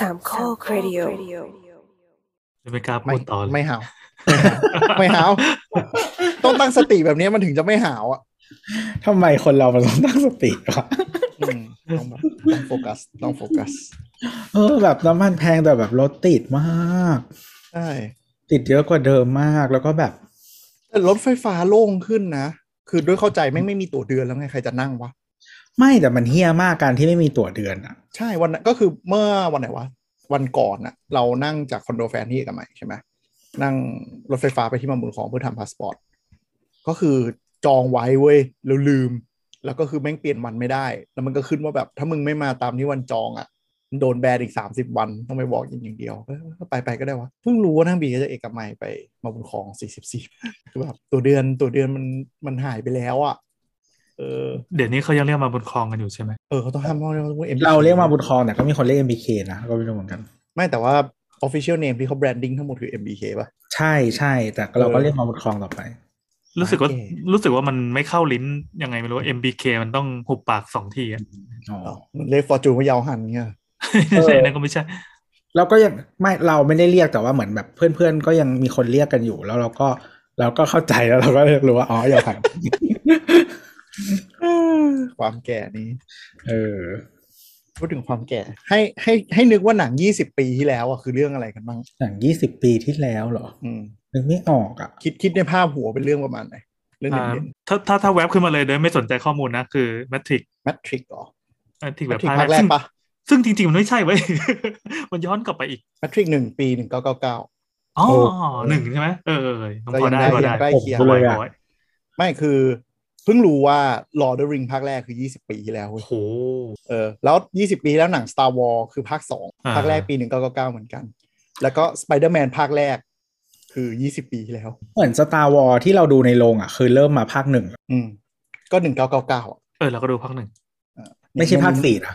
สามข้อครดิโอจะไม่กล้าพูไม่ดต่อเลยไม่หาว ไม่หาว ต้องตั้งสติแบบนี้มันถึงจะไม่หาวอะทำไมคนเรามันต้องตั้งสติวะอืมต้องแบบต้องโฟกัสต้องโฟกัส เออแบบน้ำมันแพงแต่แบบรถติดมากใช่ติดเยอะกว่าเดิมมากแล้วก็แบบแต่รถไฟฟ้าโล่งขึ้นนะ คือด้วยเข้าใจแม่งไม่มีตั๋วเดือนแล้วไงใครจะนั่งวะ ไม่แต่มันเฮี้ยมากการที่ไม่มีตั๋วเดือนอะ ใช่วันก็คือเมื่อวันไหนวะวันก่อนอะเรานั่งจากคอนโดแฟนที่เอกมัยใช่ไหมนั่งรถไฟฟ้าไปที่มาบุญครองเพื่อทำพาสปอร์ตก็คือจองไว้เว้ยแล้วลืม แล้วก็คือแม่งเปลี่ยนวันไม่ได้ แล้วมันก็ขึ้นว่าแบบถ้ามึงไม่มาตามที่วันจองอะโดนแบนอีกสามสิบวันต้องไปบอกอย่างอย่างเดียวเออไปไปก็ได้วะเพิ่งรู้ว่านั่ง BTS จากเอกมัยไปมาบุญครองสี่สิบสี่คือแบบตั๋วเดือนตั๋วเดือนมันมันหายไปแล้วอะ เออเดี๋ยวนี้เขายังเรียกมาบนคลองกันอยู่ใช่ไหมเออเขาต้องห้ามว่าเรียกว่า MBK เราเรียกมาบุญครองแต่ก็มีคนเรียก MBK นะก็ไม่รู้เหมือนกัน ไม่แต่ว่า official name ที่เขา branding ทั้งหมดคือ MBK ป่ะ ใช่ใช่แต่เราก็เรียกมาบุญครองต่อไป รู้สึกว่าโอเครู้สึกว่ามันไม่เข้าลิ้นยังไงไม่รู้ MBK มันต้องหุบปากสองทีอะอ๋ออ๋อมันเรียก fortune ว่ายาวหันเงี้ยไม่ใช่เออนั่นก็ไม่ใช่เราก็ยังไม่เราไม่ได้เรียกแต่ว่าเหมือนแบบเพื่อนๆก็ยังมีคนเรียกกันอยู่ แล้วเราก็เราก็เข้าใจแล้วเราก็รู้ว่าอ๋ออย่าผ่าน ความแก่นี้ เออพูดถึงความแก่ ให้ให้ให้นึกว่าหนัง20ปีที่แล้วอะคือเรื่องอะไรกันบ้างหนังยี่สิบปีที่แล้วเหรอ อืมนึกไม่ออกอะ คิดคิดในภาพหัวเป็นเรื่องประมาณไหนเรื่องอ่าเด่นถ้าถ้าถ้าแว็บขึ้นมาเลยโดยไม่สนใจข้อมูลนะ คือ Matrix ๆแมทริกหรอ Matrix แมแบบทริกภาคภาคแรแรกกซึ่งปะซึ่งจริง ๆ มันไม่ใช่เว้ย มันย้อนกลับไปอีกแมทริกหนึ่งปีหนึ่งเก้าเก้าเก้าอ๋อโอ้หนึ่งใช่ไหมเออเออเออก็พอยังได้ได้พอยัได้งใกล้เคียงโอ้โหเลยอะร้อยไม่คือ เพิ่งรู้ว่า Lord of the Ring ภาคแรกคือ 20 ปีที่แล้วเว้โอ้ยโหเออแล้ว 20 ปีแล้วหนัง Star Wars คือภาคอ่า2ภาคแรกปี 1999 เหมือนกัน แล้วก็ Spider-Man ภาคแรกคือ 20 ปีที่แล้ว เหมือนสตาร์วอลที่เราดูในโรงอะ คือเริ่มมาภาคหนึ่งอืมก็ 1999อะเออเราก็ดูภาคหนึ่งไม่ใช่ภาคสี่นะ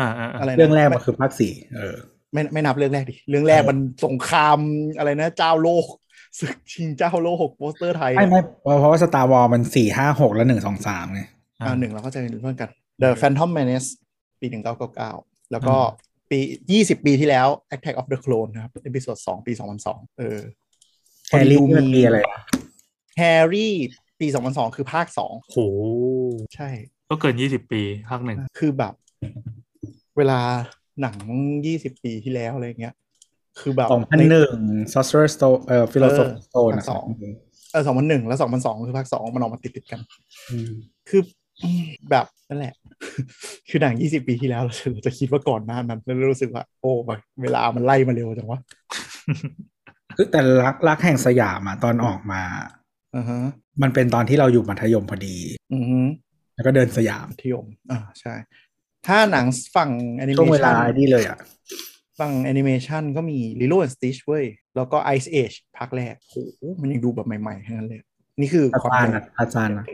อ่าอ่าอ่าอะไรนะเรื่องแรกไม่มันคือภาคสี่เออไม่ไม่นับเรื่องแรกดิ เรื่องแรกเออมันสงครามอะไรนะ เจ้าโลก ศึกชิงเจ้าโลกโปสเตอร์ไทย ไม่ไม่เพราะเพราะว่า Star Wars มันสี่ห้าหกแล้วหนึ่งสองสามไงอ่าหนึ่งเราเข้าใจเรื่องกัน The Phantom Menace ปี1999แล้วก็ปี20ปีที่แล้ว Attack of the Clones นะครับ episode 2ปี2002เออแฮร์รี่นี่มันมีอะไรอะแฮร์รี่ปี2002คือภาคโห2ใช่ ก็เกินยี่สิบปีภาคหนึ่งคือแบบ เวลาหนัง20ปีที่แล้วอะไรเงี้ย คือแบบสองพันหนึ่ง Sorcerer's Stone เอ่อ Philosopher's Stone ภาคสองเออ2001แล้ว2002คือภาค2มันออกมาติดติดๆกันอืมคืออืมแบบนั่นแหละ คือหนัง20ปีที่แล้วเราจะเราจะคิดว่าก่อนหน้านั้นแล้วรู้สึกว่า โอ้แบบเวลามันไล่มาเร็วจังวะคือแต่รักรักแห่งสยามอะตอนออกมาอือฮะมันเป็นตอนที่เราอยู่มัธยมพอดี อือฮึแล้วก็เดินสยามมัธยมอ่าใช่ ถ้าหนังฝั่งแอนิเมช่วงเวลาชันไอ้นี่เลยอะ ฝั่งแอนิเมชันก็มี Lilo and Stitch เว้ย แล้วก็ Ice Age ภาคแรกโหมันยังดูแบบใหม่ๆทั้งนั้นเลย นี่คืออาความจารย์แก่อะอาจารย์อะ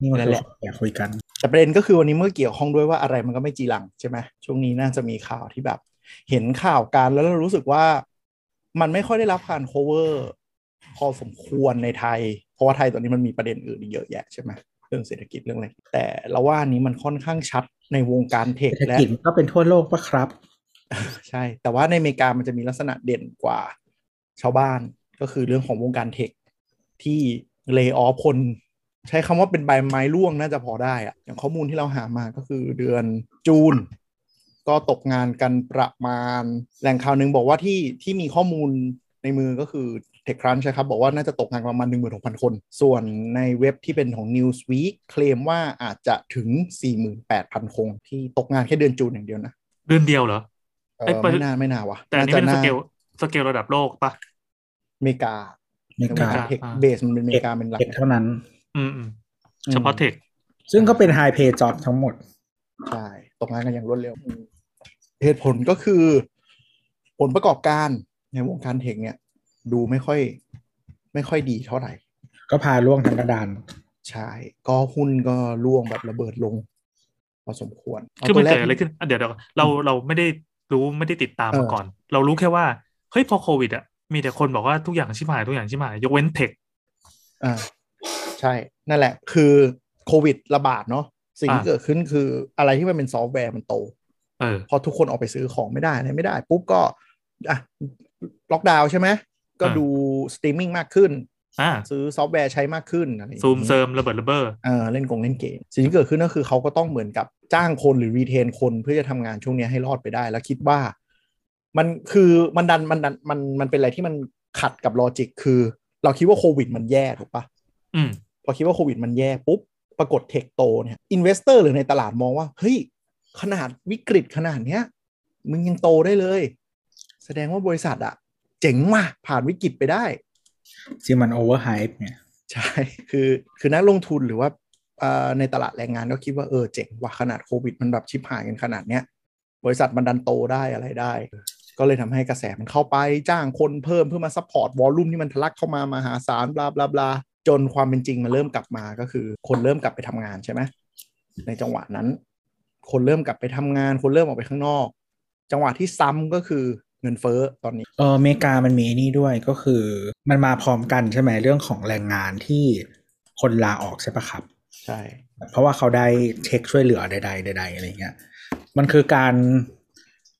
นี่มันนั่นคือแหละอยากคุยกัน แต่ประเด็นก็คือวันนี้เมื่อเกี่ยวข้องด้วยว่าอะไรมันก็ไม่จีรังใช่ไหมช่วงนี้น่าจะมีข่าวที่แบบ เห็นข่าวการแล้วเรารู้สึกว่า มันไม่ค่อยได้รับการ cover พอสมควรในไทย เพราะว่าไทยตอนนี้มันมีประเด็นอื่นอีกเยอะแยะใช่ไหมเรื่องเศรษฐกิจเรื่องอะไรแต่เราว่าอันนี้มันค่อนข้างชัด ในวงการเทคเศรษฐและกิจก็เป็นทั่วโลกปะครับ ใช่ แต่ว่าในอเมริกามันจะมีลักษณะเด่นกว่า ชาวบ้านก็คือเรื่องของวงการเทค ที่เล y o อ f คนใช้คำว่าเป็นใบไม้ร่วงน่าจะพอได้อะอย่างข้อมูลที่เราหามาก็คือเดือนจูน ก็ตกงานกันประมาณ แหล่งข่าวหนึ่งบอกว่าที่ที่มีข้อมูลในมือก็คือ TechCrunch นะครับบอกว่าน่าจะตกงานประมาณ 16,000 คน ส่วนในเว็บที่เป็นของ Newsweek เคลมว่าอาจจะถึง 48,000 คนที่ตกงานแค่เดือนจูนอย่างเดียวนะ เดือนเดียวเหรอเอเอ้ยอไปไม่น่าไม่น่าวะแต่อันนี้เป็นสน่าเกจะลสเกลระดับโลกปะอเมริกาอเมริกาเทคอ่าเบสมันเป็นอเมริกาเป็นหลักเด็กเท่านั้นอืมอืมเฉพาะเทค ซึ่งก็เป็นไฮเพย์จ็อบทั้งหมด ใช่ ตกงานกันอย่างรวดเร็วอืมเหตุผลก็คือ ผลประกอบการในวงการเทคเนี่ย ดูไม่ค่อย ไม่ค่อยดีเท่าไหร่ ก็พาล่วงทั้งกระดาน ใช่ ก็หุ้นก็ร่วงแบบระเบิดลงพอสมควรคือมันาเกิดตัวอะไรที่ขึ้นอะเดี๋ยวเดี๋ยวเราเราไม่ได้รู้ไม่ได้ติดตามเออมาก่อน เรารู้แค่ว่าเฮ้ยพอโควิดอะมีแต่คนบอกว่าทุกอย่างชิบหายทุกอย่างชิบหาย ยกเว้น tech อ่าใช่ นั่นแหละ คือโควิดระบาดเนาะสิ่งที่อ่าเกิดขึ้นคืออะไรที่มันเป็นซอฟต์แวร์มันโตเออพอทุกคนออกไปซื้อของไม่ได้อะไรไม่ได้ ปุ๊บก็อะล็อกดาวน์ใช่ไหม ก็อ่าดูสตรีมมิ่งมากขึ้นอ่าซื้อซอฟต์แวร์ใช้มากขึ้นอะไรอย่างซูมงี้เซิมระเบิดระเบ้อเออเล่นกงเล่นเกม สิ่งที่เกิดขึ้นก็คือเขาก็ต้องเหมือนกับจ้างคนหรือ retain คนเพื่อจะทำงานช่วงเนี้ยให้รอดไปได้ แล้วคิดว่า มันคือมันดันมันดันมันมันเป็นอะไรที่มันขัดกับ logic คือ เราคิดว่าโควิดมันแย่ถูกปะอืมพอคิดว่าโควิดมันแย่ปุ๊บปรากฏ tech โตเนี่ย investor หรือในตลาดมองว่าเฮ้ยขนาดวิกฤตขนาดเนี้ยมึงยังโตได้เลย แสดงว่าบริษัทอะ เจ๋งว่ะผ่านวิกฤตไปได้ที่มัน overhype เนี่ยใช่คือคือนักลงทุนหรือว่าเอ่อในตลาดแรงงานก็คิดว่าเออเจ๋งว่ะขนาดโควิด มันแบบชิบหายกันขนาดเนี้ยบริษัทมันดันโตได้อะไรได้ ก็เลยทำให้กระแสมันเข้าไปจ้างคนเพิ่มเพื่อมา support volume ที่มันทะลักเข้ามามหาศาล blah blah blah จนความเป็นจริงมันเริ่มกลับมาก็คือ คนเริ่มกลับไปทำงานใช่ไหมในจังหวะนั้น คนเริ่มกลับไปทำงาน คนเริ่มออกไปข้างนอก จังหวะที่ซ้ำก็คือ เงินเฟ้อตอนนี้เอออเมริกามันมีไอ้นี่ด้วยก็คือมันมาพร้อมกันใช่ไหมเรื่องของแรงงานที่คนลาออกใช่ปะครับ ใช่ เพราะว่าเขาได้เช็คช่วยเหลือใดๆใดๆอะไรเงี้ยมันคือการ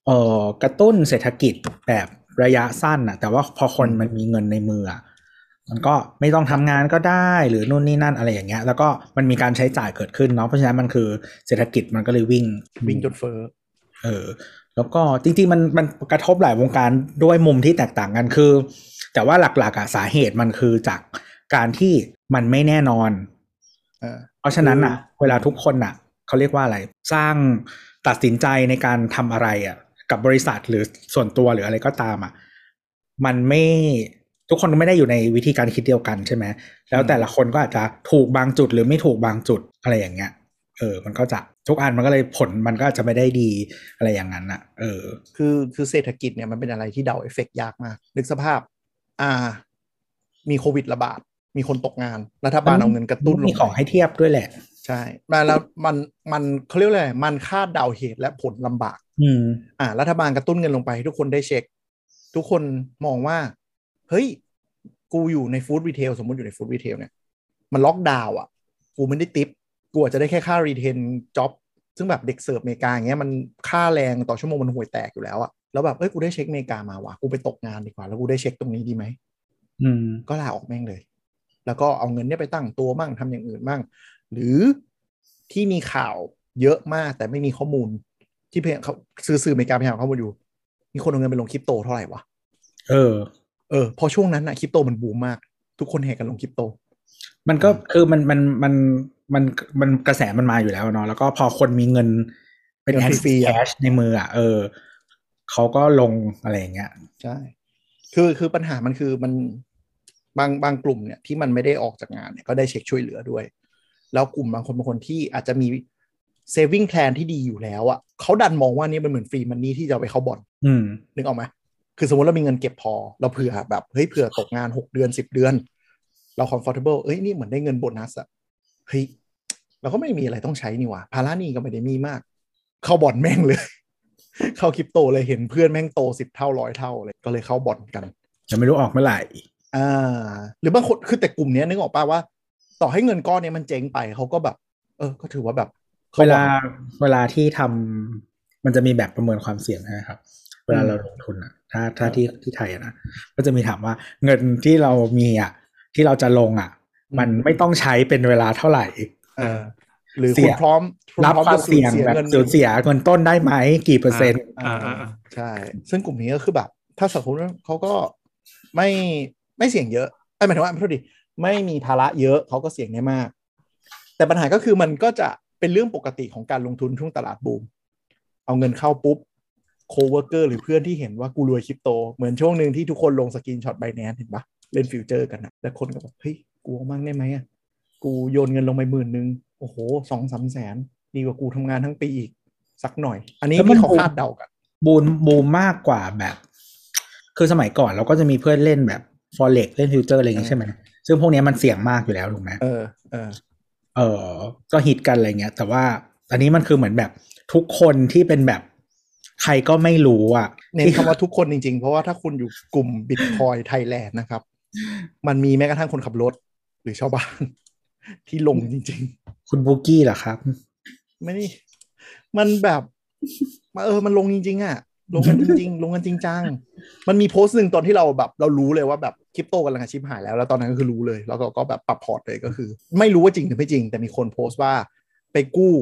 เอ่อกระตุ้นเศรษฐกิจแบบระยะสั้นอะแต่ว่าพอคนมันมีเงินในมืออะมันก็ไม่ต้องทำงานก็ได้หรือนู่นนี่นั่นอะไรอย่างเงี้ย แล้วก็มันมีการใช้จ่ายเกิดขึ้นเนาะเพราะฉะนั้นมันคือเศรษฐกิจมันก็เลยวิ่งวิ่งจนเฟ้อเออแล้วก็จริงๆมันมันกระทบหลายวงการด้วยมุมที่แตกต่างกันคือ แต่ว่าหลักๆอะสาเหตุมันคือจากการที่มันไม่แน่นอนเออเพราะฉะนั้นอะ เวลาทุกคนอะเขาเรียกว่าอะไรสร้างตัดสินใจในการทำอะไรอะ กับบริษัทหรือส่วนตัวหรืออะไรก็ตามอะมันไม่ทุกคนไม่ได้อยู่ในวิธีการคิดเดียวกันใช่ไหมแล้วแต่ละคนก็อาจจะถูกบางจุดหรือไม่ถูกบางจุดอะไรอย่างเงี้ย เออ มันก็จะทุกอันมันก็เลยผลมันก็อาจจะไม่ได้ดีอะไรอย่างนั้นอะเออ คือคือเศรษฐกิจเนี่ยมันเป็นอะไรที่เดาเอฟเฟกต์ยากมาก นึกสภาพ อ่า มีโควิดระบาด มีคนตกงาน รัฐบาลเอาเงินกระตุ้นลมีงของให้เทียบด้วยแหละ ใช่มาแล้วมันมันเขาเรียกว่าอะไรมันคาดเดาเหตุและผลลำบาก อืม อ่า รัฐบาลกระตุ้นเงินลงไปให้ทุกคนได้เช็ค ทุกคนมองว่า เฮ้ย กูอยู่ใน food retail สมมติอยู่ใน food retail เนี่ย มันล็อกดาวน์อะ กูไม่ได้ติป กูอาจจะได้แค่ค่า retain job ซึ่งแบบเด็กเสิร์ฟอเมริกาอย่างเงี้ยมันค่าแรงต่อชั่วโมงมันห่วยแตกอยู่แล้วอะแล้วแบบเอ้ยกูได้เช็คอเมริกามาว่ะกูไปตกงานดีกว่า แล้วกูได้เช็คตรงนี้ดีไหมอืมก็ลาออกแม่งเลย แล้วก็เอาเงินเนี่ยไปตั้งตัวมั่งทำอย่างอื่นมั่ง หรือที่มีข่าวเยอะมากแต่ไม่มีข้อมูล ที่เพยเขาซื้อสื่ออเมริกาพยายามเอาข้อมูลอยู่ มีคนเอาเงินไปลงคริปโตเท่าไหร่วะเออ เออพอช่วงนั้นอะคริปโตมันบูมมาก ทุกคนแห่กันลงคริปโต มันก็คือมันมันมัน มันมันกระแสมันมาอยู่แล้วเนาะแล้วก็พอคนมีเงินเป็นเงินแอนฟรีๆอะแคชในมืออะ เออเขาก็ลงอะไรอย่างเงี้ยใช่คือคือปัญหามันคือมันบางบางกลุ่มเนี่ยที่มันไม่ได้ออกจากงานเนี่ยก็ได้เช็คช่วยเหลือด้วย แล้วกลุ่มบางคนบางคนที่อาจจะมี saving plan ที่ดีอยู่แล้วอะ่ะเขาดันมองว่านี่มันเหมือนฟรีมันนี่ที่จะเอาไปเข้าบอลอืมนึกออกไหมคือสมมติเรามีเงินเก็บพอ เราเผื่อแบบเฮ้ยเผื่อตกงาน6เดือน10เดือน เรา comfortable เอ้ยนี่เหมือนได้เงินโบนัสอะเฮ้ย เราก็ไม่มีอะไรต้องใช้นี่หว่าภาระหนี้ก็ไม่ได้มีมาก เข้าบอลแม่งเลย เข้าคริปโตเลยเห็นเพื่อนแม่งโตสิบเท่าร้อยเท่าเลยก็เลยเข้าบอลกันยังไม่รู้ออกเมื่อไหร่อ่าหรือบางคนคือแต่กลุ่มเนี้ยนึกออกป่าว่า ต่อให้เงินก้อนเนี้ยมันเจ๊งไปเขาก็แบบ เออ ก็ถือว่าแบบขเวลาหงเวลาที่ทำมันจะมีแบบประเมินความเสี่ยงนะครับ เวลาอืมเราลงทุนอะ ถ้าถ้าที่ที่ไทยอะนะก็จะมีถามว่าเงินที่เรามีอะที่เราจะลงอะ มันไม่ต้องใช้เป็นเวลาเท่าไหร่ เออหรือเสี่คุณยงพร้อมณรับพร้อความจะเสี่ยงแบบเงินสูญเสียเงินต้นได้ไหมกี่เปอร์เซ็นต์อ่าอ่าอ่าใช่ ซึ่งกลุ่มนี้ก็คือแบบ ถ้าสมมติว่าเขาก็ไม่ไม่เสี่ยงเยอะไอ้ยหมายถึงว่าไม่โทษดิไม่มีภาระเยอะเขาก็เสี่ยงได้มาก แต่ปัญหาก็คือมันก็จะเป็นเรื่องปกติของการลงทุนช่วงตลาดบูม เอาเงินเข้าปุ๊บ co-worker หรือเพื่อนที่เห็นว่ากูรวยคริปโต เหมือนช่วงหนึ่งที่ทุกคนลง screenshot Binance เห็นปะเล่น future กันนะแล้วคนก็แบบเฮ้ยกูเอามั่งได้ไหมอะ กูโยนเงินลงไปหมื่นหนึ่งโอ้โหสองสามแสน ดีกว่ากูทำงานทั้งปีอีก สักหน่อย อันนี้แล้วมันที่เขาคาดเดากัน boom boom มากกว่าแบบ คือสมัยก่อนเราก็จะมีเพื่อนเล่นแบบ forex เล่น future อะไรอย่างงี้ใช่ไหมซึ่งพวกเนี้ยมันเสี่ยงมากอยู่แล้วถูกไหมเออเออเออก็ฮิตกันอะไรเงี้ย แต่ว่าอันนี้มันคือเหมือนแบบทุกคนที่เป็นแบบใครก็ไม่รู้อะเน้นคำว่าทุกคนจริง ๆ เพราะว่าถ้าคุณอยู่กลุ่มบิตคอยไทยแลนด์นะครับ มันมีแม้กระทั่งคนขับรถหรือชาวบ้าน ที่ลงจริงคุณบูกี้เหรอครับๆไม่ได้มันแบบมาเออมันลงจริง ๆ อะ ลงกันจริง ๆ ลงกันจริงจังมันมีโพสต์หนึ่งตอนที่เราแบบ เรารู้เลยว่าแบบคริปโตกำลังจะชิบหายแล้ว แล้วตอนนั้นก็คือรู้เลย แล้วก็ก็แบบปรับ port เลยก็คือ ไม่รู้ว่าจริงหรือไม่จริง แต่มีคนโพสต์ว่าไปกู้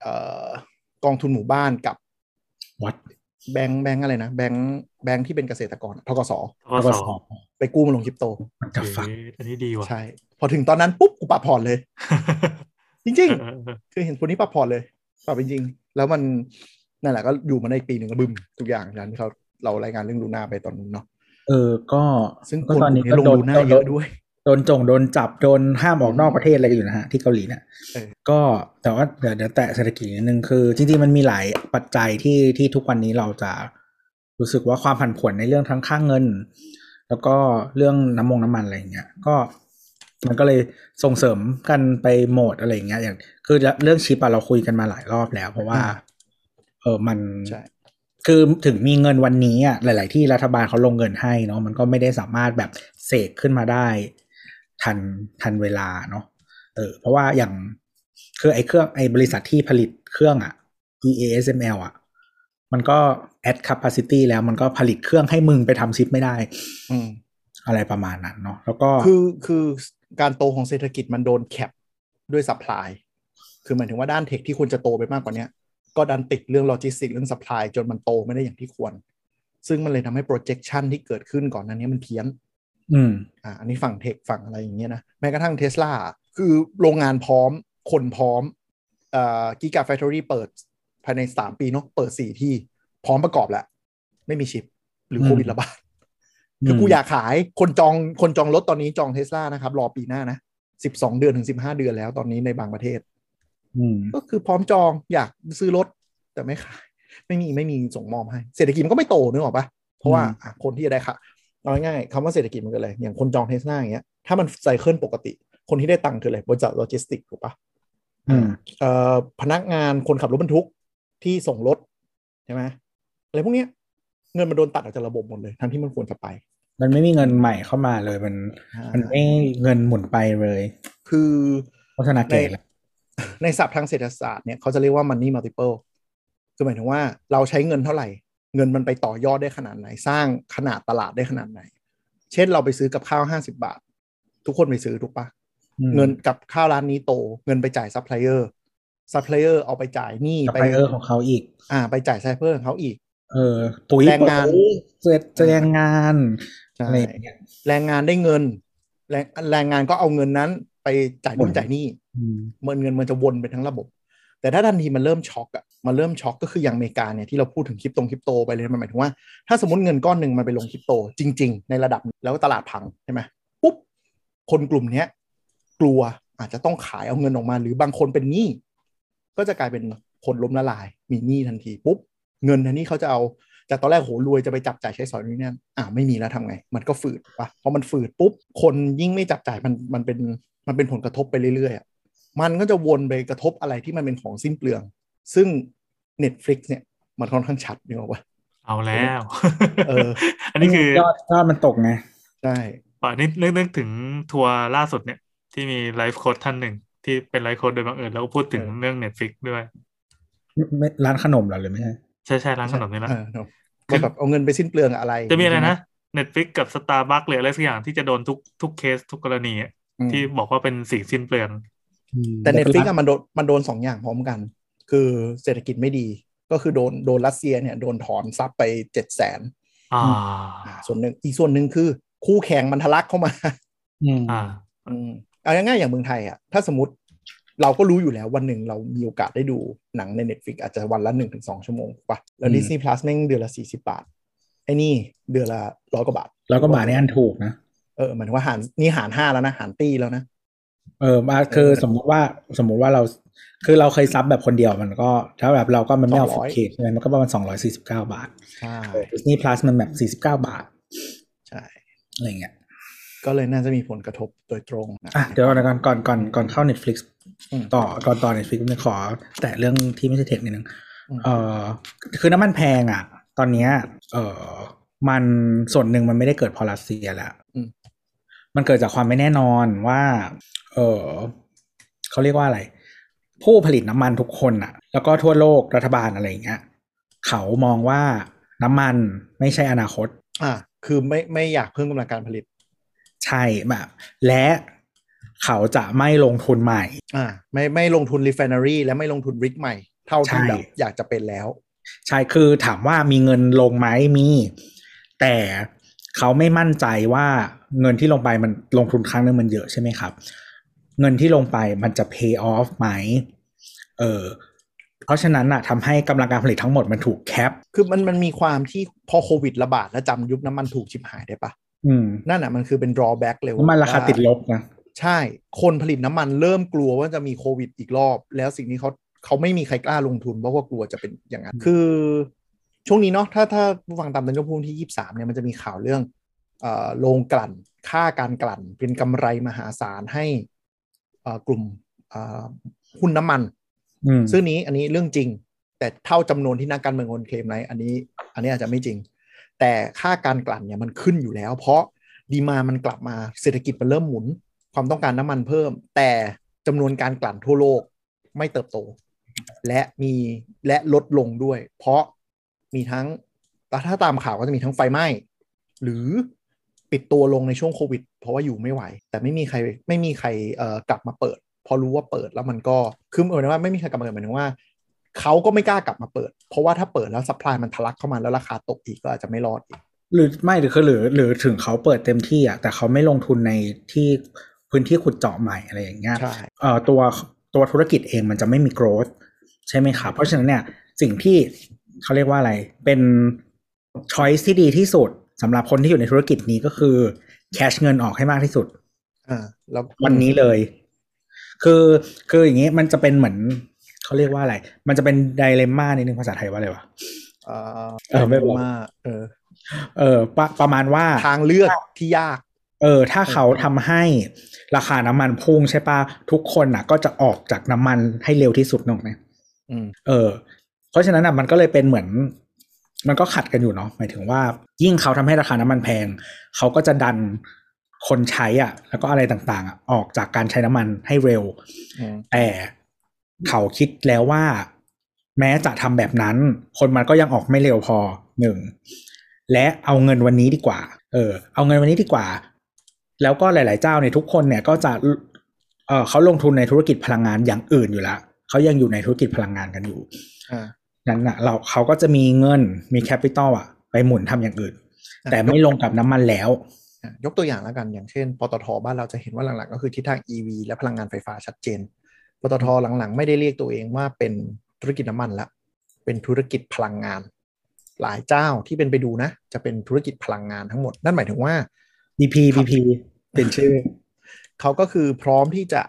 เอ่อกองทุนหมู่บ้านกับวัด แบงก์แบงก์อะไรนะแบงก์แบงก์ที่เป็นเกษตรกรธกส. ก็ก็สสออบไปกู้มาลงคริปโตมันจะฟังเอ๊ะอันนี้ดีว่ะใช่ พอถึงตอนนั้นปุ๊บกูปรับ port เลย จริงเออเออๆคือเห็นคนนี้ปรับ port เลยปรับจริงๆแล้วมันนั่นแหละก็อยู่มาได้อีกปีหนึ่งก็บึ้มทุกอย่างอย่างที่เขาเรารายงานเรื่องลูน่าไปตอนนู้นเนาะเออก็ซึ่งก็คนตอนนี้นี้ก็ลงโดนลูน่าโดนเยอะด้วย โดนจงโดนจับโดนห้ามออกนอกประเทศอะไรกันอยู่นะฮะที่เกาหลีเนี่ยเออก็แต่ว่าเดี๋ยวเดี๋ยวแตะเศรษฐกิจนิดนึงคือ จริงๆมันมีหลายปัจจัยที่ที่ทุกวันนี้เราจะรู้สึกว่าความผันผวนในเรื่องทั้งค่างเงิน แล้วก็เรื่องน้ำมงน้ำมันอะไรอย่างเงี้ยก็มันก็เลยส่งเสริมกันไปโหมดอะไรอย่างเงี้ยอย่าง คือเรื่องชิปอะเราคุยกันมาหลายรอบแล้ว เพราะว่าอ่าเออมันใช่คือถึงมีเงินวันนี้อะหลาย ๆ ที่รัฐบาลเขาลงเงินให้เนาะมันก็ไม่ได้สามารถแบบเสกขึ้นมาได้ ทันทันเวลาเนาะเออเพราะว่าอย่างคือไอ้เครื่องไอ้บริษัทที่ผลิตเครื่องอะ EASML อะมันก็ add capacity แล้วมันก็ผลิตเครื่องให้มึงไปทำชิปไม่ได้อืมอะไรประมาณนั้นเนาะแล้วก็คือคือการโตของเศรษฐกิจมันโดนแคปด้วยสัพพลายคือหมายถึงว่าด้าน tech ที่ควรจะโตไปมากกว่าเนี้ยก็ดันติดเรื่องโลจิสติกเรื่อง supply จนมันโตไม่ได้อย่างที่ควร ซึ่งมันเลยทำให้ projection ที่เกิดขึ้นก่อนหน้านี้มันเพี้ยน อืมอ่าอันนี้ฝั่ง tech ฝั่งอะไรอย่างเงี้ยนะแม้กระทั่งเทสลาคือโรงงานพร้อมคนพร้อมเอ่อ Gigafactory เปิดภายในสามปีเนาะเปิดสี่ที่พร้อมประกอบแล้ว ไม่มีชิป หรืออืมโควิดระบาดคือกูอยากขายคนจองคนจองรถตอนนี้จองเทสลานะครับ รอปีหน้านะสิบสองเดือนถึงสิบห้าเดือนแล้วตอนนี้ในบางประเทศอืมก็คือพร้อมจองอยากซื้อรถ แต่ไม่ขาย ไม่มีไม่มีส่งมอบให้ เศรษฐกิจมันก็ไม่โตนึกออกปะเพราะว่าอืมอะคนที่จะได้ค่ะ เอาง่ายๆคำว่าเศรษฐกิจมันคืออะไร อย่างคนจองเทสลาอย่างเงี้ย ถ้ามัน cycle ปกติ คนที่ได้ตังค์คืออะไร บริษัทโลจิสติกถูกปะอืมเอ่อพนักงานคนขับรถบรรทุกที่ส่งรถใช่ไหมอะไรพวกเนี้ยเงินมันโดนตัดออกจากระบบหมดเลย ทั้งที่มันควรจะไป มันไม่มีเงินใหม่เข้ามาเลยมันมันไม่เงินหมุนไปเลย คือโฆษณาในเก๋แล้วในศัพท์ทางเศรษฐศาสตร์เนี่ยเขาจะเรียกว่า money multiple คือหมายถึงว่าเราใช้เงินเท่าไหร่ เงินมันไปต่อยอดได้ขนาดไหน สร้างขนาดตลาดได้ขนาดไหน เช่นเราไปซื้อกับข้าวห้าสิบบาท ทุกคนไปซื้อถูกปะอืมเงินกับข้าวร้านนี้โต เงินไปจ่ายซัพพลายเออร์ซัพพลายเออร์เอาไปจ่ายหนี้ซัพไปพลายเออร์ของเขาอีก อ่า ไปจ่ายซัพพลายเออร์ของเขาอีก เออปุ๋ยแรงงานเสร็จแรงงานใช่อะไรอย่างเงี้ยแรงงานได้เงิน แรงแรงงานก็เอาเงินนั้นไปจ่ายนู่หมุนนจ่ายหนี้อืมมันเงินมันจะวนไปทั้งระบบ แต่ถ้าทันทีมันเริ่มช็อกอะมันเริ่มช็อกก็คืออย่างอเมริกาเนี่ยที่เราพูดถึงคริปโตคริปโตไปเลยมันหมายถึงว่า ถ้าสมมติเงินก้อนหนึ่งมันไปลงคริปโตจริง ๆ ในระดับแล้วตลาดพังใช่ไหมปุ๊บคนกลุ่มเนี้ยกลัวอาจจะต้องขายเอาเงินออกมา หรือบางคนเป็นหนี้ก็จะกลายเป็นคนล้มละลาย มีหนี้ทันทีปุ๊บเงินทันนี้เขาจะเอาจากตอนแรกโหรวยจะไปจับจ่ายใช้สอยนี่นั่นอ่าไม่มีแล้วทำไง มันก็ฝืดปะพอมันฝืดปุ๊บคนยิ่งไม่จับจ่ายมันมันเป็นมันเป็นผลกระทบไปเรื่อยๆ มันก็จะวนไปกระทบอะไรที่มันเป็นของสิ้นเปลือง ซึ่ง Netflix เนี่ยมันค่อนข้างชัดนึกออกปะเอาแล้ว เออ อันนี้คือยอดยอดมันตกไง ใช่ป่านี่นึกนึกถึงทัวร์ล่าสุดเนี่ย ที่มี life coach ท่านหนึ่ง ที่เป็น life coach โดยบังเอิญแล้วก็พูดถึงเรื่อง Netflix ด้วยไม่ร้านขนมเหรอหรือไม่ใช่ใช่ใช่ร้านขนมนี่แหละเออเนอะว่าแบบเอาเงินไปสิ้นเปลืองอะไร จะมีอะไรนะ Netflix กับ Starbucks หรืออะไรสักอย่างที่จะโดนทุกทุกเคสทุกกรณีอะอืมที่บอกว่าเป็นสิ่งสิ้นเปลือง แต่ Netflix อะมันโดนมันโดนสองอย่างพร้อมกัน คือเศรษฐกิจไม่ดี ก็คือโดนโดนรัสเซียเนี่ยโดนถอน sub ไปเจ็ดแสนอ่าส่วนหนึ่งอีกส่วนหนึ่งคือ คู่แข่งมันทะลักเข้ามาอืมอ่าอืมเอาง่ายๆอย่างเมืองไทยอะถ้าสมมติเราก็รู้อยู่แล้ววันหนึ่งเรามีโอกาสได้ดูหนังใน Netflix อาจจะวันละหนึ่งถึงสองชั่วโมงป่ะแล้วอืม Disney Plus แม่งเดือนละสี่สิบาท ไอ้นี่เดือนละร้อยกว่าบาทแล้วก็บาทนี่อันถูกนะ เออหมายถึงว่าหารนี่หารห้าแล้วนะ หารตีแล้วนะ เออมาคือสมมุติว่าสมมุติว่าเรา คือเราเคยซับแบบคนเดียวมันก็ ถ้าแบบเราก็มันไม่เอา200ฟุตเคใช่ไหมมันก็ประมาณสองร้อยสี่สิบเก้าบาทใช่ดิสนีย์พลัสมันแบบสี่สิบเก้าบาท ใช่อะไรเงี้ยก็เลยน่าจะมีผลกระทบโดยตรงนะอะเดี๋ยวก่อนก่อนก่อนก่อนก่อนเข้า Netflix อืมต่อก่อนต่อ Netflix ผมจะขอ แต่เรื่องที่ไม่ใช่เทคนิดนึงอืมเออคือน้ำมันแพงอะ ตอนเนี้ยเออมันส่วนหนึ่งมันไม่ได้เกิดเพราะรัสเซียแหละอืมมันเกิดจากความไม่แน่นอนว่า เออเขาเรียกว่าอะไร ผู้ผลิตน้ำมันทุกคนอะแล้วก็ทั่วโลกรัฐบาลอะไรอย่างเงี้ยเขามองว่าน้ำมันไม่ใช่อนาคต อ่าคือไม่ไม่อยากเพิ่มกำลังการผลิต ใช่แบบและเขาจะไม่ลงทุนใหม่ อ่า ไม่ไม่ลงทุน refinery และไม่ลงทุนริกใหม่ เท่าที่ใช่แบบอยากจะเป็นแล้ว ใช่คือถามว่ามีเงินลงไหมมี แต่เขาไม่มั่นใจว่าเงินที่ลงไปมันลงทุนครั้งนึงมันเยอะใช่ไหมครับ เงินที่ลงไปมันจะ pay off ไหมเออเพราะฉะนั้นอะทำให้กำลังการผลิตทั้งหมดมันถูกแคป คือมันมันมีความที่พอโควิดระบาดแล้วจำยุคน้ำมันถูกชิบหายได้ปะอืมนั่นอะมันคือเป็น drawback เลยน้ำมันราคาว่ติดลบนะ ใช่ คนผลิตน้ำมันเริ่มกลัวว่าจะมีโควิดอีกรอบ แล้วสิ่งนี้เขาเขาไม่มีใครกล้าลงทุนเพราะว่ากลัวจะเป็นอย่างนั้น คือ ช่วงนี้เนาะถ้าถ้าผู้ฟังตามตันยพูดที่ยี่สามเนี่ยมันจะมีข่าวเรื่องเอ่อโรงกลั่นค่าการกลั่นเป็นกำไรมหาศาลให้เอ่อ กลุ่มเอ่อหุ้นน้ำมันอืมซึ่งนี้อันนี้เรื่องจริง แต่เท่าจำนวนที่นักการเมืองคนเคลมไหนอันนี้ อันนี้อาจจะไม่จริง แต่ค่าการกลั่นเนี่ยมันขึ้นอยู่แล้ว เพราะดีมามันกลับมาเศรษฐกิจมันเริ่มหมุน ความต้องการน้ำมันเพิ่ม แต่จำนวนการกลั่นทั่วโลกไม่เติบโต และมีและลดลงด้วย เพราะมีทั้งถ้าตามข่าวก็จะมีทั้งไฟไหม้หรือ ปิดตัวลงในช่วงโควิด เพราะว่าอยู่ไม่ไหว แต่ไม่มีใครไม่มีใครเอ่อกลับมาเปิด พอรู้ว่าเปิดแล้วมันก็คือเหมือนว่าไม่มีใครกลับมาเปิดหมายถึงว่าเขาก็ไม่กล้ากลับมาเปิด เพราะว่าถ้าเปิดแล้วสป라이มันทะลักเข้ามาแล้วราคาตกอีกก็อาจจะไม่รอดอีกหรือไม่หรือคือหรือหรือถึงเขาเปิดเต็มที่อะแต่เขาไม่ลงทุนในที่พื้นที่ขุดเจาะใหม่อะไรอย่างเงี้ยใช่เอ่อตัวตัวธุรกิจเองมันจะไม่มี growth ใช่ไหมครับ เพราะฉะนั้นเนี่ยสิ่งที่เขาเรียกว่าอะไรเป็น choice ที่ดีที่สุด สำหรับคนที่อยู่ในธุรกิจนี้ก็คือ cash เงินออกให้มากที่สุดอ่าแล้ววันนี้เลย คือคืออย่างนี้มันจะเป็นเหมือนเขาเรียกว่าอะไร มันจะเป็นไดเลม่านิดนึงภาษาไทยว่าอะไรวะเอ่อเออไม่บอกว่าเออ เออประประมาณว่าทางเลือกที่ยาก เออ ถ้าเขาทำให้ราคาน้ำมันพุ่งใช่ปะทุกคนน่ะ ก็จะออกจากน้ำมันให้เร็วที่สุดนึกออกไหมอืมเออ เพราะฉะนั้นอะมันก็เลยเป็นเหมือน มันก็ขัดกันอยู่เนาะหมายถึงว่า ยิ่งเขาทำให้ราคาน้ำมันแพง เขาก็จะดันคนใช้อะ แล้วก็อะไรต่างๆอะออกจากการใช้น้ำมันให้เร็วอืมแต่เขาคิดแล้วว่า แม้จะทำแบบนั้น คนมันก็ยังออกไม่เร็วพอหนึ่งและเอาเงินวันนี้ดีกว่า เออ เอาเงินวันนี้ดีกว่า แล้วก็หลาย ๆ เจ้าเนี่ยทุกคนเนี่ยก็จะเออเขาลงทุนในธุรกิจพลังงานอย่างอื่นอยู่แล้วเขายังอยู่ในธุรกิจพลังงานกันอยู่อ่า นั้นนะเราเขาก็จะมีเงินมี capital อะไปหมุนทำอย่างอื่นอะแต่ไม่ลงกับน้ำมันแล้วอะยกตัวอย่างแล้วกันอย่างเช่นปตทบ้านเราจะเห็นว่าหลังๆ ก็คือทิศทาง EV และพลังงานไฟฟ้าชัดเจนปตทหลังๆ ไม่ได้เรียกตัวเองว่าเป็นธุรกิจน้ำมันละ เป็นธุรกิจพลังงาน หลายเจ้าที่เป็นไปดูนะ จะเป็นธุรกิจพลังงานทั้งหมด นั่นหมายถึงว่า BP BP เป็นชื่อ เขาก็คือพร้อมที่จะ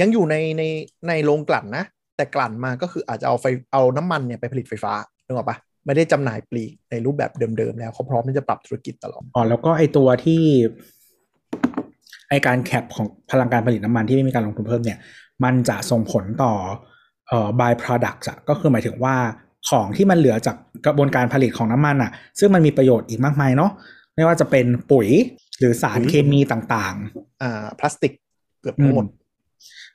ยังอยู่ในในในโรงกลั่นนะ แต่กลั่นมาก็คืออาจจะเอาไฟเอาน้ำมันเนี่ยไปผลิตไฟฟ้านึกออกปะไม่ได้จำหน่ายปลีกในรูปแบบเดิมๆแล้วเขาพร้อมที่จะปรับธุรกิจตลอดอ๋อแล้วก็ไอตัวที่ไอการแคปของพลังการผลิตน้ำมันที่ไม่มีการลงทุนเพิ่มเนี่ย มันจะส่งผลต่อเอ่อ by product อะก็คือหมายถึงว่าของที่มันเหลือจากกระบวนการผลิตของน้ำมันอะซึ่งมันมีประโยชน์อีกมากมายเนาะไม่ว่าจะเป็นปุ๋ยหรือสารปุ๋ยเคมีต่างอ่าพลาสติกเกือบๆทั้งหมดอื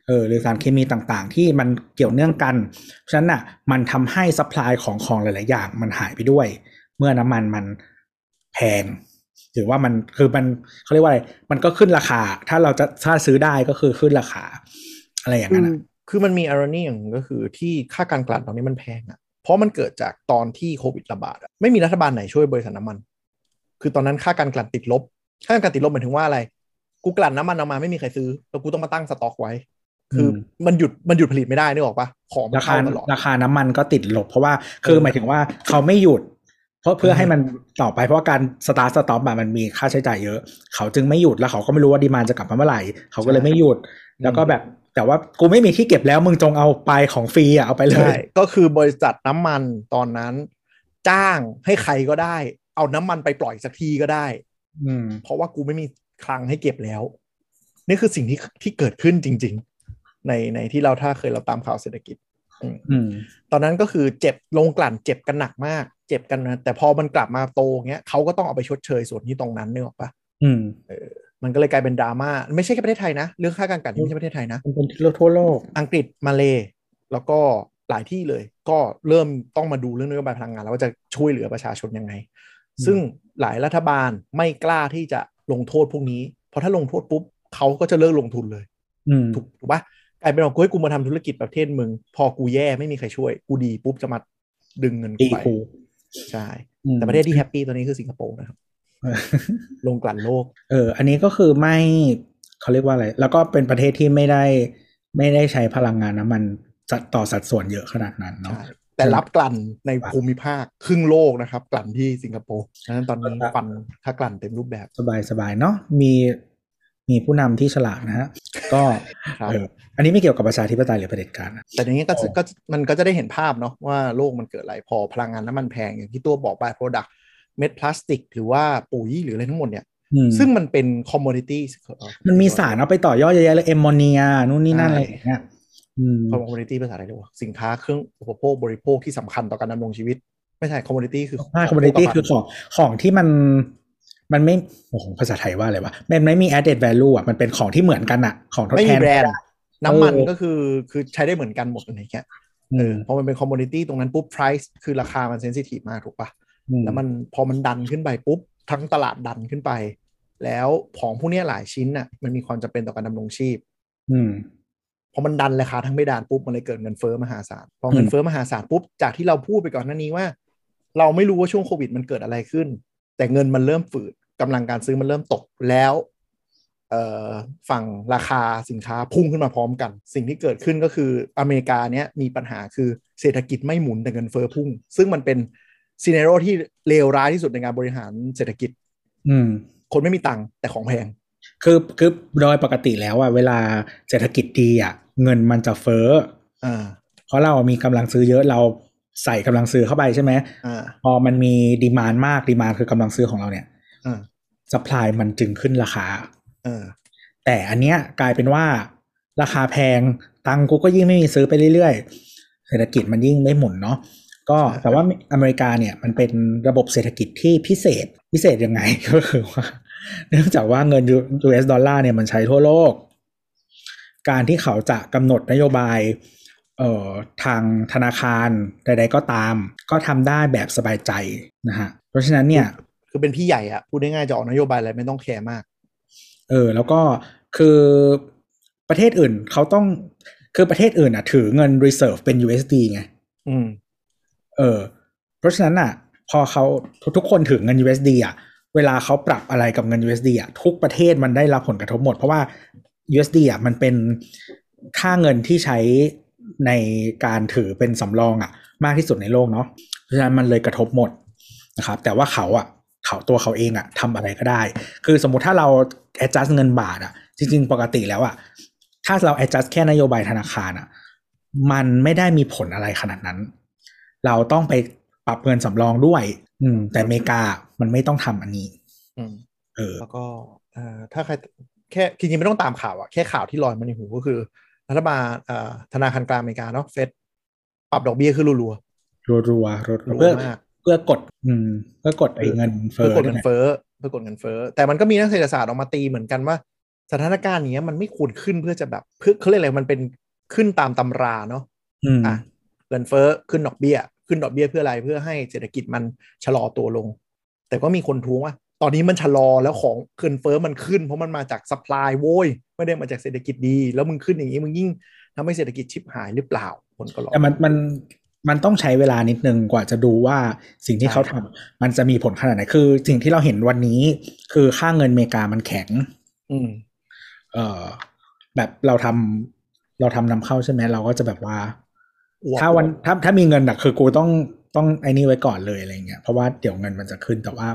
เออหรือสารเคมีต่างๆ ที่มันเกี่ยวเนื่องกัน เพราะฉะนั้นน่ะมันทำให้ supply ของของหลายๆอย่างมันหายไปด้วย เมื่อน้ำมันมันแพงหรือว่ามันคือมันเขาเรียกว่าอะไรมันก็ขึ้นราคา ถ้าเราจะถ้าซื้อได้ก็คือขึ้นราคา อะไรอย่างคืนั้นออะคือมันมีอารนีอย่างหนึ่งก็คือที่ค่าการกลั่นตอนนี้มันแพงอะเพราะมันเกิดจากตอนที่โควิดระบาดอะไม่มีรัฐบาลไหนช่วยบริษัทน้ำมัน คือตอนนั้นค่าการกลั่นติดลบ ค่าการกลั่นติดลบหมายถึงว่าอะไร กูกลั่นน้ำมันออกมาไม่มีใครซื้อแล้วกูต้องมาตั้งสต็อกไว้ คืออมันหยุดมันหยุดผลิตไม่ได้นึกออกปะของมันราคาเข้าตลอดราคาน้ำมันก็ติดลบ เพราะว่าคือเออหมายถึงว่าเขาไม่หยุด เพราะเพื่อเออให้มันต่อไปเพราะว่าการ start stop มันมีค่าใช้จ่ายเยอะ เขาจึงไม่หยุดแล้วเขาก็ไม่รู้ว่า demand จะกลับมาเมื่อไหร่ เขาก็เลยไม่หยุด แล้วก็แบบแต่ว่ากูไม่มีที่เก็บแล้วมึงจงเอาไปของฟรีอะเอาไปเลใช่ก็คือบริษัทน้ำมันตอนนั้น จ้างให้ใครก็ได้ เอาน้ำมันไปปล่อยสักทีก็ได้ อืม เพราะว่ากูไม่มีคลังให้เก็บแล้ว นี่คือสิ่งที่ที่เกิดขึ้นจริงๆ ในในที่เราถ้าเคยเราตามข่าวเศรษฐกิจอืมตอนนั้นก็คือเจ็บลงกลั่นเจ็บกันหนักมาก เจ็บกันนะแต่พอมันกลับมาโตเงี้ยเขาก็ต้องเอาไปชดเชยส่วนที่ตรงนั้นนึกออกปะอืมมันก็เลยกลายเป็นดราม่าไม่ใช่แค่ประเทศไทยนะ เรื่องค่าการกลั่นนี่ไม่ใช่ประเทศไทยนะมันเป็นทั่วโลก อังกฤษมาเลแล้วก็หลายที่เลย ก็เริ่มต้องมาดูเรื่องนโยบายพลังงาน แล้วว่าจะช่วยเหลือประชาชนยังไง ซึ่งหลายรัฐบาลไม่กล้าที่จะลงโทษพวกนี้ เพราะถ้าลงโทษปุ๊บเขาก็จะเลิกลงทุนเลยอืมถูกถูกปะ กลายเป็นว่ากูให้กูมาทำธุรกิจประเทศมึง พอกูแย่ไม่มีใครช่วย กูดีปุ๊บจะมาดึงเงินกูตีไปคูใช่อืมแต่ประเทศที่ happy ตอนนี้คือสิงคโปร์นะครับโรงกลั่นโลก เออ อันนี้ก็คือไม่เขาเรียกว่าอะไร แล้วก็เป็นประเทศที่ไม่ได้ไม่ได้ใช้พลังงานน้ำมันจัดต่อสัดส่วนเยอะขนาดนั้นเนาะใช่แต่รับกลั่นในภูมิภาคครึ่งโลกนะครับ กลั่นที่สิงคโปร์ฉะนั้นตอนนี้ครับฟันถ้ากลั่นเต็มรูปแบบสบายสบายเนาะมี มีผู้นำที่ฉลาดนะฮะก็ครับเอออันนี้ไม่เกี่ยวกับประชาธิปไตยหรือเผด็จการนะแต่อย่างนี้ก็จะอ๋อก็มันก็จะได้เห็นภาพเนาะว่าโลกมันเกิดอะไรพอพลังงานน้ำมันแพงอย่างที่ตัวบอกไปโปรดักต์เม็ดพลาสติก หรือว่าปุ๋ยหรืออะไรทั้งหมดเนี่ยอืมซึ่งมันเป็นคอมม o ดิตี้มันมีสารเอาไปต่อยอดเยอะแยะเลยแอมโมเนียนู่นนี่นั่นใช่อะไรอย่างเงี้ยอืมคอมม o ดิตี้ภาษาอะไรเรียกว่าสินค้าเครื่องอุปโภคบริโภคที่สำคัญต่อการดำรงชีวิต ไม่ใช่คอมม o ดิตี้คือใช่ community คือของของที่มัน มันไม่โอ้โหภาษาไทยว่าอะไรวะมันไม่มี added value อะมันเป็นของที่เหมือนกันอะ ของทดแทนไม่มีแบรนด์น้ำมันเออก็คือคือใช้ได้เหมือนกันหมดอะไรเงี้ยอืเอมอพอมันเป็นคอมม o ดิตี้ตรงนั้นปุ๊บ price คือราคามัน sensitive มากถูกปะอืมแล้วมันพอมันดันขึ้นไปปุ๊บ ทั้งตลาดดันขึ้นไป แล้วของพวกเนี้ยหลายชิ้นน่ะมันมีความจำเป็นต่อการดำรงชีพ อืมพอมันดันราคาทั้งไม่ดันปุ๊บมันเลยเกิดเงินเฟ้อมหาศาลพอเงินอืมเฟ้อมหาศาลปุ๊บจากที่เราพูดไปก่อนหน้านี้ว่า เราไม่รู้ว่าช่วงโควิดมันเกิดอะไรขึ้น แต่เงินมันเริ่มฝืดกำลังการซื้อมันเริ่มตกแล้วเอ่อฝั่งราคาสินค้าพุ่งขึ้นมาพร้อมกัน สิ่งที่เกิดขึ้นก็คืออเมริกาเนี้ยมีปัญหาคือเศรษฐกิจไม่หมุนแต่เงินเฟ้อพุ่ง ซึ่งมันเป็นซีเนโรที่เลวร้ายที่สุดในการบริหารเศรษฐกิจ อืม คนไม่มีตังค์แต่ของแพง คือคือโดยปกติแล้วอะเวลาเศรษฐกิจดีอะเงินมันจะเฟ้ออ่าเพราะเรามีกำลังซื้อเยอะเรา ใส่กำลังซื้อเข้าไปใช่ไหมอ่าพอมันมีดีมานมากดีมานคือกำลังซื้อของเราเนี่ยอ่าสปายมันจึงขึ้นราคาเออแต่อันเนี้ยกลายเป็นว่า ราคาแพงตังค์กูก็ยิ่งไม่มีซื้อไปเรื่อยๆ เศรษฐกิจมันยิ่งไม่หมุนเนาะก็ใช่แต่ว่าอเมริกาเนี่ยมันเป็นระบบเศรษฐกิจที่พิเศษพิเศษยังไงก็คือว่าเนื่องจากว่าเงิน US ดอลลาร์เนี่ยมันใช้ทั่วโลก การที่เขาจะกำหนดนโยบาย เอ่อทางธนาคารใด ๆ ก็ตาม ก็ทำได้แบบสบายใจนะฮะเพราะฉะนั้นเนี่ย คือเป็นพี่ใหญ่อะพูดง่ายๆจะออกนโยบายอะไรไม่ต้องแคร์มาก เออ แล้วก็คือประเทศอื่นเขาต้องคือประเทศอื่นอะถือเงิน reserve เป็น USD ไงอืม เออ เพราะฉะนั้นอะพอเขาทุกๆคนถือเงิน USD อะเวลาเขาปรับอะไรกับเงิน USD อะทุกประเทศมันได้รับผลกระทบหมด เพราะว่า USD อะมันเป็นค่าเงินที่ใช้ ในการถือเป็นสำรองอะ มากที่สุดในโลกเนาะเพราะฉะนั้นมันเลยกระทบหมดนะครับ แต่ว่าเขาอะเขาตัวเขาเองอะทำอะไรก็ได้ คือสมมุติถ้าเรา adjust เงินบาทอะ จริง ๆ ปกติแล้วอะถ้าเรา adjust แค่นโยบายธนาคารอะมันไม่ได้มีผลอะไรขนาดนั้น เราต้องไปปรับเงินสำรองด้วย อืม แต่อเมริกามันไม่ต้องทำอันนี้อืมเออแล้วก็เอ่อถ้าใครแค่จริงๆไม่ต้องตามข่าวอะแค่ข่าวที่ลอยมาในหูก็คือ รัฐบาลเอ่อธนาคารกลางอเมริกาเนาะเฟดปรับดอกเบี้ยขึ้นรัวรัวรัวรัวๆรัๆวเพื่อมากเพื่อกดอืมเพื่อกดไอ้เงินเฟ้เพื่ออกดเงินด้วยเฟ้อเพื่อกดเงินเฟ้อแต่มันก็มีนักเศรษฐศาสตร์ออกมาตีเหมือนกันว่า สถานการณ์อย่างเนี้ยมันไม่ควรขึ้นเพื่อจะแบบเพื่อเขาเรียกอะไรมันเป็นขึ้นตามตำราเนาะอืมอะเงินเฟ้อขึ้นดอกเบี้ย ขึ้นดอกเบี้ยเพื่ออะไรเพื่อให้เศรษฐกิจมันชะลอตัวลง แต่ก็มีคนท้วงว่า ตอนนี้มันชะลอแล้วของเงินเฟ้อมันขึ้น เพราะมันมาจากสป라이โว้ยไม่ได้มาจากเศรษฐกิจดี แล้วมึงขึ้นอย่างนี้มึงยิ่งทำให้เศรษฐกิจชิบหายหรือเปล่าคนก็รอแต่มันมันมันต้องใช้เวลานิดนึงกว่าจะดูว่าสิ่งที่ใช่เขาทำมันจะมีผลขนาดไหนคือ สิ่งที่เราเห็นวันนี้ คือค่าเงินอเมริกามันแข็ง อืม เอ่อแบบเราทำเราทำนำเข้าใช่ไหมเราก็จะแบบว่าอวบถ้าวันถ้าถ้ามีเงินอะคือกูต้องต้องไอ้นี่ไว้ก่อนเลยอะไรเงี้ยเพราะว่าเดี๋ยวเงินมันจะขึ้นแต่ว่า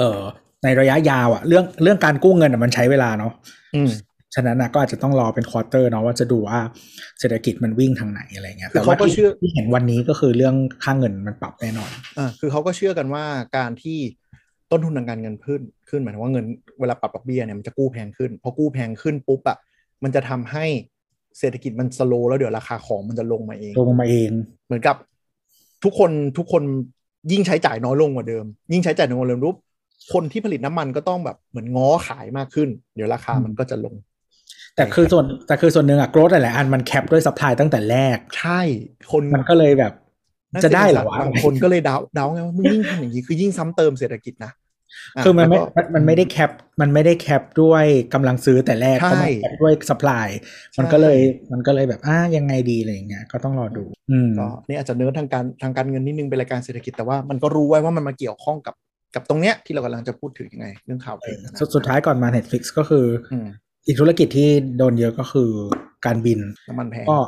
เออในระยะยาวอะเรื่องเรื่องการกู้เงินอะมันใช้เวลาเนาะอืมฉะนั้นนะก็อาจจะต้องรอเป็นควอเตอร์เนาะว่าจะดูว่าเศรษฐกิจมันวิ่งทางไหนอะไรเงี้ยคือแต่ว่าเขาก็ที่เชื่อที่เห็นวันนี้ก็คือเรื่องค่าเงินมันปรับแน่นอนอ่าคือเขาก็เชื่อกันว่าการที่ต้นทุนทางการเงินขึ้นขึ้นหมายถึงว่าเงินเวลาปรับดอกเบี้ยเนี่ยมันจะกู้แพงขึ้นพอกู้แพงขึ้นปุ๊บอะมันจะทำให้เศรษฐกิจมัน slow แล้วเดี๋ยวราคาของมันจะลงมาเองลงมาเอง เหมือนกับทุกคนทุกคนยิ่งใช้จ่ายน้อยลงกว่าเดิม ยิ่งใช้จ่ายน้อยลงกว่าเดิมรูป คนที่ผลิตน้ำมันก็ต้องแบบเหมือนง้อขายมากขึ้น เดี๋ยวราคามันก็จะลง แต่คือส่วนแต่คือส่วนหนึ่งอะ growth หลายๆอันมัน cap ด้วย supply ตั้งแต่แรก ใช่คนมันก็เลยแบบนักจะได้เหรอวะบางคนก็เลยเดาเดาไงว่ามึงยิ่งทำอย่างนี้คือยิ่งซ้ำเติมเศรษฐกิจนะะคือมันไม่แล้วก็มันมันไม่ได้ cap มันไม่ได้ cap ด้วยกำลังซื้อแต่แรกใช่เพราะมัน cap ด้วย supply มันใช่ก็เลยมันก็เลยแบบอ่ายังไงดีอะไรอย่างเงี้ยก็ต้องรอดูอืมก็นี่อาจจะเนื้อทางการทางการเงินนิดนึงเป็นรายการเศรษฐกิจแต่ว่ามันก็รู้ไว้ว่ามันมาเกี่ยวข้องกับ กับตรงเนี้ยที่เรากำลังจะพูดถึงยังไง เรื่องข่าวเอเอองั้นะสุดสุดท้ายก่อนมา Netflix ก็คือออืมอีกธุรกิจที่โดนเยอะก็คือการบินน้ำมันแพงก็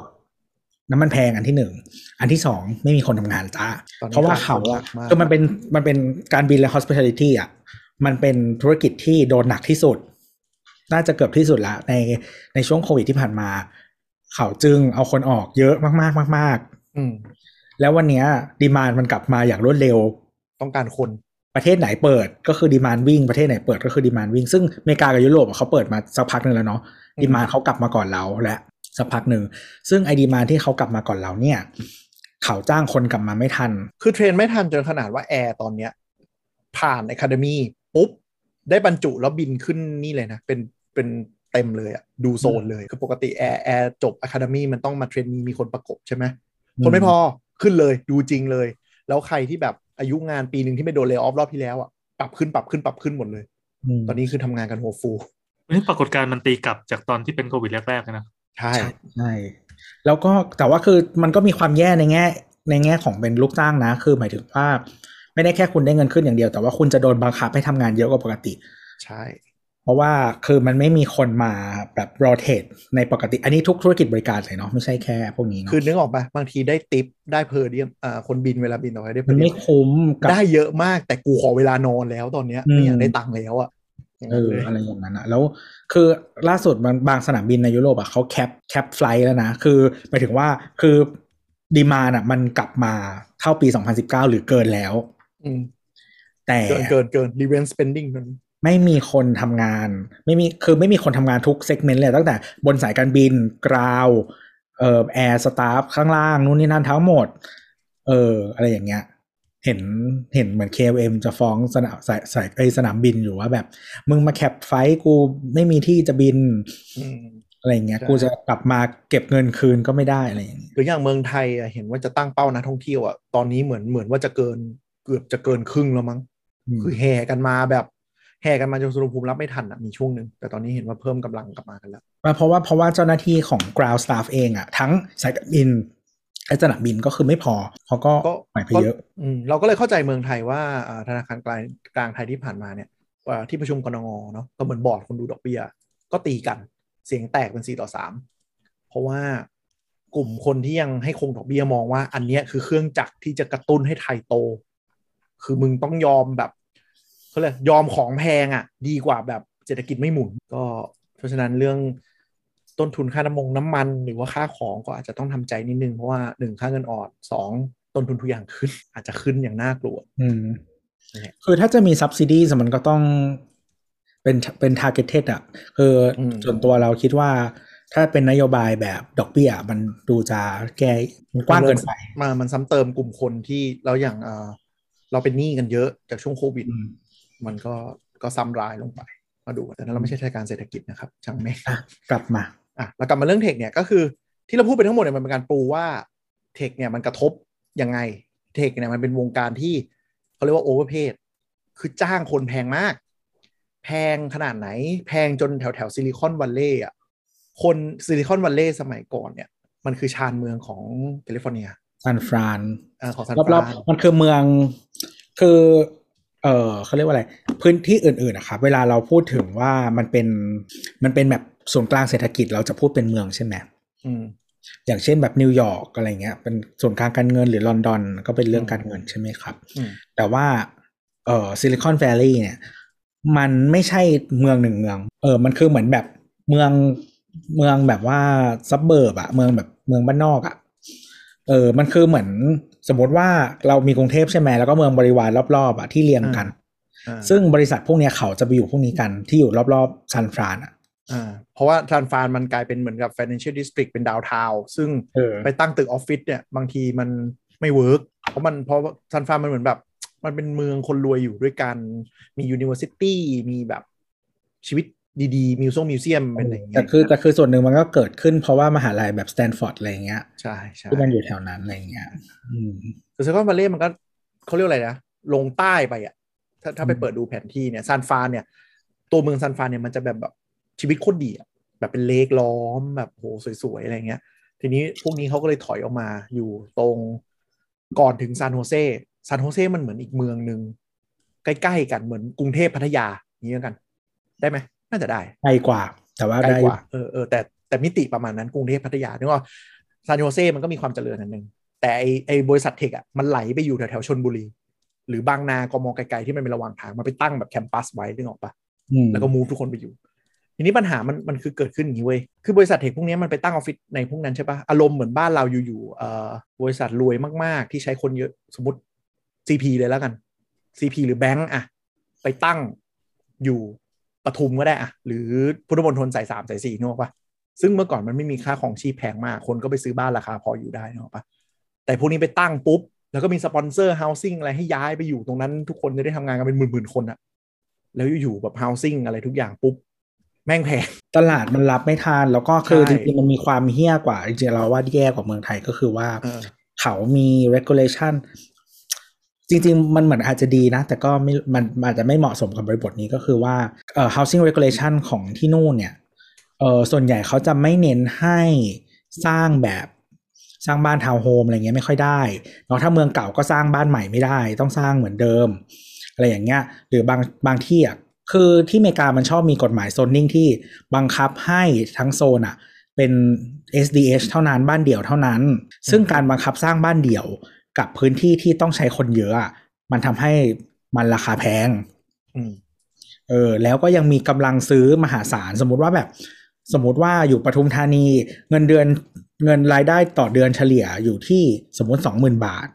น้ำมันแพงอันที่หนึ่ง อันที่สองไม่มีคนทำงานจ้าตอนนี้เพราะว่าเขาหนัอะกมากคือมันเป็นมันเป็นการบินและ hospitality อะมันเป็นธุรกิจที่โดนหนักที่สุด น่าจะเกือบที่สุดละในในช่วงโควิดที่ผ่านมา เขาจึงเอาคนออกเยอะมาก ๆ มากอืมๆแล้ววันเนี้ยดีมานมันกลับมาอย่างรวดเร็ว ต้องการคน ประเทศไหนเปิดก็คือดีมานวิ่งประเทศไหนเปิดก็คือดีมานวิ่งซึ่งอเมริกากับยุโรปอะเขาเปิดมาสักพักหนึ่งแล้วเนาะอืมดีมานเขากลับมาก่อนเราและสักพักหนึ่งซึ่งไอ demand ที่เขากลับมาก่อนเราเนี่ย เขาจ้างคนกลับมาไม่ทัน คือ train ไม่ทันจนขนาดว่าแอร์ตอนเนี้ย ผ่าน Academy ปุ๊บ ได้บรรจุแล้วบินขึ้นนี่เลยนะ เป็นเป็นเต็มเลยอะดูโซนเลย คือปกติแอร์แอร์จบ Academy มันต้องมา trainee มีคนประกบใช่ไหมคนไม่พอขึ้นเลยดูจริงเลย แล้วใครที่แบบ อายุงานปีหนึ่งที่ไม่โดนเล y o ออฟรอบที่แล้วอะปรับขึ้นปรับขึ้นปรับขึ้นหมดเลยมตอนนี้คือทำงานกันหัวฟูนี่ปรากฏการณ์มันตีกลับจากตอนที่เป็นโควิดแรกๆเลยนะใช่ใช่ใช่แล้วก็แต่ว่าคือมันก็มีความแย่ในแง่ ในแง่ของเป็นลูกจ้างนะ คือหมายถึงว่าไม่ได้แค่คุณได้เงินขึ้นอย่างเดียว แต่ว่าคุณจะโดนบังคับให้ทำงานเยอะกว่าปกติ ใช่ เพราะว่าคือมันไม่มีคนมาแบบ rotate ในปกติ อันนี้ทุกธุรกิจบริการเลยเนาะไม่ใช่แค่พวกนี้เนาะคือนึกออกปะบางทีได้ทิปได้ per diem อ่าคนบินเวลาบินต่อไปได้ per diem มันไม่คุ้มกับได้เยอะมากแต่กูขอเวลานอนแล้วตอนเนี้ยอืมไม่อยากได้ตังค์แล้วอะอย่างเอนั้นอเลยอะไรอย่างนั้นอะแล้วคือล่าสุดบางบางสนามบินในยุโรปอะเขา cap cap flight แล้วนะ คือหมายถึงว่าคือ demand อะมันกลับมาเท่าปี 2019 หรือเกินแล้วอืมแต่เกินเกินเกิน revenge spending มัน ไม่มีคนทำงาน ไม่มีคือไม่มีคนทำงานทุก segment เลยตั้งแต่บนสายการบิน ground เอ่อแอร์ staff ข้างล่างนู่นนี่นั่นทั้งหมด เอออะไรอย่างเงี้ย เห็นเห็นเหมือน KLM จะฟ้องสนามสายสายไอสนามบินอยู่ว่าแบบ มึงมาแคปไฟล์กูไม่มีที่จะบินอืมอะไรอย่างเงี้ยใช่กูจะกลับมาเก็บเงินคืนก็ไม่ได้อะไรอย่างเงี้ยหรืออย่างเมืองไทยอะเห็นว่าจะตั้งเป้านักท่องเที่ยวอะตอนนี้เหมือนเหมือนว่าจะเกินเกือบจะเกินครึ่งแล้วมั้งอืมคือแห่กันมาแบบ แห่กันมาจนสุรภูมิรับไม่ทันอะมีช่วงหนึ่งแต่ตอนนี้เห็นว่าเพิ่มกำลังกลับมากันแล้วเพราะว่าเพราะว่าเจ้าหน้าที่ของ ground staff เองอะทั้งสายการบินและสนามบินก็คือไม่พอเขาก็ก็ปล่อยไปเยอะอืมเราก็เลยเข้าใจเมืองไทยว่าอ่าธนาคารกลางกลางไทยที่ผ่านมาเนี่ยอ่าที่ประชุมกรงงเนาะก็เหมือนบอร์ดคนดูดอกเบี้ยก็ตีกันเสียงแตกเป็นสี่ต่อสามเพราะว่ากลุ่มคนที่ยังให้คงดอกเบี้ยมองว่า อันเนี้ยคือเครื่องจักรที่จะกระตุ้นให้ไทยโต คือมึงต้องยอมแบบ เขาเรียกยอมของแพงอะ่ะ ดีกว่าแบบเศรษฐกิจไม่หมุน ก็เพราะฉะนั้นเรื่องต้นทุนค่าน้ำมงน้ำมัน หรือว่าค่าของก็อาจจะต้องทำใจนิดนึง เพราะว่าหนึ่งค่าเงินอ่อนสองต้นทุนทุกอย่างขึ้น อาจจะขึ้นอย่างน่ากลัว อืมเนี่ยคือถ้าจะมี subsidy มันก็ต้องเป็นเป็น targeted อะ คืออมส่วนตัวเราคิดว่าถ้าเป็นนโยบายแบบดอกเบี้ยมันดูจะแก้มันกว้างเกินไปมามันซ้ำเติมกลุ่มคนที่เราอย่างเออเราเป็นหนี้กันเยอะจากช่วงโควิดอื มมันก็ก็ซ้ำร้ายลงไปมาดูกันแต่นั้นเราไม่ใช่รายการเศรษฐกิจนะครับช่างแม่งอะกลับมาอะเรากลับมาเรื่อง tech เนี่ยก็คือที่เราพูดไปทั้งหมดเนี่ยมันเป็นการปูว่า tech เนี่ยมันกระทบยังไง tech เนี่ยมันเป็นวงการที่เขาเรียกว่า overpaid คือจ้างคนแพงมาก แพงขนาดไหน แพงจนแถวแถวซิลิคอนวัลเลย์อะคนซิลิคอนวัลเลย์สมัยก่อนเนี่ย มันคือชานเมืองของแคลิฟอร์เนียซานฟรานอ่าของซานฟรานรอบรอบมันคือเมืองคือ เออเขาเรียกว่าอะไร พื้นที่อื่นๆนะครับเวลาเราพูดถึงว่ามันเป็นมันเป็นแบบศูนย์กลางเศรษฐกิจเราจะพูดเป็นเมืองใช่ไหมอืมอย่างเช่นแบบนิวยอร์กอะไรเงี้ย เป็นศูนย์กลางการเงินหรือลอนดอนก็เป็นเรื่องอืมการเงินใช่ไหมครับอืมแต่ว่าเออซิลิคอนแวลลีย์เนี่ย มันไม่ใช่เมืองหนึ่งเมือง เออมันคือเหมือนแบบเมืองเมืองแบบว่าsuburb อะเมืองแบบเมืองบ้านนอกอะเออมันคือเหมือน สมมติว่าเรามีกรุงเทพใช่ไหมแล้วก็เมืองบริวารรอบๆอะที่เรียงกันอ่าซึ่งบริษัทพวกเนี้ยเขาจะไปอยู่พวกนี้กันที่อยู่รอบๆซานฟรานอะอ่าเพราะว่าซานฟรานมันกลายเป็นเหมือนกับ financial district เป็นดาวทาวซึ่งเออไปตั้งตึกออฟฟิศเนี่ยบางทีมันไม่ work เพราะมันเพราะซานฟรานมันเหมือนแบบ มันเป็นเมืองคนรวยอยู่ด้วยกัน มี university มีแบบชีวิต ดีๆมิวซง museum เป็นอะไรอย่างเงี้แต่คือแต่คือส่วนหนึ่งมันก็เกิดขึ้นเพราะว่ามหาลัยแบบสแตนฟอร์ดอะไรอย่างเงี้ยใช่ใช่ที่มันอยู่แถวนั้นอะไรอย่างเงี้ยอืมคือซิลิคอนวัลเลย์มันก็เขาเรียกอะไรนะ ลงใต้ไปอะ ถ้าถ้าไปอืมเปิดดูแผนที่เนี่ยซานฟรานเนี่ย ตัวเมืองซานฟรานเนี่ยมันจะแบบแบบชีวิตโคตรดีอะแบบเป็น lake ล้อมแบบโหสวยๆอะไรเงี้ย ทีนี้พวกนี้เขาก็เลยถอยออกมาอยู่ตรงก่อนถึงซานโฮเซซานโฮเซมันเหมือนอีกเมืองหนึ่งใกล้ๆกันเหมือนกรุงเทพพัทยาอย่างนี้แล้วกัน ได้ไหม น่าจะได้ไกลกว่า แต่ว่าไกลได้กว่าเออเออแต่แต่มิติประมาณนั้นกรุงเทพพัทยานึกว่าซานโยเซ่มันก็มีความเจริญอันหนึ่งแต่ไอไอบริษัทเทคอะมันไหลไปอยู่แถวแถวๆชนบุรี หรือบางนากมไกลๆที่มันเป็นระหว่างทางมันไปตั้งแบบแคมปัสไว้นึกออกปะอืมแล้วก็มูฟทุกคนไปอยู่ ทีนี้ปัญหามันมันคือเกิดขึ้นอย่างนี้เว้ยคือบริษัทเทคพวกนี้มันไปตั้งออฟฟิศในพวกนั้นใช่ปะอารมณ์เหมือนบ้านเราอยู่ๆเอ่อบริษัทรวยมากๆ ที่ใช้คนเยอะสมมติ CP เลยแล้วกัน CP หรือแบงก์อะไปตั้งอยู่ ปทุมก็ได้อะหรือพุทธมณฑลสายสามสายสี่นึกออกปะซึ่งเมื่อก่อนมันไม่มีค่าของชีพแพงมาก คนก็ไปซื้อบ้านราคาพออยู่ได้นึกออกปะแต่พวกนี้ไปตั้งปุ๊บ แล้วก็มีสปอนเซอร์เฮาสิ่งอะไรให้ย้ายไปอยู่ตรงนั้น ทุกคนจะได้ทำงานกันเป็นหมื่นๆคนอะแล้วอยู่ๆแบบ housing อะไรทุกอย่างปุ๊บแม่งแพงตลาดมันรับไม่ทันแล้วก็คือใช่จริงๆมันมีความเฮี้ยกว่าจริงๆเราว่าแย่กว่าเมืองไทยก็คือว่าเออเขามี regulation จริงๆ มันเหมือนอาจจะดีนะ แต่ก็ไม่มันอาจจะไม่เหมาะสมกับบริบทนี้ก็คือว่าเอ่อ housing regulation ของที่นู่นเนี่ยเออส่วนใหญ่เขาจะไม่เน้นให้สร้างแบบสร้างบ้านทาวน์โฮมอะไรเงี้ยไม่ค่อยได้เนาะถ้าเมืองเก่าก็สร้างบ้านใหม่ไม่ได้ ต้องสร้างเหมือนเดิม อะไรอย่างเงี้ย หรือบางบางที่อะคือที่อเมริกามันชอบมีกฎหมายโซนนิ่งที่บังคับให้ทั้งโซนอะเป็น SDH เท่านั้นบ้านเดี่ยวเท่านั้น ซึ่งการบังคับสร้างบ้านเดี่ยว กับพื้นที่ที่ต้องใช้คนเยอะอะมันทำให้มันราคาแพงอืมเออ แล้วก็ยังมีกำลังซื้อมหาศาลสมมุติว่าแบบ สมมุติว่าอยู่ปทุมธานีเงินเดือนเงินรายได้ต่อเดือนเฉลี่ยอยู่ที่สมมติสองหมื่นบาท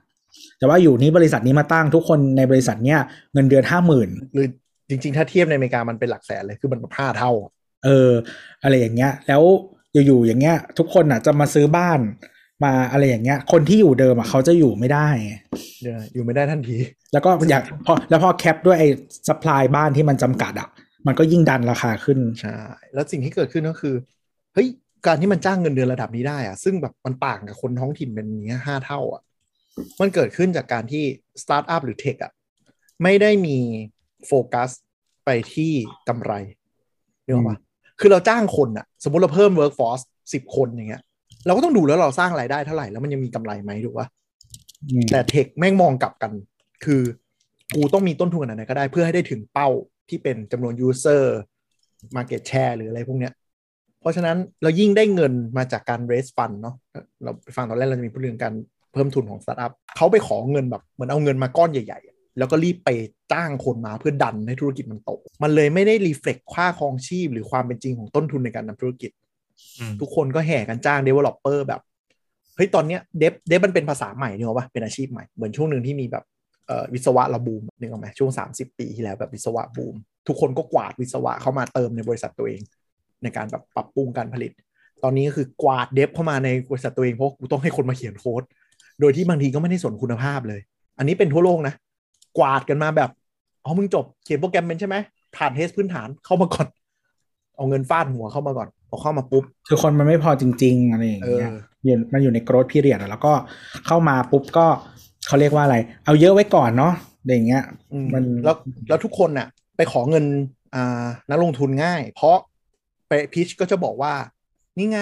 แต่ว่าอยู่นี้บริษัทนี้มาตั้งทุกคนในบริษัทเนี้ยเงินเดือนห้าหมื่นหรือจริง ๆ ถ้าเทียบในอเมริกามันเป็นหลักแสนเลยคือมันห้าเท่า เออ อะไรอย่างเงี้ย แล้วอยู่ๆอย่างเงี้ย ทุกคนอะจะมาซื้อบ้าน มาอะไรอย่างเงี้ย คนที่อยู่เดิมอะเขาจะอยู่ไม่ได้เดี๋ยวอยู่ไม่ได้ทันที แล้วก็อยากพอแล้วพอแคปด้วยไอ้สป라이บ้านที่มันจำกัดอะมันก็ยิ่งดันราคาขึ้นใช่แล้วสิ่งที่เกิดขึ้นก็คือเฮ้ยการที่มันจ้างเงินเดือนระดับนี้ได้อะซึ่งแบบมันต่างกับคนท้องถิ่นเป็นอย่างเงี้ยห้าเท่าอะมันเกิดขึ้นจากการที่สตาร์ทอัพหรือ tech อะไม่ได้มีโฟกัสไปที่กำไรนึกออกปะคือเราจ้างคนอะสมมติเราเพิ่ม workforce สิบคนอย่างเงี้ย เราก็ต้องดูแล้วเราสร้างรายได้เท่าไหร่แล้วมันยังมีกำไรไหมถูกปะอืมแต่ tech แม่งมองกลับกัน คือกูต้องมีต้นทุนขนาดไหนก็ได้เพื่อให้ได้ถึงเป้าที่เป็นจำนวน user market share หรืออะไรพวกเนี้ย เพราะฉะนั้นเรายิ่งได้เงินมาจากการ raise fund เนาะเราไปฟังตอนแรกเราจะมีพูดเรื่องการเพิ่มทุนของสตาร์ทอัพเขาไปขอเงินแบบเหมือนเอาเงินมาก้อนใหญ่ๆอะแล้วก็รีบไปจ้างคนมาเพื่อดันให้ธุรกิจมันโต มันเลยไม่ได้ reflect ค่าครองชีพหรือความเป็นจริงของต้นทุนในการทำธุรกิจอืม ทุกคนก็แห่กันจ้าง developer แบบเฮ้ยตอนเนี้ย dev dev มันเป็นภาษาใหม่เนี่ยหรอปะเป็นอาชีพใหม่ เหมือนช่วงหนึ่งที่มีแบบเอ่อวิศวะระบูมนึกออกไหมช่วง 30 ปีที่แล้วแบบวิศวะบูม ทุกคนก็กวาดวิศวะเข้ามาเติมในบริษัทตัวเอง ในการแบบปรับปรุงการผลิต ตอนนี้ก็คือกวาดเดฟเข้ามาในบริษัทตัวเองเพราะกูต้องให้คนมาเขียนโค้ดโดยที่บางทีก็ไม่ได้สนคุณภาพเลย อันนี้เป็นทั่วโลกนะ กวาดกันมาแบบอ๋อมึงจบเขียนโปรแกรมเป็นใช่ไหมผ่านเทสพื้นฐานเข้ามาก่อน เอาเงินฟาดหัวเข้ามาก่อน พอเข้ามาปุ๊บ คือคนมันไม่พอจริง ๆ อะไรอย่างเอเงี้อยอยู่มันอยู่ในโกรธพีเรียดแล้วก็เข้ามาปุ๊บก็เขาเรียกว่าอะไร เอาเยอะไว้ก่อนเนาะอะไรอย่างเงี้ยอืมมันแล้วแล้วทุกคนน่ะไปขอเงินอ่านักลงทุนง่าย เพราะไปพิชก็จะบอกว่า นี่ไง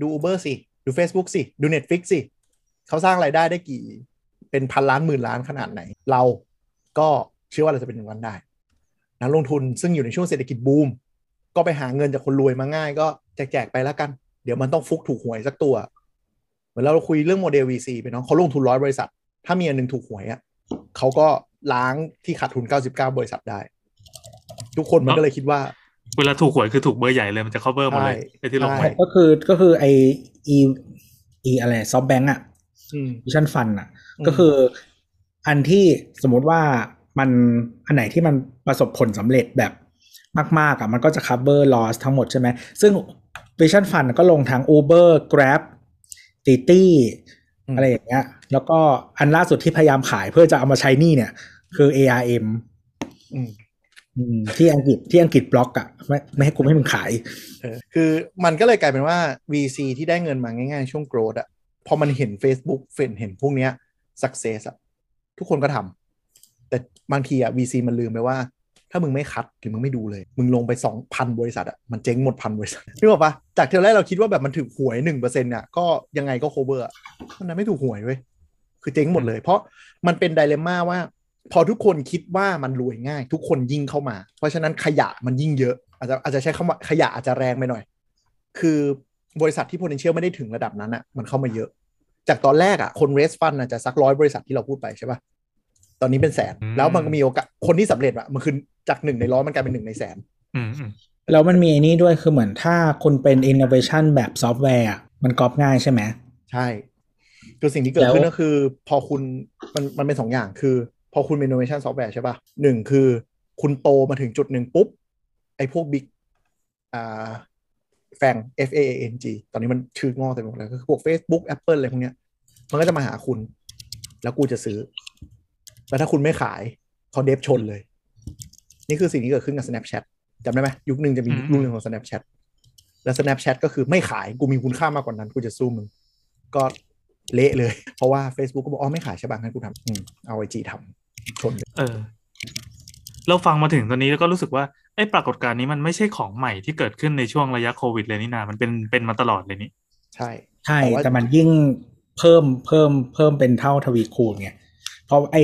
ดู Uber สิ ดู Facebook สิ ดู Netflix สิเขาสร้างรายได้ได้กี่ เป็นพันล้านหมื่นล้านขนาดไหน เราก็เชื่อว่าเราจะเป็นหนึ่งวันได้นักลงทุนซึ่งอยู่ในช่วงเศรษฐกิจบูม ก็ไปหาเงินจากคนรวยมาง่าย ก็ แจกๆไปแล้วกัน เดี๋ยวมันต้องฟุกถูกหวยสักตัว เหมือนเราคุยเรื่องโมเดล VC ไปเนาะเขาลงทุนร้อยบริษัท ถ้ามีอันหนึงถูกหวยอะ่ะเขาก็ล้างที่ขาดทุน 99 บริษัทได้ ทุกคนมันก็เลยคิดว่า เวลาถูกหวยคือถูกเบอร์ใหญ่เลยมันจะ cover หมดเลยใช่ไอ้ที่ลงใช่ไปก็คือก็คือไออีอีอะไรซอฟแบงก์อะอืมวิชั่นฟันอะอืมก็คืออันที่สมมุติว่ามันอันไหนที่มันประสบผลสำเร็จแบบมากๆอะมันก็จะ cover loss ทั้งหมดใช่ไหม ซึ่ง Vision Fund ก็ลงทั้ง Uber Grab t i t i อะไรอย่างเงี้ย แล้วก็อันล่าสุดที่พยายามขายเพื่อจะเอามาใช้หนี่เนี่ย คือ ARM อืมอืมที่อังกฤษที่อังกฤษบล็อกอะไม่ไม่ให้กูไม่ให้มึงขายเออคือมันก็เลยกลายเป็นว่า VC ที่ได้เงินมาง่าย ๆ ช่วงโกรดอะพอมันเห็น Facebook เห็นเห็นพวกเนี้ย success อะทุกคนก็ทำแต่บางทีอะ VC มันลืมไปว่า ถ้ามึงไม่คัดหรือมึงไม่ดูเลย มึงลงไป 2,000 บริษัทอะมันเจ๊งหมดพันบริษัทนึกออกปะจากที่แรกเราคิดว่าแบบมันถูกหวย1%เนี่ยก็ยังไงก็ cover อะมันนั้นไม่ถูกหวยเว้ยคือเจ๊งหมดเลย เพราะมันเป็นไดเลม่าว่า พอทุกคนคิดว่ามันรวยง่าย ทุกคนยิ่งเข้ามา เพราะฉะนั้นขยะมันยิ่งเยอะ อาจจะอาจจะใช้คำว่าขยะอาจจะแรงไปหน่อย คือบริษัทที่ potential ไม่ได้ถึงระดับนั้นอะมันเข้ามาเยอะ จากตอนแรกอะคน raise fund อาจจะสักร้อยบริษัทที่เราพูดไปใช่ปะ ตอนนี้เป็นแสนอืมแล้วมันก็มีโอกาสคนที่สำเร็จอะมันคือจากหนึ่งในร้อยมันกลายเป็นหนึ่งในแสนอืมอืมแล้วมันมีไอ้นี่ด้วยคือเหมือนถ้าคุณเป็น innovation แบบซอฟต์แวร์อะมันกอบง่ายใช่ไหมใช่คือสิ่งที่เกิดแล้วขึ้นก็คือ พอคุณมันมันเป็นสองอย่างคือ พอคุณเป็น innovation software ใช่ป่ะหนึ่งคือคุณโตมาถึงจุดหนึ่งปุ๊บ ไอ้พวก big อ่าแฟง F A A N G ตอนนี้มันชื่องอกเต็มไปหมดเลยก็คือพวก Facebook Apple อะไรพวกเนี้ย มันก็จะมาหาคุณ แล้วกูจะซื้อ แล้วถ้าคุณไม่ขายเขาเดฟชนเลย นี่คือสิ่งที่เกิดขึ้นกับ Snapchat จำได้ไหมยุคหนึ่งจะมียุคหนึ่งของ Snapchat แล้ว Snapchat ก็คือไม่ขายกูมีคุณค่ามากกว่านั้น กูจะสู้มึง ก็เละเลย เพราะว่า Facebook ก็บอกอ๋อไม่ขายใช่ป่ะงั้นกูทำอืมเอาไอจีทำชนเลยเออ เราฟังมาถึงตอนนี้แล้วก็รู้สึกว่าไอ้ปรากฏการณ์นี้มันไม่ใช่ของใหม่ที่เกิดขึ้นในช่วงระยะโควิดเลยนี่นา มันเป็นเป็นมาตลอดเลยนี่ ใช่ ใช่ แต่ว่าแต่มันยิ่งเพิ่มเพิ่มเพิ่มเป็นเท่าทวีคูณไงเพราะไอ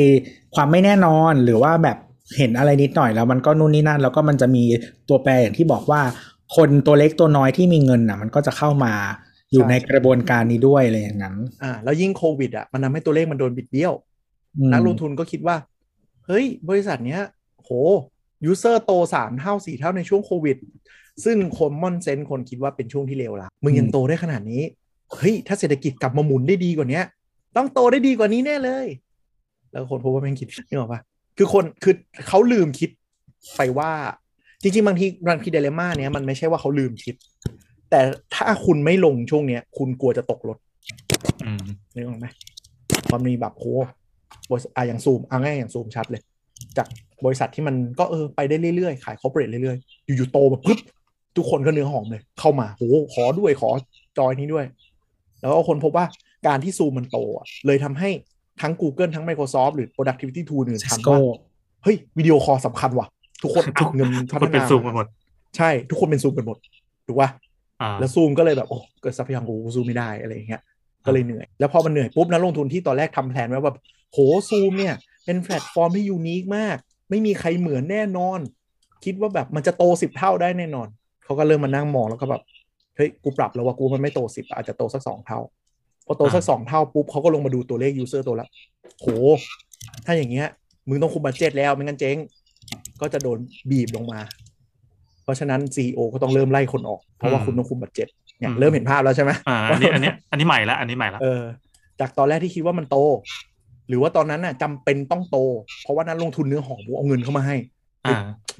ความไม่แน่นอนหรือว่าแบบเห็นอะไรนิดหน่อยแล้วมันก็นู่นนี่นั่น แล้วก็มันจะมีตัวแปรอย่างที่บอกว่า คนตัวเล็กตัวน้อยที่มีเงินน่ะมันก็จะเข้ามาอยู่ในกระบวนการนี้ด้วยอะไรอย่างนั้น อ่า แล้วยิ่งโควิดอะมันทำให้ตัวเลขมันโดนบิดเบี้ยวอืมนักลงทุนก็คิดว่า เฮ้ย บริษัทเนี้ย โหยูเซอร์โตสามเท่าสี่เท่าในช่วงโควิด ซึ่งคนมอนเซนคนคิดว่าเป็นช่วงที่เลวละมึงยังโตได้ขนาดนี้ เฮ้ย ถ้าเศรษฐกิจกลับมาหมุนได้ดีกว่าเนี้ยต้องโตได้ดีกว่านี้แน่เลย แล้วคนพบว่าแม่งคิดนี่หรอกปะคือคนคือเขาลืมคิดไปว่า จริง ๆ บางทีบางทีเดเลม่าเนี้ยมันไม่ใช่ว่าเขาลืมคิด แต่ถ้าคุณไม่ลงช่วงเนี้ย คุณกลัวจะตกรถอืมนึกออกไหมมันมีแบบโหบริษัทอะอย่างซูมเอาง่ายอย่างซูมชัดเลย จากบริษัทที่มันก็เออไปได้เรื่อยๆ ขายคอร์เปอเรทเรื่อยๆ อยู่ๆโตแบบปึ๊บทุกคนก็เนื้อหอมเลย เข้ามาโหขอด้วยขอจอยนี้ด้วย แล้วก็คนพบว่าการที่ซูมมันโตอะเลยทำให้ ทั้ง Google ทั้ง Microsoft หรือ productivity tool อื่นซิสทำโก้ว่าเฮ้ยวิดีโอคอลสำคัญว่ะ ทุกคนทุอักดเงินทุกพัคฒนเป็นนาซูมกันหมด ใช่ทุกคนเป็นซูมกันหมดถูกป่ะอ่าแล้วซูมก็เลยแบบโอ้เกิดทรัพยากรกูซูมไม่ได้อะไรอย่างเงี้ยก็เลยเหนื่อย แล้วพอมันเหนื่อยปุ๊บนักลงทุนที่ตอนแรกทำแผนไว้ว่าแบบโหซูมเนี่ย เป็นแพลตฟอร์มที่ unique มาก ไม่มีใครเหมือนแน่นอน คิดว่าแบบมันจะโตสิบเท่าได้แน่นอน เขาก็เริ่มมานั่งมองแล้วก็แบบเฮ้ยกูปรับแล้วว่ากูมันไม่โตสิบอาจจะโตสักสองเท่า พอโตสักอ่าสองเท่าปุ๊บเขาก็ลงมาดูตัวเลข user ตัวละโห ถ้าอย่างเงี้ย มึงต้องคุม budget แล้วไม่งั้นเจ๊ง ก็จะโดนบีบลงมา เพราะฉะนั้น CEO ก็ต้องเริ่มไล่คนออก เพราะว่าคุณต้องคุม budget เนี่ยเริ่มเห็นภาพแล้วใช่ไหมอ่าอันนี้อันนี้อันนี้ใหม่ละอันนี้ใหม่ละเออจากตอนแรกที่คิดว่ามันโต หรือว่าตอนนั้นน่ะจำเป็นต้องโต เพราะว่านักลงทุนเนื้อหอมกูเอาเงินเข้ามาให้อ่า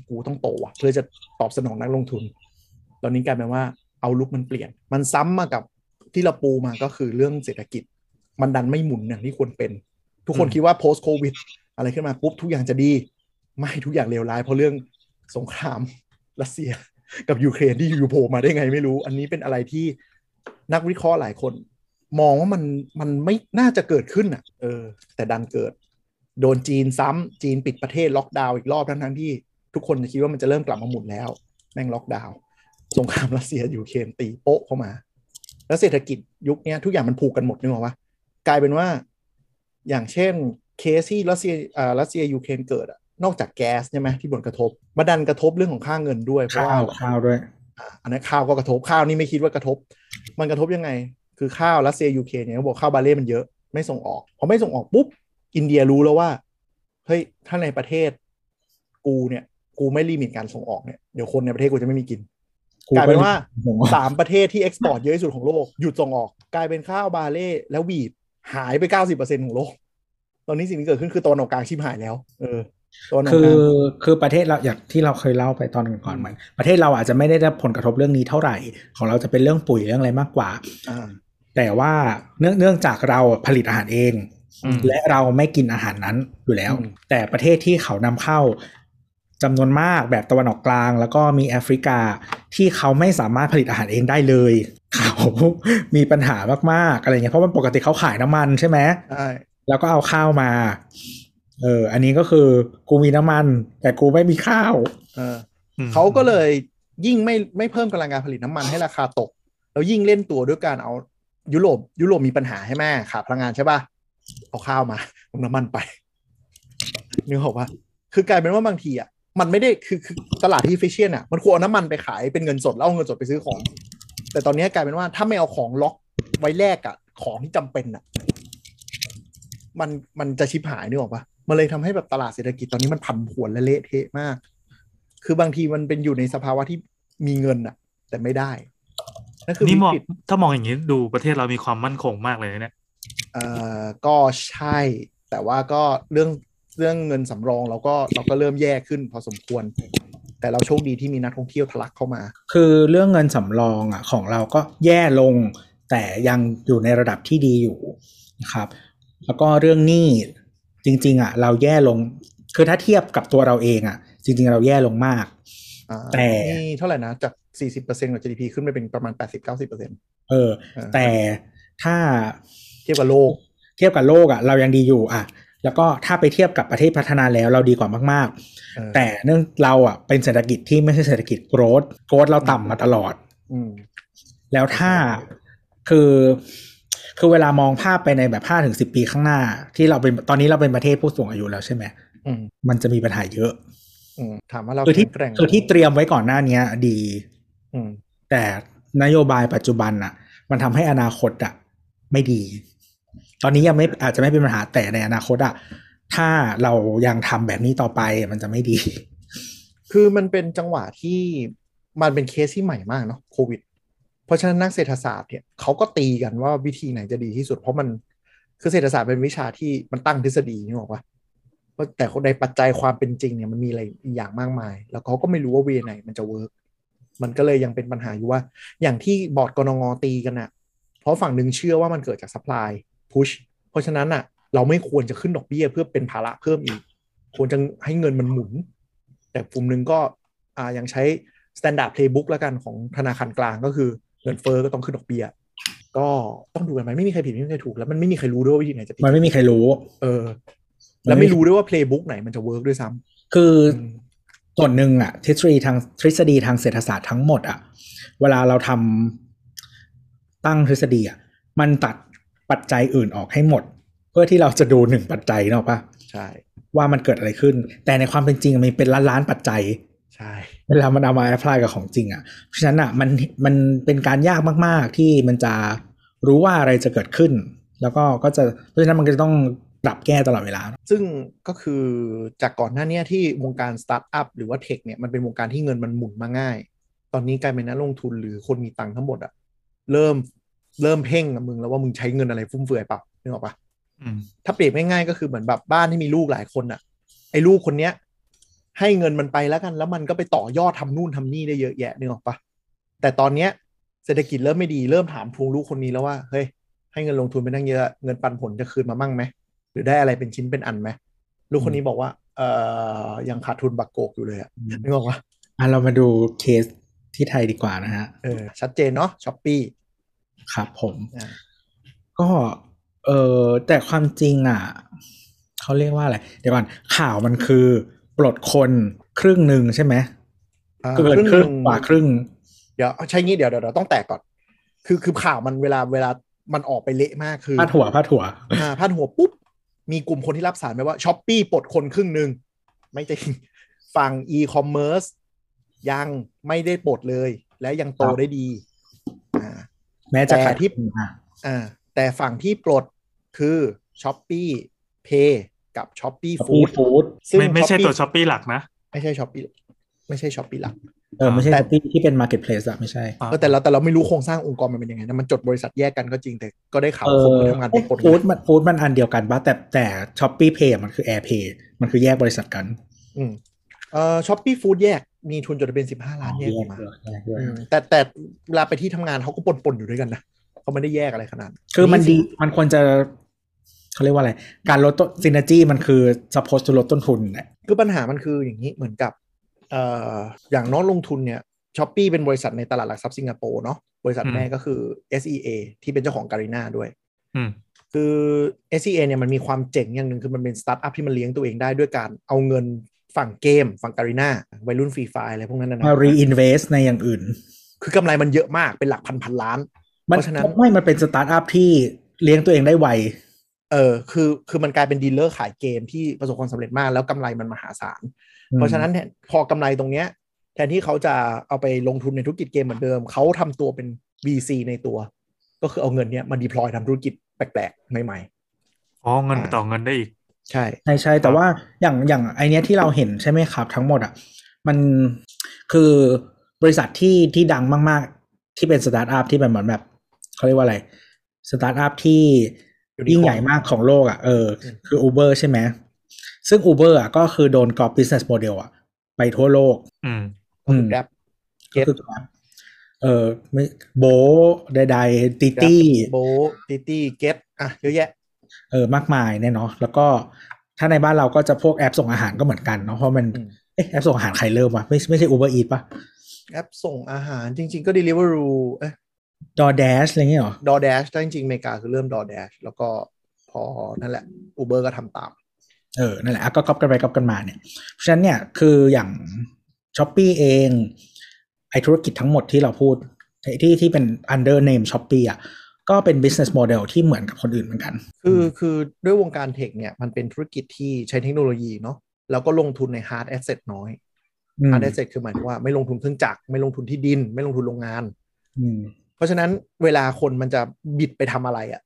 กูต้องโตว่ะ เพื่อจะตอบสนองนักลงทุน ตอนนี้กลายเป็นว่าเอาลุกมันเปลี่ยน มันซ้ำมากับ ที่เราปูมาก็คือเรื่องเศรษฐกิจ มันดันไม่หมุนอย่างที่ควรเป็น ทุกคนอืมคิดว่า post covid อะไรขึ้นมาปุ๊บทุกอย่างจะดี ไม่ทุกอย่างเลวร้ายเพราะเรื่องสงครามรัสเซียกับยูเครนที่อยู่ๆโผล่มาได้ไงไม่รู้ อันนี้เป็นอะไรที่นักวิเคราะห์หลายคน มองว่ามันมันไม่น่าจะเกิดขึ้นอะ เออ แต่ดันเกิด โดนจีนซ้ำจีนปิดประเทศล็อกดาวน์อีกรอบทั้งทั้งๆที่ ทุกคนจะคิดว่ามันจะเริ่มกลับมาหมุนแล้ว แม่งล็อกดาวน์สงครามรัสเซียยูเครนตีโป๊ะเข้ามา แล้วเศรษฐกิจยุคเนี้ยทุกอย่างมันผูกกันหมดนึกออกปะกลายเป็นว่า อย่างเช่นเคสที่รัสเซียอ่ารัสเซียยูเครนเกิดอะนอกจากแก๊สใช่ไหมที่ผลกระทบ มาดันกระทบเรื่องของค่าเงินด้วยเพราะข้าว่าวข้าวด้วยอะอันนั้นข้าวก็กระทบข้าวนี่ไม่คิดว่ากระทบ มันกระทบยังไง คือข้าวรัสเซียยูเครนเนี่ยเขาบอกข้าวบาเล่มันเยอะไม่ส่งออกพอไม่ส่งออกปุ๊บอินเดียรู้แล้วว่าเฮ้ยถ้าในประเทศกูเนี่ย กูไม่ limit การส่งออกเนี่ยเดี๋ยวคนในประเทศกูจะไม่มีกิน กูกลายเป็นว่าผมว่าสามประเทศที่ export เยอะที่สุดของโลก หยุดส่งออก กลายเป็นข้าวบาเล่แล้ว wheatหายไปเก้าสิบเปอร์เซ็นของโลก ตอนนี้สิ่งที่เกิดขึ้นคือตะวันออกกลางชิบหายแล้ว เออตะวันออกคืกอลางคือประเทศเราอย่างที่เราเคยเล่าไปตอนก่อนๆเหมือนประเทศเราอาจจะไม่ได้รับผลกระทบเรื่องนี้เท่าไหร่ ของเราจะเป็นเรื่องปุ๋ยเรื่องอะไรมากกว่าอ่าแต่ว่าเนื่องเนื่องจากเราผลิตอาหารเองอืมและเราไม่กินอาหารนั้นอยู่แล้วอืมแต่ประเทศที่เขานำเข้า จำนวนมากแบบตะวันออกกลาง แล้วก็มีแอฟริกาที่เขาไม่สามารถผลิตอาหารเองได้เลยเขามีปัญหามากๆอะไรเงี้ยเพราะมันปกติเขาขายน้ำมันใช่ไหมใช่แล้วก็เอาข้าวมา เออ อันนี้ก็คือกูมีน้ำมัน แต่กูไม่มีข้าว เอออืมเขาก็เลยยิ่งไม่ไม่เพิ่มกำลังการผลิตน้ำมันให้ราคาตก แล้วยิ่งเล่นตัวด้วยการเอายุโรปยุโรปมีปัญหาใช่ไหมขาดพลังงานใช่ป่ะเอาข้าวมาเอาน้ำมันไปนึกออกปะคือกลายเป็นว่าบางทีอะ มันไม่ได้คือคือตลาดที่เฟชเชียนอะมันควรเอาน้ำมันไปขายเป็นเงินสดแล้วเอาเงินสดไปซื้อของ แต่ตอนนี้กลายเป็นว่าถ้าไม่เอาของล็อกไว้แลกอะของที่จำเป็นอะมันมันจะชิบหายนึกออกปะมันเลยทำให้แบบตลาดเศรษฐกิจตอนนี้มันผันผวนและเละเทะมาก คือบางทีมันเป็นอยู่ในสภาวะที่มีเงินอะแต่ไม่ได้นั่นคือนี่วิมองกฤตถ้ามองอย่างนี้ดูประเทศเรามีความมั่นคงมากเลยนะเนี่ยเอ่อก็ใช่ แต่ว่าก็เรื่อง เรื่องเงินสำรองเราก็เราก็เริ่มแย่ขึ้นพอสมควร แต่เราโชคดีที่มีนักท่องเที่ยวทะลักเข้ามา คือเรื่องเงินสำรองอะของเราก็แย่ลง แต่ยังอยู่ในระดับที่ดีอยู่นะครับ แล้วก็เรื่องหนี้จริง ๆ อะ เราแย่ลง คือถ้าเทียบกับตัวเราเองอะ จริง ๆ เราแย่ลงมากอ่าแต่นี่เท่าไหร่นะจาก 40%ของ GDP ขึ้นไปเป็นประมาณ 80-90%เออ แต่ถ้าเทียบกับโลก เทียบกับโลกอะ เรายังดีอยู่อะ แล้วก็ถ้าไปเทียบกับประเทศพัฒนาแล้วเราดีกว่ามากเออๆแต่เนื่องเราอะเป็นเศรษฐกิจที่ไม่ใช่เศรษฐกิจโกรดโกรดเราต่ำมาตลอดอืมแล้วถ้าคือคือเวลามองภาพไปในแบบห้าถึงสิบปีข้างหน้า ที่เราเป็นตอนนี้เราเป็นประเทศผู้สูงอายุแล้วใช่ไหมอืมมันจะมีปัญหาเยอะอืมถามว่าเราคือที่แข็งแกร่งคือที่เตรียมไว้ก่อนหน้านี้ดีอืมแต่นโยบายปัจจุบันอะมันทำให้อนาคตอะไม่ดี ตอนนี้ยังไม่อาจจะไม่เป็นปัญหาแต่ในอนาคตอะถ้าเรายังทำแบบนี้ต่อไปมันจะไม่ดี คือมันเป็นจังหวะที่มันเป็นเคสที่ใหม่มากเนาะโควิด เพราะฉะนั้นนักเศรษฐศาสตร์เนี่ยเขาก็ตีกันว่าวิธีไหนจะดีที่สุด เพราะมันคือเศรษฐศาสตร์เป็นวิชาที่มันตั้งทฤษฎีนี่บอกว่าแต่ในปัจจัยความเป็นจริงเนี่ยมันมีอะไรอีกอย่างมากมาย แล้วเขาก็ไม่รู้ว่า way ไหนมันจะ work มันก็เลยยังเป็นปัญหาอยู่ว่า อย่างที่บอร์ดกนงตีกันอะเพราะฝั่งหนึ่งเชื่อว่ามันเกิดจาก supply push เพราะฉะนั้นอะเราไม่ควรจะขึ้นดอกเบี้ยเพื่อเป็นภาระเพิ่มอีก ควรจะให้เงินมันหมุน แต่กลุ่มหนึ่งก็อ่ายังใช้ standard playbook แล้วกันของธนาคารกลางก็คือเงินเฟ้อก็ต้องขึ้นดอกเบี้ยก็ต้องดูกันไปไม่มีใครผิดไม่มีใครถูกแล้วมันไม่มีใครรู้ด้วยว่าวิธีไหนจะผิดมันไม่มีใครรู้ เออ แล้วไม่รู้ด้วยว่า playbook ไหนมันจะเวิร์กด้วยซ้คือำอืมส่วนหนึ่งอะทฤษฎีทางทฤษฎีทางเศรษฐศาสตร์ทั้งหมดอะเวลาเราทำตั้งทฤษฎีอะมันตัด ปัจจัยอื่นออกให้หมด เพื่อที่เราจะดูหนึ่งปัจจัยเนกอะปะใช่ ว่ามันเกิดอะไรขึ้น แต่ในความเป็นจริงมันเป็นล้านล้านๆปัจจัย ใช่ เวลามันเอามาแอพพลายกับของจริงอะ่ะ เพราะฉะนั้นอะ่ะมันมันเป็นการยากมากๆ ที่มันจะรู้ว่าอะไรจะเกิดขึ้น แล้วก็ก็จะเพราะฉะนั้นมันก็จะต้องปรับแก้ตลอดเวลา ซึ่งก็คือจากก่อนหน้าเนี้ยที่วงการสตาร์ทอัพหรือว่า tech เนี่ยมันเป็นวงการที่เงินมันหมุนมาง่าย ตอนนี้กลายเป็นนักลงทุนหรือคนมีตังค์ทั้งหมดอะเริ่ม เริ่มเพ่งกับมึงแล้วว่ามึงใช้เงินอะไรฟุ่มเฟือยเปล่านึกออกปะอืมถ้าเปรียบง่ายๆก็คือเหมือนแบบบ้านที่มีลูกหลายคนอะไอ้ลูกคนเนี้ย ให้เงินมันไปแล้วกัน แล้วมันก็ไปต่อยอดทำนู่นทำนี่ได้เยอะแยะนึกออกปะแต่ตอนเนี้ยเศรษฐกิจเริ่มไม่ดีเริ่มถามทวงลูกคนนี้แล้วว่าเฮ้ยให้เงินลงทุนไปตั้งเยอะเงินปันผลจะคืนมามั่งไหมหรือได้อะไรเป็นชิ้นเป็นอันไหมลูกคนนี้บอกว่า เอ่อยังขาดทุนบักโกกอยู่เลยอะนึกออกปะอะเรามาดูเคสที่ไทยดีกว่านะฮะเออชัดเจนเนาะช้อปปี้ ครับผมอ่าก็เออแต่ความจริงอะเขาเรียกว่าอะไร เดี๋ยวก่อนข่าวมันคือ ปลดคนครึ่งหนึ่งใช่ไหมเกินครึ่งกว่าครึ่ง เดี๋ยวใช่งี้เดี๋ยวเดี๋ยวเดี๋ยวต้องแตกก่อน คือคือข่าวมันเวลาเวลามันออกไปเละมากคือพาดหัวพาดหัวอ่าพาดหัวปุ๊บ มีกลุ่มคนที่รับสารไปว่าช้อปปี้ปลดคนครึ่งหนึ่งไม่จริงฝั่งอีคอมเมิร์ซยังไม่ได้ปลดเลย และยังโตครับได้ดีอ่า แม้จะแต่ขาดที่อะอ่าแต่ฝั่งที่ปลดคือช้อปปี้เพย์กับช้อปปี้ฟูฟู้้ดดฟู้ดไม่ไม่ใช่ตัวช้อปปี้หลักนะ ไม่ใช่ช้อปปี้ไม่ใช่ช้อปปี้หลักเออไม่ใช่แต่ที่ที่เป็น marketplace อะไม่ใช่อ่าเออแต่เราแต่เราไม่รู้โครงสร้างองค์กรมันเป็นยังไงนะมันจดบริษัทแยกกันก็จริงแต่ก็ได้ข่าวว่าเอาคนมาทำงานเป็นคนฟู้ดมันฟู้ดมันอันเดียวกันปะแต่แต่ช้อปปี้เพย์มันคือแอร์เพย์มันคือแยกบริษัทกัน อืม เอ่อช้อปปี้ฟู้ดแยกมีทุนจดทะเบียนสิบห้าล้านแยกออกมาด้วยแยกด้วยอืมแต่แต่เวลาไปที่ทำงานเขาก็ปนๆอยู่ด้วยกันนะเขาไม่ได้แยกอะไรขนาด คือมันดีสิมันควรจะเขาเรียกว่าอะไร การลดต้นซิน e จีมันคือ suppose to ลดต้นทุนแหละคือปัญหามันคืออย่างนี้เหมือนกับเอ่ออย่างน้องลงทุนเนี่ยช้อปปี้เป็นบริษัทในตลาดหลักทรัพย์สิงคโปร์เนาะบริษัทแม่ก็คือ SEA ที่เป็นเจ้าของการีนาด้วยอืมคือ SEA เนี่ยมันมีความเจ๋งอย่างหนึ่งคือมันเป็นสตาร์ทอัพที่มันเลี้ยงตัวเองได้ด้วยการเอาเงิน ฝั่งเกม ฝั่งการีนาวัยรุ่นฟรีไฟอะไรพวกนั้นนะมานะ reinvest ในอย่างอื่น คือกำไรมันเยอะมากเป็นหลักพันพันล้านมันเพราะฉะนั้นไม่มันเป็นสตาร์ทอัพที่เลี้ยงตัวเองได้ไวเออคือคือมันกลายเป็น dealer ขายเกมที่ประสบความสำเร็จมากแล้วกำไรมันมหาศาล เพราะฉะนั้นเนี่ยพอกำไรตรงเนี้ยแทนที่เขาจะเอาไปลงทุนในธุรกิจเกมเหมือนเดิม เขาทำตัวเป็น VC ในตัว ก็คือเอาเงินเนี้ยมา deploy ทำธุรกิจแปลกๆ ใหม่อ๋อเงินต่อเงินได้อีกๆ ใช่ใช่ใช่แต่ว่าอย่างอย่างไอ้เนี้ยที่เราเห็นใช่ไหมครับ ทั้งหมดอะมันคือบริษัทที่ที่ดังมากๆ ที่เป็นสตาร์ทอัพที่เป็นเหมือนแบบเขาเรียกว่าอะไรสตาร์ทอัพที่ยิ่งใหญ่มากของโลกอะเออคือ Uber ใช่ไหมซึ่ง Uber อะก็คือโดนก๊อป business model อะ ไปทั่วโลก อืมก็คือ Grab ก็คือ Grab เออไม่โบใดๆติ Grab ตี้โบติตี้เก็ตอะเยอะแยะ เออมากมายเนี่ยเนาะแล้วก็ถ้าในบ้านเราก็จะพวกแอปส่งอาหารก็เหมือนกันเนาะเพราะมันอืมเอ๊ะแอปส่งอาหารใครเริ่มวะไม่ไม่ใช่ Uber Eats ปะแอปส่งอาหารจริง ๆ ก็ Deliveroo เอ๊ะ DoorDash อะไรเงี้ยเหรอ DoorDash แต่จริงๆอเมริกาคือเริ่ม DoorDash แล้วก็พอนั่นแหละ Uber ก็ทำตาม เออ นั่นแหละอะก็ก๊อปกันไปก๊อปกันมาเนี่ยเพราะฉะนั้นเนี่ยคืออย่าง s h อ p e e เองไอธุรกิจทั้งหมดที่เราพูดที่ที่เป็น under name s h อ p e e อะ ก็เป็น business model ที่เหมือนกับคนอื่นเหมือนกัน คือคือด้วยวงการเทคเนี่ยมันเป็นธุรกิจที่ใช้เทคโนโลยีเนาะแล้วก็ลงทุนใน hard asset น้อยอืม hard asset คือหมายถึงว่าไม่ลงทุนเครื่องจักรไม่ลงทุนที่ดิน ไม่ลงทุนโรงงานอืมเพราะฉะนั้นเวลาคนมันจะบิดไปทำอะไรอะ่ะ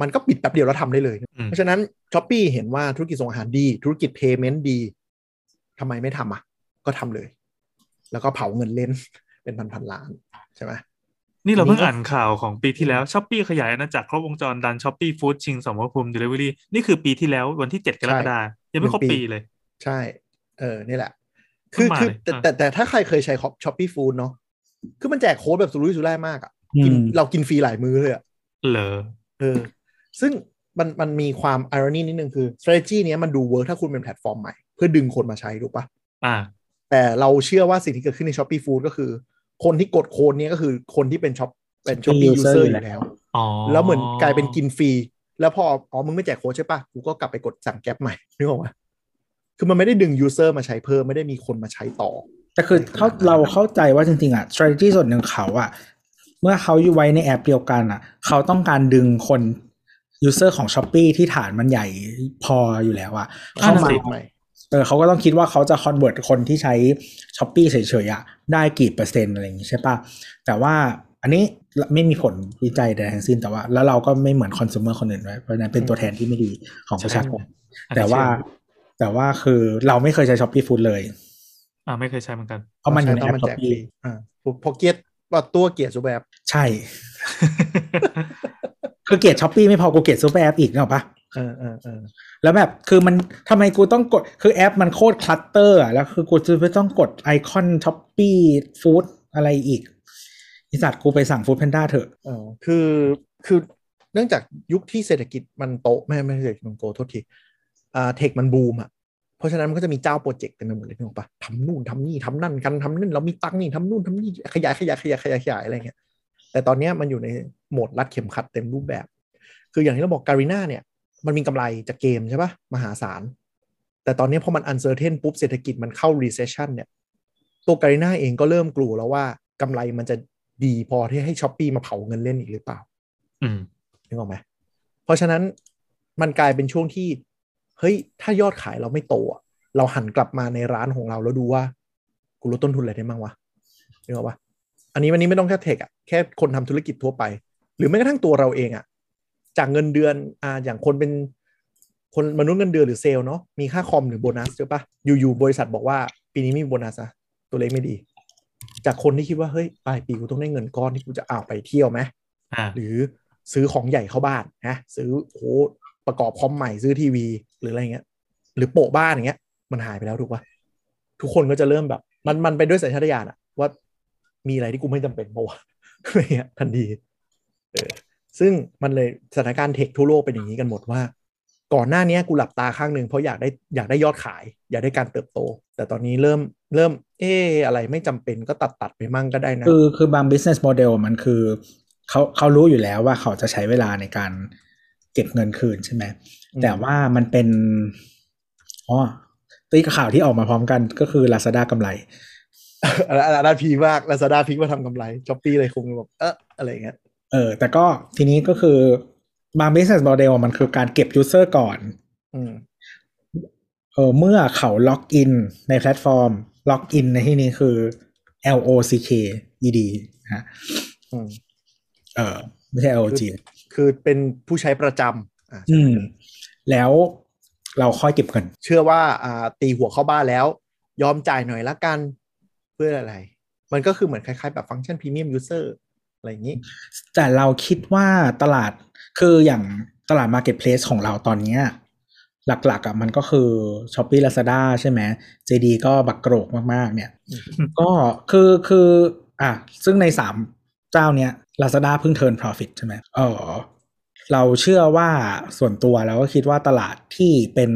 มันก็บิดแป๊บเดียวแล้วทำได้เลยอืมเพราะฉะนั้นช้อปปีเห็นว่าธุรกิจส่งอาหารดี ธุรกิจ payment ดีทำไมไม่ทำอะ ก็ทำเลย แล้วก็เผาเงินเล่นเป็นพันพันๆล้าน ใช่ไหม นี่เราเพิ่งอันนี้ก็อ่านข่าวของปีที่แล้วช้อปปี้ขยายอาณาจักรครบวงจรดันช้อปปี้ฟู้ดชิงสมรภูมิเดลิเวอรี่นี่คือปีที่แล้ววันที่เจ็ดกรกฎาคมยังไม่ครบปีเลย ใช่ เออนี่แหละ คือเพิ่งมาคือเลยแต่อะแต่แต่ถ้าใครเคยใช้ช้อปปี้ฟู้ดเนาะคือมันแจกโค้ดแบบสุรุ่ยสุร่ายมากอะ่ะกินอืมเรากินฟรีหลายมื้อเลยอะ่ะเหรอเออ ซึ่งมันมันมีความ irony นิดนึงคือ strategy เนี้ยมันดู work ถ้าคุณเป็นแพลตฟอร์มใหม่ เพื่อดึงคนมาใช้ถูกปะอ่า แต่เราเชื่อว่าสิ่งที่เกิดขึ้นใน Shopee Food ก็คือ คนที่กดโค้ดเนี้ยก็คือคนที่เป็นช็อปเป็น Shopee user อยู่แล้วอ๋อแล้วเหมือนกลายเป็นกินฟรี แล้วพออ๋อมึงไม่แจกโค้ดใช่ปะกูก็กลับไปกดสั่ง Grab ใหม่นึกออกปะคือมันไม่ได้ดึง user มาใช้เพิ่มไม่ได้มีคนมาใช้ต่อ แต่คือเขาเราเข้าใจว่าจริงๆอะ strategy ส่วนหนึ่งเขาอะ เมื่อเขาอยู่ไว้ในแอปเดียวกันอะ เขาต้องการดึงคน user ของ Shopee ที่ฐานมันใหญ่พออยู่แล้วอะเข้าเข้ามามาใหม่ เออเขาก็ต้องคิดว่าเขาจะ convert คนที่ใช้ s h อ p e e เฉยๆอะได้กี่เปอร์เซ็นต์อะไรอย่างงี้ใช่ปะแต่ว่าอันนี้ไม่มีผลวิจัยใดทั้งสิ้นแต่ว่า แล้วเราก็ไม่เหมือน consumer คนอื่นไว้เพราะฉะนั้นเป็นตัวแทนที่ไม่ดีของประชาชนอันนี้แต่ว่าเชื่อแต่ว่าคือเราไม่เคยใช้ s h อ p e e Food เลย อ่าไม่เคยใช้เหมือนกัน เพราะมันอยู่ในต้แอองปมัน s h แจ o ก p ฟ e รี e อ่าพอเกียรว่าตัวเกียรติซูเปอร์แอปใช่คือเกลียด Shopee ไม่พอกูเกลียด super app อีกนึกออกปะเออเออเออ แล้วแบบคือมันทำไมกูต้องกดคือแอปมันโคตร clutter อะแล้วคือกูจะไม่ต้องกดไอคอน Shopee Food อะไรอีกอีสัตกูไปสั่ง foodpanda เถอะเออคือคือเนื่องจากยุคที่เศรษฐกิจมันโตไม่ไม่เศรษฐกิจมันโตโทษทีอ่า tech มันบูมอะเพราะฉะนั้นมันก็จะมีเจ้าโปรเจกต์เต็มไปหมดเลยนึกออกปะทำนู่นทำนี่ทำนั่นกันทำนั่นเรามีตังนี่ทำนู่นทำนี่ขยายขยายขยายขยายขยายอะไรเงี้ยแต่ตอนเนี้ยมันอยู่ในโหมดรัดเข็มขัดเต็มรูปแบบ คืออย่างที่เราบอก Garena เนี่ย มันมีกำไรจากเกมใช่ปะมหาศาล แต่ตอนนี้พอมัน uncertain ปุ๊บเศรษฐกิจมันเข้า recession เนี่ย ตัว Garena เองก็เริ่มกลัวแล้วว่ากำไรมันจะดีพอที่ให้ Shopee มาเผาเงินเล่นอีกหรือเปล่า อืมนึกออกไหมเพราะฉะนั้นมันกลายเป็นช่วงที่ เฮ้ย ถ้ายอดขายเราไม่โตอะเราหันกลับมาในร้านของเราแล้วดูว่า กูลดต้นทุนอะไรได้บ้างวะนึกออกปะอันนี้วันนี้ไม่ต้องแค่เทคอะแค่คนทำธุรกิจทั่วไป หรือแม้กระทั่งตัวเราเองอะ จากเงินเดือนอ่าอย่างคนเป็นคนมนุษย์เงินเดือนหรือเซลล์เนาะมีค่าคอมหรือโบนัสใช่ปะอยู่ๆบริษัทบอกว่าปีนี้ไมมีโบนัสอะตัวเลขไม่ดี จากคนที่คิดว่าเฮ้ยปลายปีกูต้องได้เงินก้อนที่กูจะเอาไปเที่ยวไหมอ่าหรือซื้อของใหญ่เข้าบ้านนะซื้อโหประกอบคอมใหม่ซื้อทีวี หรืออะไรเงี้ย หรือโปะบ้านอย่างเงี้ย มันหายไปแล้วถูกปะทุกคนก็จะเริ่มแบบ มันมันไปด้วยสัญชาตญาณอะว่ามีอะไรที่กูไม่จำเป็นปะวะอะไรเงี้ยทันทีเออ ซึ่งมันเลยสถานการณ์เทคทั่วโลกเป็นอย่างนี้กันหมดว่า ก่อนหน้านี้กูหลับตาข้างหนึ่งเพราะอยากได้อยากได้ยอดขาย อยากได้การเติบโต แต่ตอนนี้เริ่มเริ่มเอออะไรไม่จำเป็นก็ตัดตัดไปมั่งก็ได้นะคือคือบาง business model มันคือเขาเขารู้อยู่แล้วว่าเขาจะใช้เวลาในการเก็บเงินคืนใช่ไหมอืมแต่ว่ามันเป็นอ๋อตีข่าวที่ออกมาพร้อมกันก็คือ Lazada กำไรอันนั้นอันนั้นพีคมากลาซาด้าพีคมากทำกำไร Shopee เลยคงแบบเอออะไรอย่างเงี้ย เออ แต่ก็ทีนี้ก็คือบาง business model มันคือการเก็บ user ก่อน อืมเออเมื่อเขา locked in ในแพลตฟอร์ม locked in ในที่นี้คือ L O C K E D นะฮะอืมเออไม่ใช่ L O G คือเป็นผู้ใช้ประจำอ่าอืม แล้วเราค่อยเก็บเงิน เชื่อว่าอ่าตีหัวเข้าบ้านแล้ว ยอมจ่ายหน่อยละกันเพื่ออะไร มันก็คือเหมือนคล้ายๆ แบบฟังก์ชันพรีเมียมยูเซอร์ อะไรอย่างนี้ แต่เราคิดว่าตลาดคืออย่างตลาด Marketplace ของเราตอนเนี้ยหลักๆอะมันก็คือ s h o p e e Lazada ใช่ไหม JD ก็บักโกรกมากๆ เนี่ย ก็คือคืออะซึ่งในสามเจ้าเนี้ย Lazada เพิ่ง turn profit ใช่ไหมเออเราเชื่อว่าส่วนตัวเราก็คิดว่าตลาดที่เป็น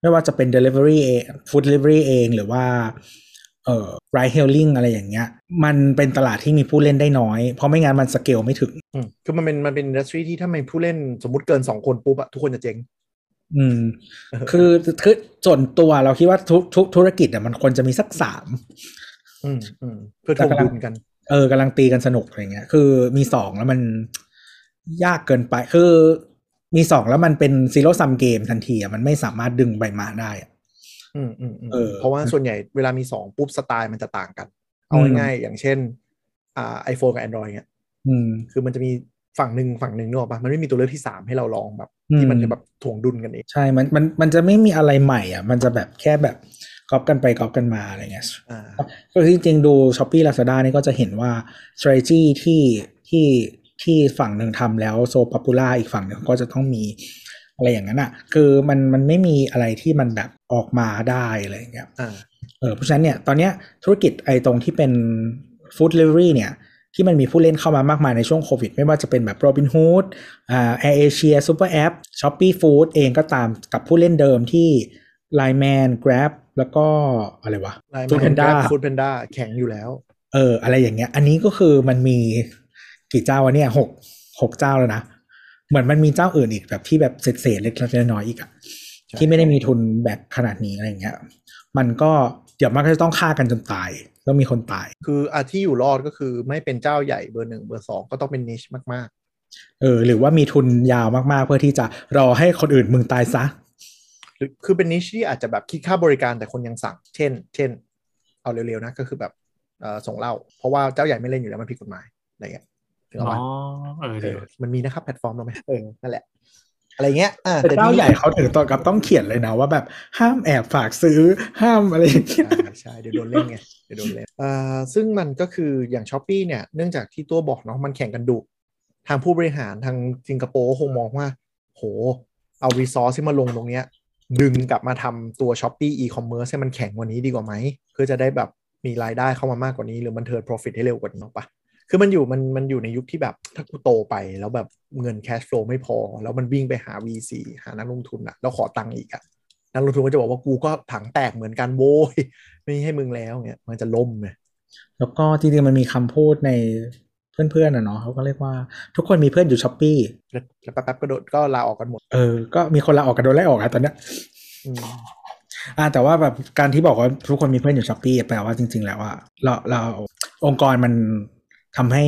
ไม่ว่าจะเป็น delivery เอง food delivery เอง หรือว่า เอ่อ ride hailing อะไรอย่างเงี้ย มันเป็นตลาดที่มีผู้เล่นได้น้อย เพราะไม่งั้นมันสเกลไม่ถึงอืมคือมันเป็นมันเป็น industry ที่ถ้าไม่ผู้เล่นสมมติเกินสองคนปุ๊บอะทุกคนจะเจ๊งอืม คือคือส่วนตัวเราคิดว่าทุกทุกธุรกิจอะมันควรจะมีสักสามอืมอืมเพื่อถ่วงดุลกัน เออกำลังตีกันสนุกอะไรเงี้ย คือมีสองแล้วมันยากเกินไป คือมีสองแล้วมันเป็น zero-sum game ทันทีอะมันไม่สามารถดึงใบมาได้อะ อืมอืมอืมเออเพราะว่าส่วนใหญ่เวลามีสองปุ๊บสไตล์มันจะต่างกัน เอาอืมง่ายๆอย่างเช่น อ่า iPhone กับ Android เนี่ยอืมคือมันจะมีฝั่งหนึ่งฝั่งหนึ่งนึกออกปะมันไม่มีตัวเลือกที่สามให้เราลองแบบอืมที่มันจะแบบถ่วงดุลกันเอง ใช่ มันมันมันจะไม่มีอะไรใหม่อะ มันจะแบบแค่แบบก๊อปกันไปก๊อปกันมาอะไรเงี้ยอ่าก็จริงๆดู s h อ p e e Lazada นี่ก็จะเห็นว่า strategy ที่ที่ที่ฝั่งหนึ่งทำแล้วโซ popular อีกฝั่งหนึ่งก็จะต้องมี อะไรอย่างนั้นอะ คือมันมันไม่มีอะไรที่มันแบบออกมาได้อะไรอย่างเงี้ยอ่าเออเพราะฉะนั้นเนี่ยตอนเนี้ยธุรกิจไอ้ตรงที่เป็น food delivery เนี่ยที่มันมีผู้เล่นเข้ามามากมายในช่วงโควิด ไม่ว่าจะเป็นแบบ Robinhood อ่า Air Asia Super App Shopee Food เองก็ตามกับผู้เล่นเดิมที่ Line Man Grab แล้วก็อะไรวะ Food Panda ฟูดเพนด้าแข็งอยู่แล้ว เออ อะไรอย่างเงี้ย อันนี้ก็คือมันมีกี่เจ้าวะเนี่ยหกหกเจ้าแล้วนะ เหมือนมันมีเจ้าอื่นอีกแบบที่แบบเศษๆเล็กๆน้อยๆอีกอะใช่ที่ไม่ได้มีทุนแบบขนาดนี้อะไรอย่างเงี้ย มันก็เดี๋ยวมันก็จะต้องฆ่ากันจนตายต้องมีคนตาย คืออาที่อยู่รอดก็คือไม่เป็นเจ้าใหญ่เบอร์หนึ่งเบอร์สองก็ต้องเป็นนิชมากเออ หรือว่ามีทุนยาวมากๆ เพื่อที่จะรอให้คนอื่นมึงตายซะๆหรือคือเป็นนิชที่อาจจะแบบคิดค่าบริการแต่คนยังสั่ง เช่น เช่น เอาเร็วๆนะก็คือแบบเอ่อส่งเหล้าเพราะว่าเจ้าใหญ่ไม่เล่นอยู่แล้วมันผิดกฎหมายอะไรเงี้ยถึง อ๋เอาอปะเออเอเดี๋ยวอมันมีนะครับแพลตฟอร์มเราไหมเออนั่นแหละ อะไรเงี้ยอ่าแต่เจ้าทีนี้ใหญ่เขาถึงตอนกับต้องเขียนเลยนะว่าแบบห้ามแอบฝากซื้อห้ามอะไรอย่างเงี้ยใช่ใช่เดี๋ยวโดนเล่นไงเดี๋ยวโดนเล่นอ่าซึ่งมันก็คืออย่าง Shopee เนี่ยเนื่องจากที่ตัวบอกเนาะมันแข่งกันดุทางผู้บริหารทางสิงคโปร์คงมองว่า โห เอา resource ที่มาลงตรงเนี้ย ดึงกลับมาทำตัว Shopee e-commerce ให้มันแข็งกว่านี้ดีกว่าไหม เพื่อจะได้แบบมีรายได้เข้ามามากกว่านี้ หรือมันเทิร์น profit ให้เร็วกว่านี้เนาะปะ คือมันอยู่มันมันอยู่ในยุคที่แบบถ้ากูโตไปแล้วแบบเงิน cash flow ไม่พอ แล้วมันวิ่งไปหา VC หานักลงทุนอะแล้วขอตังค์อีกอะนักลงทุนก็จะบอกว่ากูก็ถังแตกเหมือนกันโว้ยไม่ให้มึงแล้วเนี่ยมันจะล่มไงแล้วก็จริงๆมันมีคำพูดในเพื่อนๆนะเนาะเขาก็เรียกว่าทุกคนมีเพื่อนอยู่ Shopee แล้วแล้วแป๊บๆก็โดนก็ลาออกกันหมด เออ ก็มีคนลาออกกับโดนไล่ออกอะตอนเนี้ยอืมอ่าแต่ว่าแบบการที่บอกว่าทุกคนมีเพื่อนอยู่ Shopee แปลว่าจริง ๆ แล้วว่าเราเราองค์กรมัน ทำให้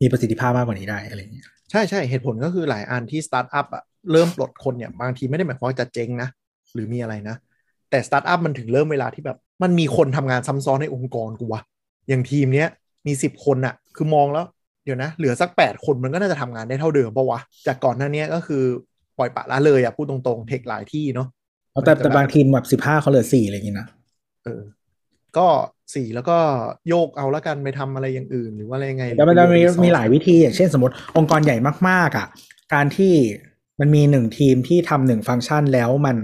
มีประสิทธิภาพมากกว่านี้ได้อะไรอย่างเงี้ยใช่ใช่เหตุผลก็คือหลายอันที่สตาร์ทอัพอะเริ่มปลดคนเนี่ยบางทีไม่ได้หมายความว่าจะเจ๊งนะ หรือมีอะไรนะ แต่สตาร์ทอัพมันถึงเริ่มเวลาที่แบบ มันมีคนทำงานซ้ำซ้อนในองค์กรกูวะอย่างทีมเนี้ยมีสิบคนอะคือมองแล้วเดี๋ยวนะ เหลือสักแปดคนมันก็น่าจะทำงานได้เท่าเดิมปะวะจากก่อนหน้านี้ก็คือปล่อยปละละเลยอะพูดตรงๆ tech หลายที่เนาะเอาแต่แต่บางทีมแบบสิบห้าเขาเหลือสี่อะไรอย่างงี้นะเออก็ สี่แล้วก็โยกเอาละกันไปทำอะไรอย่างอื่น หรือว่าอะไรยังไงแล้วมันจะมีหรือมีหลายวิธีอย่างเช่นสมมติองค์กรใหญ่มากๆอะ การที่มันมีหนึ่งทีมที่ทำหนึ่งฟังก์ชันแล้วมัน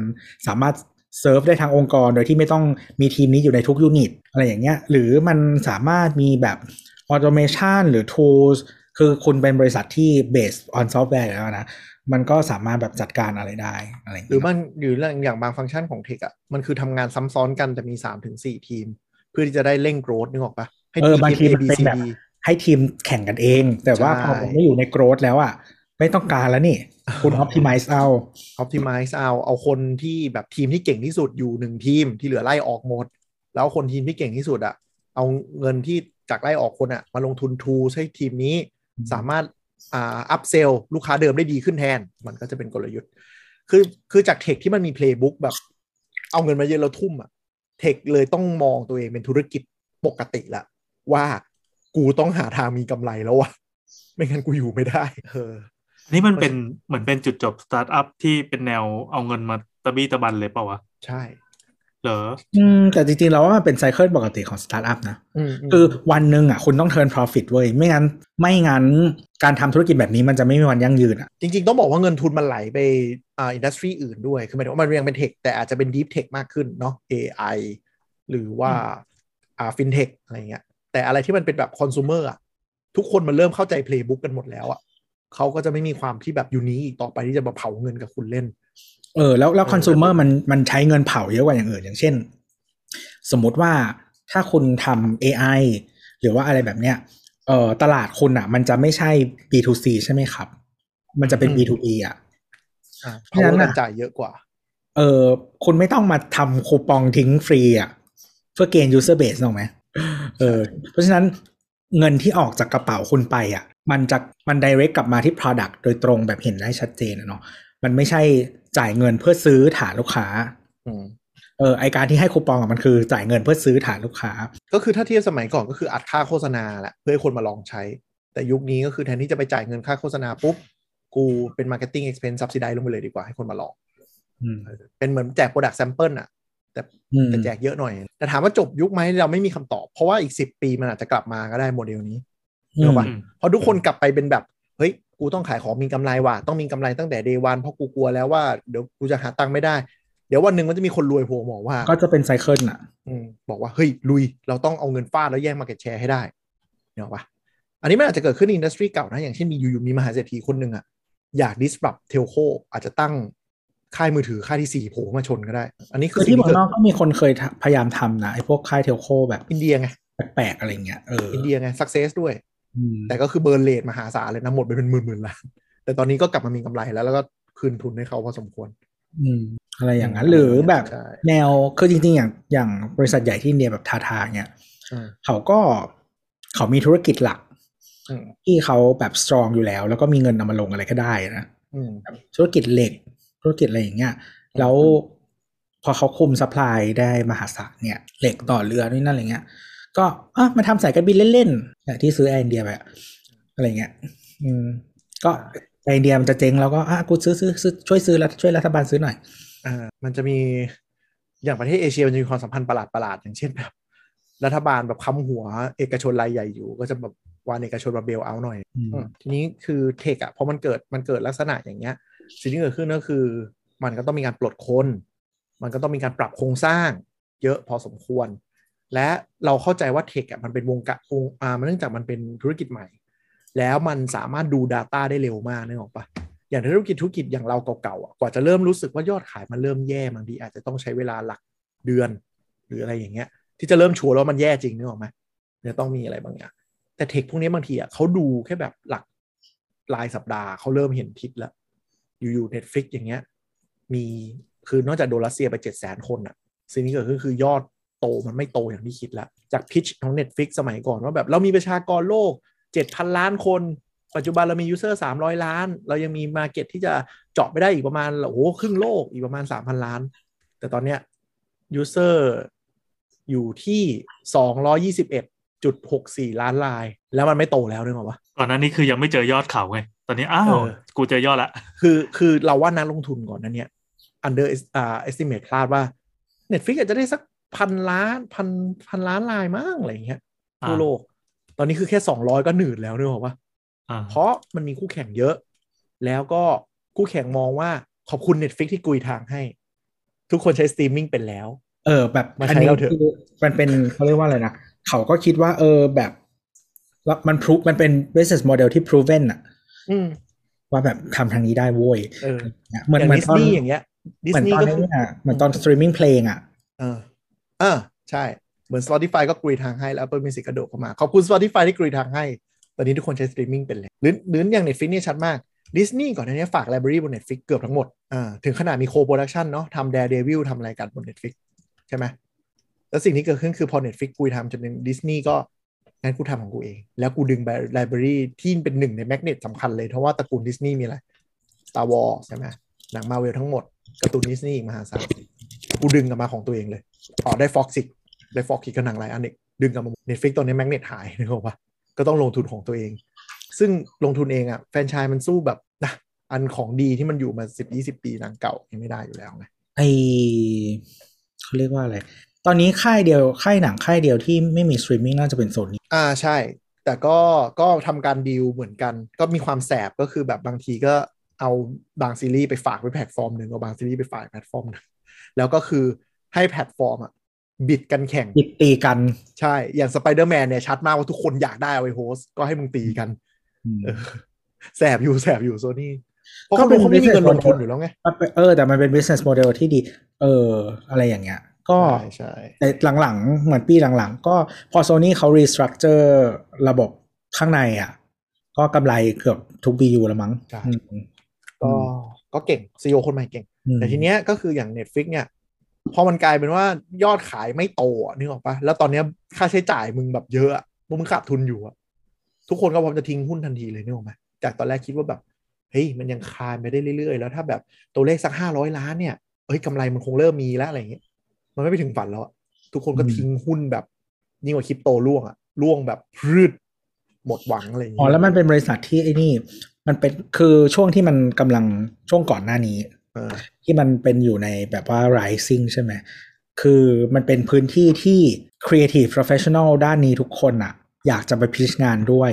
สามารถเซิร์ฟได้ทางองค์กรโดยที่ไม่ต้องมีทีมนี้อยู่ในทุก unit อะไรอย่างเงี้ย หรือมันสามารถมีแบบ automation หรือ tools คือคุณเป็นบริษัทที่ based on software อยู่แล้วนะ มันก็สามารถแบบจัดการอะไรได้อะไรย่างหรือเงี้ยมันหรืออย่างบางฟังก์ชันของเทคอะมันคือทำงานซ้ำซ้อนกันแต่มีสามถึงสี่ทีม เพื่อที่จะได้เร่งโกรธนึกออกปะให้เออบางที A มัน B เป็น C แบบ D ให้ทีมแข่งกันเอง แต่ว่าใช่พอมันไม่อยู่ในโกรธแล้วอะไม่ต้องการแล้วนี่ คุณ optimize เอา optimize เอาเอาคนที่แบบทีมที่เก่งที่สุดอยู่หนึ่งทีมที่เหลือไล่ออกหมด แล้วคนทีมที่เก่งที่สุดอะ เอาเงินที่จากไล่ออกคนอะ มาลงทุนทูให้ทีมนี้อืมสามารถอ่า upsell ลูกค้าเดิมได้ดีขึ้นแทน มันก็จะเป็นกลยุทธ์ คือคือจาก tech ที่มันมี playbook แบบ เอาเงินมาเยอะแล้วทุ่มอะ tech เลยต้องมองตัวเองเป็นธุรกิจปกติละ ว่ากูต้องหาทางมีกำไรแล้ววะไม่งั้นกูอยู่ไม่ได้ เอออันนี้มันเป็นเหมือนเป็นจุดจบสตาร์ทอัพที่เป็นแนวเอาเงินมาตะบี้ตะบันเลยเปล่าวะ ใช่เหรอ อืม แต่จริงๆเราว่ามันเป็น cycle ปกติของสตาร์ทอัพนะอืมมคือวันหนึ่งอะคุณต้อง turn profit เว้ย ไม่งั้น ไม่งั้นการทำธุรกิจแบบนี้มันจะไม่มีวันยั่งยืนอะ จริงๆ ต้องบอกว่าเงินทุนมันไหลไปอ่าอินดัสทรีอื่นด้วย คือหมายถึงว่ามันยังเป็นเทคแต่อาจจะเป็น deep tech มากขึ้นเนาะ AI หรือว่าอ่า fintech อะไรเงี้ย แต่อะไรที่มันเป็นแบบ consumer อะทุกคนมันเริ่มเข้าใจ playbook กันหมดแล้วอะเขาก็จะไม่มีความที่แบบยูนี้อีกต่อไปที่จะมาเผาเงินกับคุณเล่น เออแล้วแล้วเออคอน sumer มันมันใช้เงินเผาเยอะกว่าอย่างอื่นอย่างเช่น สมมุติว่าถ้าคุณทำ AI หรือว่าอะไรแบบเนี้ยเออตลาดคุณอะ มันจะไม่ใช่ B2C ใช่ไหมครับ มันจะเป็นอืม B2E อะอ่าเพราะฉะนั้นเขาน่ะการจ่ายเยอะกว่า เออคุณไม่ต้องมาทำคูปองทิ้งฟรีอะ เพื่อเกณฑ์ user base ถูกไหมเออเพราะฉะนั้นเงินที่ออกจากกระเป๋าคุณไปอะ มันจะมัน direct กลับมาที่ product โดยตรงแบบเห็นได้ชัดเจนอะเนาะมันไม่ใช่ จ่ายเงินเพื่อซื้อฐานลูกค้าอืมเออไอการที่ให้คูปองอะมันคือจ่ายเงินเพื่อซื้อฐานลูกค้า ก็คือถ้าเทียบสมัยก่อนก็คืออัดค่าโฆษณาแหละเพื่อให้คนมาลองใช้ แต่ยุคนี้ก็คือแทนที่จะไปจ่ายเงินค่าโฆษณาปุ๊บกูเป็น marketing expense subsidize ลงไปเลยดีกว่าให้คนมาลองอืมเป็นเหมือนแจก product sample อะแต่อืมแต่แจกเยอะหน่อย แต่ถามว่าจบยุคไหมเราไม่มีคำตอบ เพราะว่าอีกสิปีมันอาจจะกลับมาก็ได้โมเดลนี้อืเนมอะปะอืมเพราะทุกคนกลับไปเป็นแบบ เฮ้ยกูต้องขายของมีกำไรว่ะต้องมีกำไรตั้งแต่ day one เพราะกูกลัวแล้วว่าเดี๋ยวกูจะหาตังค์ไม่ได้ เดี๋ยววันหนึ่งมันจะมีคนรวยโผล่มาบอกว่า ก็จะเป็น cycle อะอืมบอกว่าเฮ้ยลุย เราต้องเอาเงินฟาดแล้วแย่ง market share ให้ได้นึกออกปะอันนี้มันอาจจะเกิดขึ้นใน industry เก่านะอย่างเช่นมีอยู่ๆมีมหาเศรษฐีคนหนึ่งอะอยาก disrupt telco อาจจะตั้งค่ายมือถือค่ายที่สี่โผล่มาชนก็ได้ อันนี้คืคืออสิ่งที่ที่เมืองเกิดนอกก็มีคนเคยทำพยายามทำนะไอพวกค่าย telco แบบอินเดียไงแปลกๆอะไรเงี้ยเอออินเดียไง success ด้วยอืม แต่ก็คือ burn rate มหาศาลเลยนะหมดไปเป็นหมื่นหมื่นล้าน แต่ตอนนี้ก็กลับมามีกำไรแล้ว แล้วก็คืนทุนให้เขาพอสมควร อืม อะไรอย่างนั้น หรือแบบใช่แนวคือจริงๆอย่างอย่างบริษัทใหญ่ที่อินเดียแบบ Tata เนี่ยอืมเขาก็เขามีธุรกิจหลักอืมที่เขาแบบ strong อยู่แล้ว แล้วก็มีเงินนำมาลงอะไรก็ได้นะอืมแบบธุรกิจเหล็ก ธุรกิจอะไรอย่างเงี้ยแล้วพอเขาคุม supply ได้มหาศาลเนี่ย เหล็กต่อเรือนี่นั่นอะไรเงี้ย ก็อะมาทำสายการบินเล่นๆแบบที่ซื้อ Air India ไปอะอะไรเงี้ย อืม ก็ Air India มันจะเจ๊งแล้วก็อะกูซื้อซื้อซื้อช่วยซื้อแล้วช่วยรัฐบาลซื้อหน่อยอ่ามันจะมีอย่างประเทศเอเชียมันจะมีความสัมพันธ์ประหลาดประหลาดๆอย่างเช่นแบบรัฐบาลแบบค้ำหัวเอกชนรายใหญ่อยู่ ก็จะแบบวานเอกชนมา bail out หน่อยอืมอืมทีนี้คือ tech อะพอมันเกิดมันเกิดลักษณะอย่างเงี้ย สิ่งที่เกิดขึ้นก็คือ มันก็ต้องมีการปลดคน มันก็ต้องมีการปรับโครงสร้าง เยอะพอสมควร และเราเข้าใจว่าเทคอะมันเป็นวงการวงอ่ามันเนื่องจากมันเป็นธุรกิจใหม่ แล้วมันสามารถดู Data ได้เร็วมากนึกออกปะอย่างธุรกิจธุรกิจอย่างเราเก่าๆอะกว่าจะเริ่มรู้สึกว่ายอดขายมันเริ่มแย่บางทีอาจจะต้องใช้เวลาหลักเดือน หรืออะไรอย่างเงี้ย ที่จะเริ่มชัวร์แล้วมันแย่จริงนึกออกไหมเนี่ยต้องมีอะไรบางอย่างแต่เทคพวกนี้บางทีอะเขาดูแค่แบบหลักรายสัปดาห์เขาเริ่มเห็นทิศแล้ว อยู่ๆ Netflix อย่างเงี้ย มีคือนอกจากโดนรัสเซียไปเจ็ดแสนคนอะสิ่งที่เกิดขึ้นคือยอด โตมันไม่โตอย่างที่คิดแล้วจาก pitch ของ Netflix สมัยก่อนว่าแบบเรามีประชากรโลก 7,000 ล้านคน ปัจจุบันเรามี user 300 ล้าน เรายังมี market ที่จะเจาะไปได้อีกประมาณโอ้โหครึ่งโลกอีกประมาณ 3,000 ล้าน แต่ตอนเนี้ย user อยู่ที่ 221.64 ล้านราย แล้วมันไม่โตแล้วนึกออกปะก่อนหน้านี้คือยังไม่เจอยอดเขาไงตอนนี้อ้าวเออกูเจอยอดละคือคือเราว่านักลงทุนก่อนนั้นเนี่ย under อ่า estimate พลาดว่า Netflix อาจจะได้สัก พันล้านพันพันล้านรายมั้งอะไรอย่างเงี้ยทั่วโลก ตอนนี้คือแค่สองร้อยก็หนืดแล้วนึกออกปะอ่าเพราะมันมีคู่แข่งเยอะ แล้วก็คู่แข่งมองว่าขอบคุณ Netflix ที่กรุยทางให้ ทุกคนใช้สตรีมมิ่งเป็นแล้ว เออ แบบมาอันใช้นี้เราเถอะคือมันเป็นเขาเรียกว่าอะไรนะเขาก็คิดว่า เออแบบแล้วมันพรูมันเป็น business model ที่ proven อะอืมว่าแบบทำทางนี้ได้โว้ยเออเนี่ยเหมือนอย่างเหมือดินสตอนนีย์อย่างเงี้ยดิเหสมือนนีตย์อนก็นี้คืออะเหมือนตอนสตรีมมิ่งเพลงอะ เออใช่ เหมือน Spotify ก็กรีทางให้แล้ว Apple Music กระโดดเข้ามา ขอบคุณ Spotify ที่กรีทางให้ ตอนนี้ทุกคนใช้สตรีมมิ่งเป็นเลย หรือหรืออย่าง Netflix เนี่ยชัดมากดิสนีย์ก่อนหน้านี้ฝาก library บน Netflix เกือบทั้งหมดอ่าถึงขนาดมี co-production เนาะทำ Daredevil ทำอะไรกันบน Netflix ใช่ไหมแล้วสิ่งที่เกิดขึ้นคือพอ Netflix กรุยทางจนเป็นดิสนีย์ก็งั้นกูทำของกูเอง แล้วกูดึง library ที่เป็นหนึ่งใน magnet สำคัญเลยเพราะว่าตระกูลดิสนีย์มีอะไร Star Wars ใช่ไหมหนังมาเวลทั้งหมดการ์ตูนดิสนีย์อีกมหาศาลกูดึงกลับมาของตัวเองเลย อ๋อได้ Fox อีกได้ Fox อีกก็หนังหลายอันอีกดึงกลับมา Netflix ตอนนี้ magnet หายนึกออกปะก็ต้องลงทุนของตัวเอง ซึ่งลงทุนเองอะแฟรนไชส์มันสู้แบบนะอันของดีที่มันอยู่มาสิบยี่สิบปีหนังเก่ายังไม่ได้อยู่แล้วไงไอเขาเรียกว่าอะไร ตอนนี้ค่ายเดียวค่ายหนังค่ายเดียวที่ไม่มีสตรีมมิ่งน่าจะเป็นโซนี่อ่าใช่ แต่ก็ก็ทำการดีลเหมือนกัน ก็มีความแสบก็คือแบบบางทีก็เอาบางซีรีส์ไปฝากไว้แพลตฟอร์มหนึ่งเอาบางซีรีส์ไปฝากแพลตฟอร์มหนึ่งแล้วก็คือ ให้แพลตฟอร์มอะ bid กันแข่ง bid ตีกัน ใช่ อย่างสไปเดอร์แมนเนี่ย ชัดมากว่าทุกคนอยากได้เอาไว้ host ก็ให้มึงตีกันอืมเออแสบอยู่แสบอยู่โซนี่เพราะก็เขาเป็นเขาไม่มีเงิน business ลงทุน model อยู่แล้วไงมันเป็นเออแต่มันเป็น business model ที่ดี เออ อะไรอย่างเงี้ย ก็ใช่ใช่แต่หลังๆ เหมือนปีหลังๆ ก็พอโซนี่เขา restructure ระบบข้างในอะ ก็กำไรเกือบทุก BU แล้วมั้งอืมก็ก็เก่ง CEO คนใหม่เก่งอืมแต่ทีเนี้ยก็คืออย่าง Netflix เนี่ย พอมันกลายเป็นว่ายอดขายไม่โตนึกออกปะแล้วตอนนี้ค่าใช้จ่ายมึงแบบเยอะพราะมึงขาดทุนอยู่อะทุกคนก็พร้อมจะทิ้งหุ้นทันทีเลยนึกออกไหมจากตอนแรกคิดว่าแบบเฮ้ยมันยังคานไปได้เรื่อยๆ แล้วถ้าแบบตัวเลขสักห้าร้อยล้านเนี่ยเอ้ยกำไรมันคงเริ่มมีแล้วอะไรอย่างเงี้ยมันไม่ไปถึงฝันแล้วทุกคนก็ทิ้งหุ้นแบบยิ่งกว่าคริปโตล่วงอะล่วงแบบพืดหมดหวังอะไรอย่างเงี้ยอ๋อแล้วมันเป็นบริษัทที่ไอ้นี่ มันเป็นคือช่วงที่มันกำลังช่วงก่อนหน้านี้ ที่มันเป็นอยู่ในแบบว่า rising ใช่ไหม คือมันเป็นพื้นที่ที่ creative professional ด้านนี้ทุกคนอะอยากจะไปพิชงานด้วย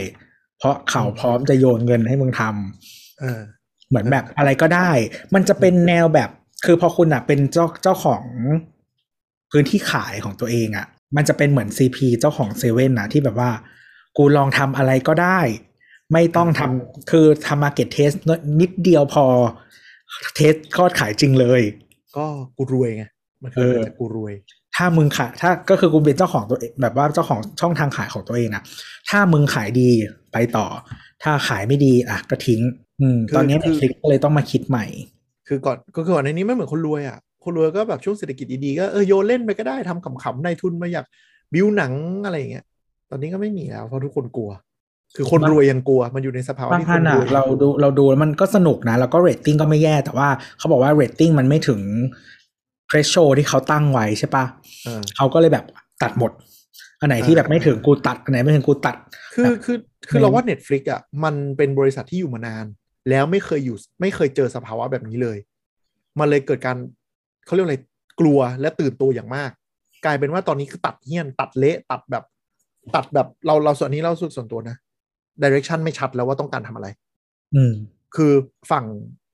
เพราะเขาพร้อมจะโยนเงินให้มึงทำเออเหมือนแบบอะไรก็ได้ มันจะเป็นแนวแบบ คือพอคุณอะเป็นเจ้าเจ้าของพื้นที่ขายของตัวเองอะมันจะเป็นเหมือน CP เจ้าของเซเว่นนะที่แบบว่า กูลองทำอะไรก็ได้ ไม่ต้องทำคือทำ market test นิดเดียวพอ test ยอดขายจริงเลย ก็กูรวยไงมันคือเออมาจากกูรวย ถ้ามึงขายถ้าก็คือกูเป็นเจ้าของตัวเองแบบว่าเจ้าของช่องทางขายของตัวเองนะถ้ามึงขายดีไปต่อ ถ้าขายไม่ดีอะก็ทิ้ง อืมคือตอนนี้คือ Netflix ก็เลยต้องมาคิดใหม่ คือก่อนก็คือก่อนในนี้ไม่เหมือนคนรวยอะคนรวยก็แบบช่วงเศรษฐกิจดีๆก็เออโยนเล่นไปก็ได้ทำขำๆนายทุนมาอยากบิวหนังอะไรอย่างเงี้ยตอนนี้ก็ไม่มีแล้วเพราะทุกคนกลัว คือคนบางรวยยังกลัวมันอยู่ในสภาวะบางที่คท่านนรอะวยเราดูเราดูแล้วมันก็สนุกนะ แล้วก็เรตติ้งก็ไม่แย่แต่ว่าเขาบอกว่าเรตติ้งมันไม่ถึง threshold ที่เขาตั้งไว้ใช่ปะเออเขาก็เลยแบบตัดหมด อันไหนที่แบบไม่ถึงกูตัดอันไหนไม่ถึงกูตัด คือแบบคือคือไม่เราว่า Netflix อะมันเป็นบริษัทที่อยู่มานาน แล้วไม่เคยอยู่ไม่เคยเจอสภาวะแบบนี้เลย มันเลยเกิดการเขาเรียกอะไรกลัวและตื่นตัวอย่างมาก กลายเป็นว่าตอนนี้คือตัดเฮี้ยนตัดเละตัดแบบ ตัดแบบเราเราส่วนนี้เราสุดส่วนตัวนะ ดิเรกชันไม่ชัดแล้วว่าต้องการทำอะไร อืมคือฝั่ง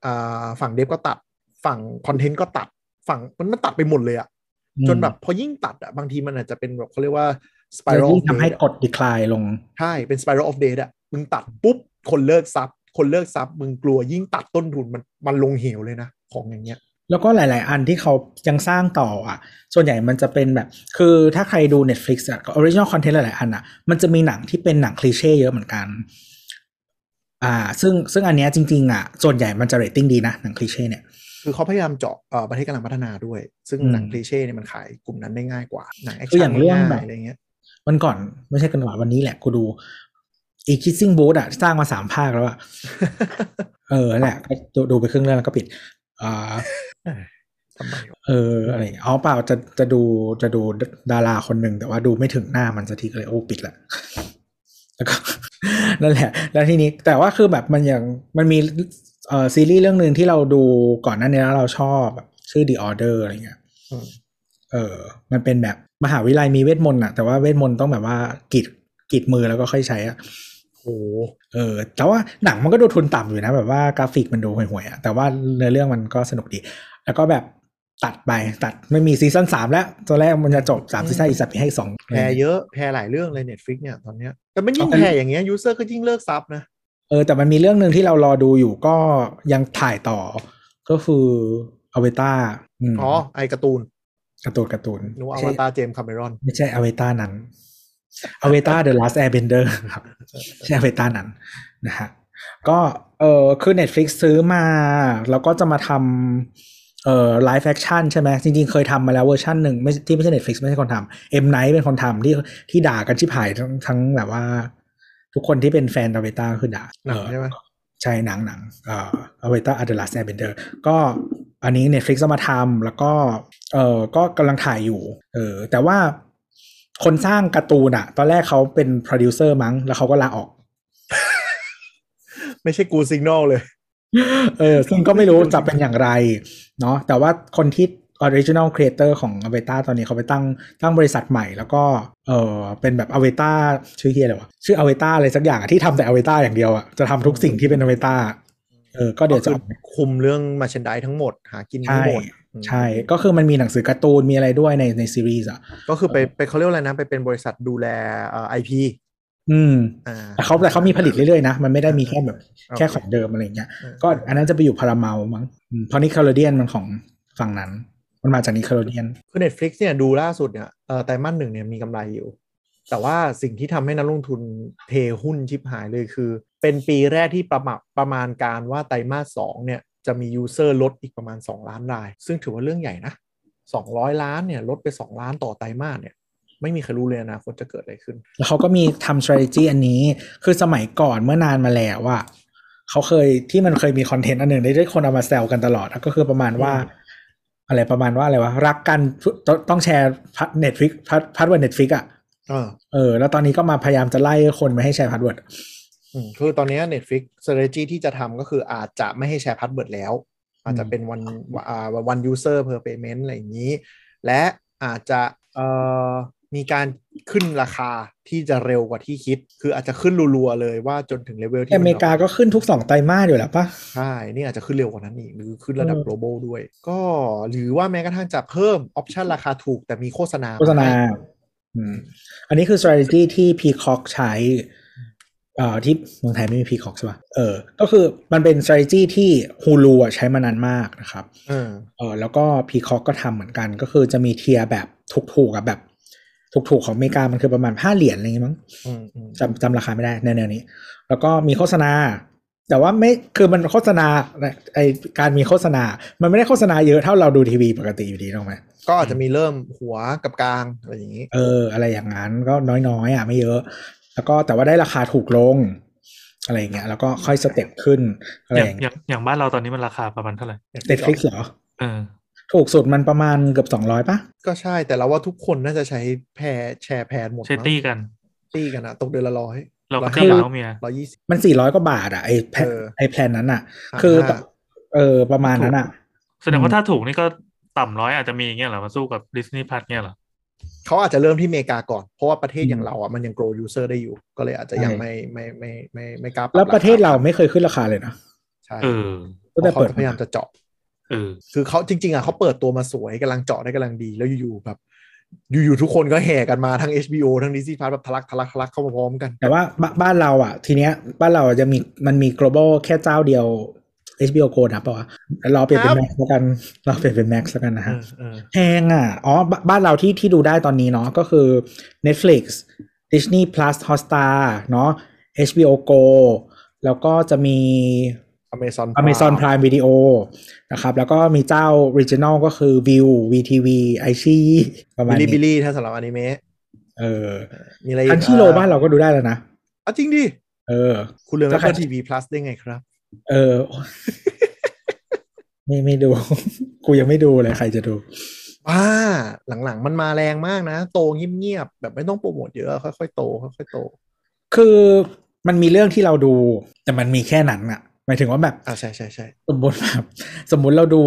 อ่าฝั่งเดฟก็ตัด ฝั่งคอนเทนต์ก็ตัด ฝั่งมันมันตัดไปหมดเลยอะอืมจนแบบพอยิ่งตัดอะบางทีมันอาจจะเป็นแบบเขาเรียกว่าแล้ว spiral ยิ่ง of ทำให้ death กด decline ลง ใช่ เป็น spiral of death อะมึงตัดปุ๊บ คนเลิกซับ คนเลิกซับ มึงกลัวยิ่งตัดต้นทุนมันมันลงเหวเลยนะ ของอย่างเงี้ย แล้วก็หลาย ๆ อันที่เขายังสร้างต่ออะ ส่วนใหญ่มันจะเป็นแบบ คือถ้าใครดู Netflix อะ original content หลาย ๆ อันอะ มันจะมีหนังที่เป็นหนัง cliché เยอะเหมือนกัน อ่า ซึ่งซึ่งอันเนี้ยจริง ๆ อะ ส่วนใหญ่มันจะเรตติ้งดีนะ หนัง cliché เนี่ย คือเขาพยายามเจาะเอ่อประเทศกำลังพัฒนาด้วย ซึ่งอืมหนัง cliché เนี่ยมันขายกลุ่มนั้นได้ง่ายกว่า หนังแอคคืออชั่นย่างเรื่องง่าแบยบๆอะไรเงี้ยวันก่อนไม่ใช่กันหวาวันนี้แหละกูดูอีคิสซิ่งบูธอะ สร้างมาสามภาคแล้วอะ เออนั่นแหละก็ดูดูไปครึ่งเรื่องแล้วก็ปิดอ่าทำไมวะ เอออะไรอย่างเงี้ยอ๋อเปล่าจะจะดูจะดูดาราคนหนึ่งแต่ว่าดูไม่ถึงหน้ามันสักทีก็เลยโอ้ปิดละแล้วก็นั่นแหละ แล้วทีนี้แต่ว่าคือแบบมันอย่างมันมีเอ่อซีรีส์เรื่องหนึ่งที่เราดูก่อนหน้านี้แล้วเราชอบแบบชื่อ The Order อะไรเงี้ยอืมเออ มันเป็นแบบมหาวิทยาลัยมีเวทมนต์อะแต่ว่าเวทมนต์ต้องแบบว่ากรีดกรีดมือแล้วก็ค่อยใช้อะโอ้โหเออ แต่ว่าหนังมันก็ดูทุนต่ำอยู่นะ แบบว่ากราฟิกมันดูห่วยๆอะแต่ว่าเนื้อเรื่องมันก็สนุกดี แล้วก็แบบตัดไปตัดไม่มีซีซั่นสามแล้ว ตัวแรกมันจะจบสามซีซั่นอีกสัปดาห์ให้สองแพเยอะแพหลายเรื่องเลย Netflix เนี่ยตอนเนี้ยแต่มันยิ่งเอาไปแพอย่างเงี้ย user ก็ยิ่งเลิก sub นะเออแต่มันมีเรื่องหนึ่งที่เรารอดูอยู่ก็ยังถ่ายต่อ ก็คืออเวตาอ๋อไอการ์ตูนการ์ตูนการ์ตูนนึกว่าอไม่วใช่ตารเจมส์คาเมรอน ไม่ใช่อเวตานั้นอเวตา The Last Airbender ครับไม่ใช่อเวตานั้นนะฮะก็เออคือ Netflix ซื้อมา แล้วก็จะมาทำ เอ่อ live action ใช่ไหมจริงๆ เคยทำมาแล้วเวอร์ชันหนึ่งไม่ที่ไม่ใช่ Netflix ไม่ใช่คนทำ M. Night เป็นคนทำที่ที่ด่ากันชิบหายทั้งทั้งแบบว่า ทุกคนที่เป็นแฟนอเวตาคือด่าหนังใช่ไหมใช่หนังหนังเอ่อ Avatar The Last Airbender ก็อันนี้ Netflix จะมาทำแล้วก็เออก็กำลังถ่ายอยู่เออแต่ว่าคนสร้างการ์ตูนอะตอนแรกเขาเป็นโปรดิวเซอร์มั้ง แล้วเขาก็ลาออก ไม่ใช่กู signal เลย เออซึ่งก็ไม่รู้จะเป็นอย่างไรเนาะแต่ว่าคนที่ Original Creator ของ a v a t a ตอนนี้เขาไปตั้งตั้งบริษัทใหม่ แล้วก็เออเป็นแบบ a v a t a ชื่อเฮียอะไรวะชื่อ a v a t a อะไรสักอย่างอะที่ทำแต่ a v a t a อย่างเดียวอะจะทำทุกสิ่งที่เป็น a v a t a เออก็เดี๋ยวจะก็คือคุมเรื่องมาเชนไดทั้งหมดหากินทั้ใช่งหมดใช่ ก็คือมันมีหนังสือการ์ตูนมีอะไรด้วยในในซีรีส์อะ ก็คือไปไปเขาเรียกว่าอะไรนะ ไปเป็นบริษัทดูแลเอ่อไอพี อืมอ่าแต่เขาแต่เขามีผลิตเรื่อยๆนะ มันไม่ได้มีแค่แบบโอเคแค่ของเดิมอะไรเงี้ยเออก็อันนั้นจะไปอยู่พาราเมลมั้งอืมเพราะนิคเคลเดียนมันของฝั่งนั้น มันมาจากนิคเคลเดียน คือ Netflix เนี่ยดูล่าสุดเนี่ยเอ่อไตรมาสหนึ่งเนี่ยมีกำไรอยู่ แต่ว่าสิ่งที่ทำให้นักลงทุนเทหุ้นชิบหายเลยคือ เป็นปีแรกที่ประมาณประมาณการว่าไตรมาสสองเนี่ยจะมียูเซอร์ลดอีกประมาณ 2 ล้านราย ซึ่งถือว่าเรื่องใหญ่นะ200 ล้านเนี่ยลดไป 2 ล้านต่อไตรมาสเนี่ย ไม่มีใครรู้เลยอนะคนจะเกิดอะไรขึ้น แล้วเขาก็มีทำ strategy อันนี้ คือสมัยก่อนเมื่อนานมาแล้วว่าเขาเคยที่มันเคยมีคอนเทนต์อันหนึ่งที่ได้คนเอามาแซวกันตลอดอะก็คือประมาณว่าอืมอะไรประมาณว่าอะไรวะ รักกันต้องต้องแชร์ Netflix password Netflix อะเออเออ แล้วตอนนี้ก็มาพยายามจะไล่คนไม่ให้แชร์ passwordอืมคือตอนนี้ Netflix strategy ที่จะทำก็คืออาจจะไม่ให้แชร์ password แล้ว อาจจะเป็นวันอ่าวัน user per payment อะไรอย่างนี้ และอาจจะเอ่อ มีการขึ้นราคาที่จะเร็วกว่าที่คิด คืออาจจะขึ้นรัวๆเลยว่าจนถึงเลเวลที่แต่อเมริกาก็ขึ้นทุกสองไตรมาสอยู่แล้วปะใช่นี่อาจจะขึ้นเร็วกว่านั้นอีกหรือขึ้นระดับเออ global ด้วย ก็หรือว่าแม้กระทั่งจะเพิ่ม option ราคาถูกแต่มีโฆษณาโฆษณาให้อืมอันนี้คือ strategy ที่ Peacock ใช้เอ่อที่เมืองไทยไม่มี Peacock ใช่ป่ะเออ ก็คือมันเป็น strategy ที่ Hulu อะใช้มานานมากนะครับเออเออแล้วก็ Peacock ก็ทำเหมือนกันก็คือจะมี tier แบบถูกๆกับแบบ ถูกๆของอเมริกามันคือประมาณห้าเหรียญอะไรอย่างงี้มั้งอืมอืมจำจำราคาไม่ได้แนวๆนี้ แล้วก็มีโฆษณา แต่ว่าไม่คือมันโฆษณาไอการมีโฆษณา มันไม่ได้โฆษณาเยอะเท่าเราดูทีวีปกติอยู่ดีถูกไหมก็อาจจะมีเริ่มหัวกับกลางอะไรอย่างนี้ เออ อะไรอย่างนั้นก็น้อยๆอะไม่เยอะ แล้วก็แต่ว่าได้ราคาถูกลง อะไรอย่างเงี้ยแล้วก็ค่อย step ขึ้นอะไรออย่างย่างเงี้ยอย่างอย่างบ้านเราตอนนี้มันราคาประมาณเท่าไหร่ Netflix เหรอเออ ถูกสุดมันประมาณเกือบสองร้อยป่ะก็ใช่แต่เราว่าทุกคนน่าจะใช้แพรแชร์แพนหมดใช้ตี้กัน ตี้กันอะตกเดือนละร้อยเราก็ร้อยเจ้าห้าบ่าวเมียร้อยยี่สิบมันสี่ร้อยกว่าบาทอะไอแพลนเออไอแพลนนั้นอะอ่าคือห้าเออประมาณนั้นอะแสดงว่าถ้าถูกนี่ก็ต่ำร้อยอาจจะมีอย่างเงี้ยเหรอมาสู้กับดิสนีย์พัทเนี่ยเหรอเขาอาจจะเริ่มที่อเมริกาก่อน เพราะว่าประเทศอืมอย่างเราอะมันยัง grow user ได้อยู่ ก็เลยอาจจะยังใช่ไม่ไม่ไม่ไม่ไม่กล้าปบแล้วประเทศคเราไม่เคยขึ้นราคาเลยนะใช่เออตั้งแต่เพราะเปิดเขาพยายามจะเจาะ เออคือเขาจริง ๆอะเขาเปิดตัวมาสวยกำลังเจาะได้กำลังดีแล้วอยู่ๆแบบ อยู่ๆทุกคนก็แห่กันมาทั้ง HBO ทั้ง Disney Plus แบบทะลักทะลักทะลักเข้ามาพร้อมกัน แต่ว่าบบ้านเราอะ ทีเนี้ยบ้านเราจะมีมันมี global แค่เจ้าเดียว HBO Go นะปะวะรอเปลี่ยนเป็นครับ Max แล้วกันรอเปลี่ยนเป็น Max แล้วกันนะเอฮะอเออแพงอะ อ๋อบบ้านเราที่ที่ดูได้ตอนนี้เนาะก็คือ Netflix Disney Plus Hotstar เนาะ HBO Go แล้วก็จะมี Amazon Amazon Prime Video นะครับ แล้วก็มีเจ้า Regional ก็คือ View VTV i อชีประมาบิณลลี่บิลนี้ลี่ถ้าสำหรับอนิเมะเออมีอะไรอีกทันชิโรบ้านเราก็ดูได้แล้วนะอะจริงดิ เออ คุณเลือกแล้วใคร Apple TV Plus ได้ไงครับ เออ ไม่ไม่ดู กูยังไม่ดูเลยใครจะดูว้าหลังๆ มันมาแรงมากนะ โตเงียบๆแบบไม่ต้องโปรโมทเยอะ ค่อยๆโตค่อยๆโต คือมันมีเรื่องที่เราดู แต่มันมีแค่นั้นอะ หมายถึงว่าแบบอ่าใช่ใช่ใช่สมมติแบบสมมุติเราดู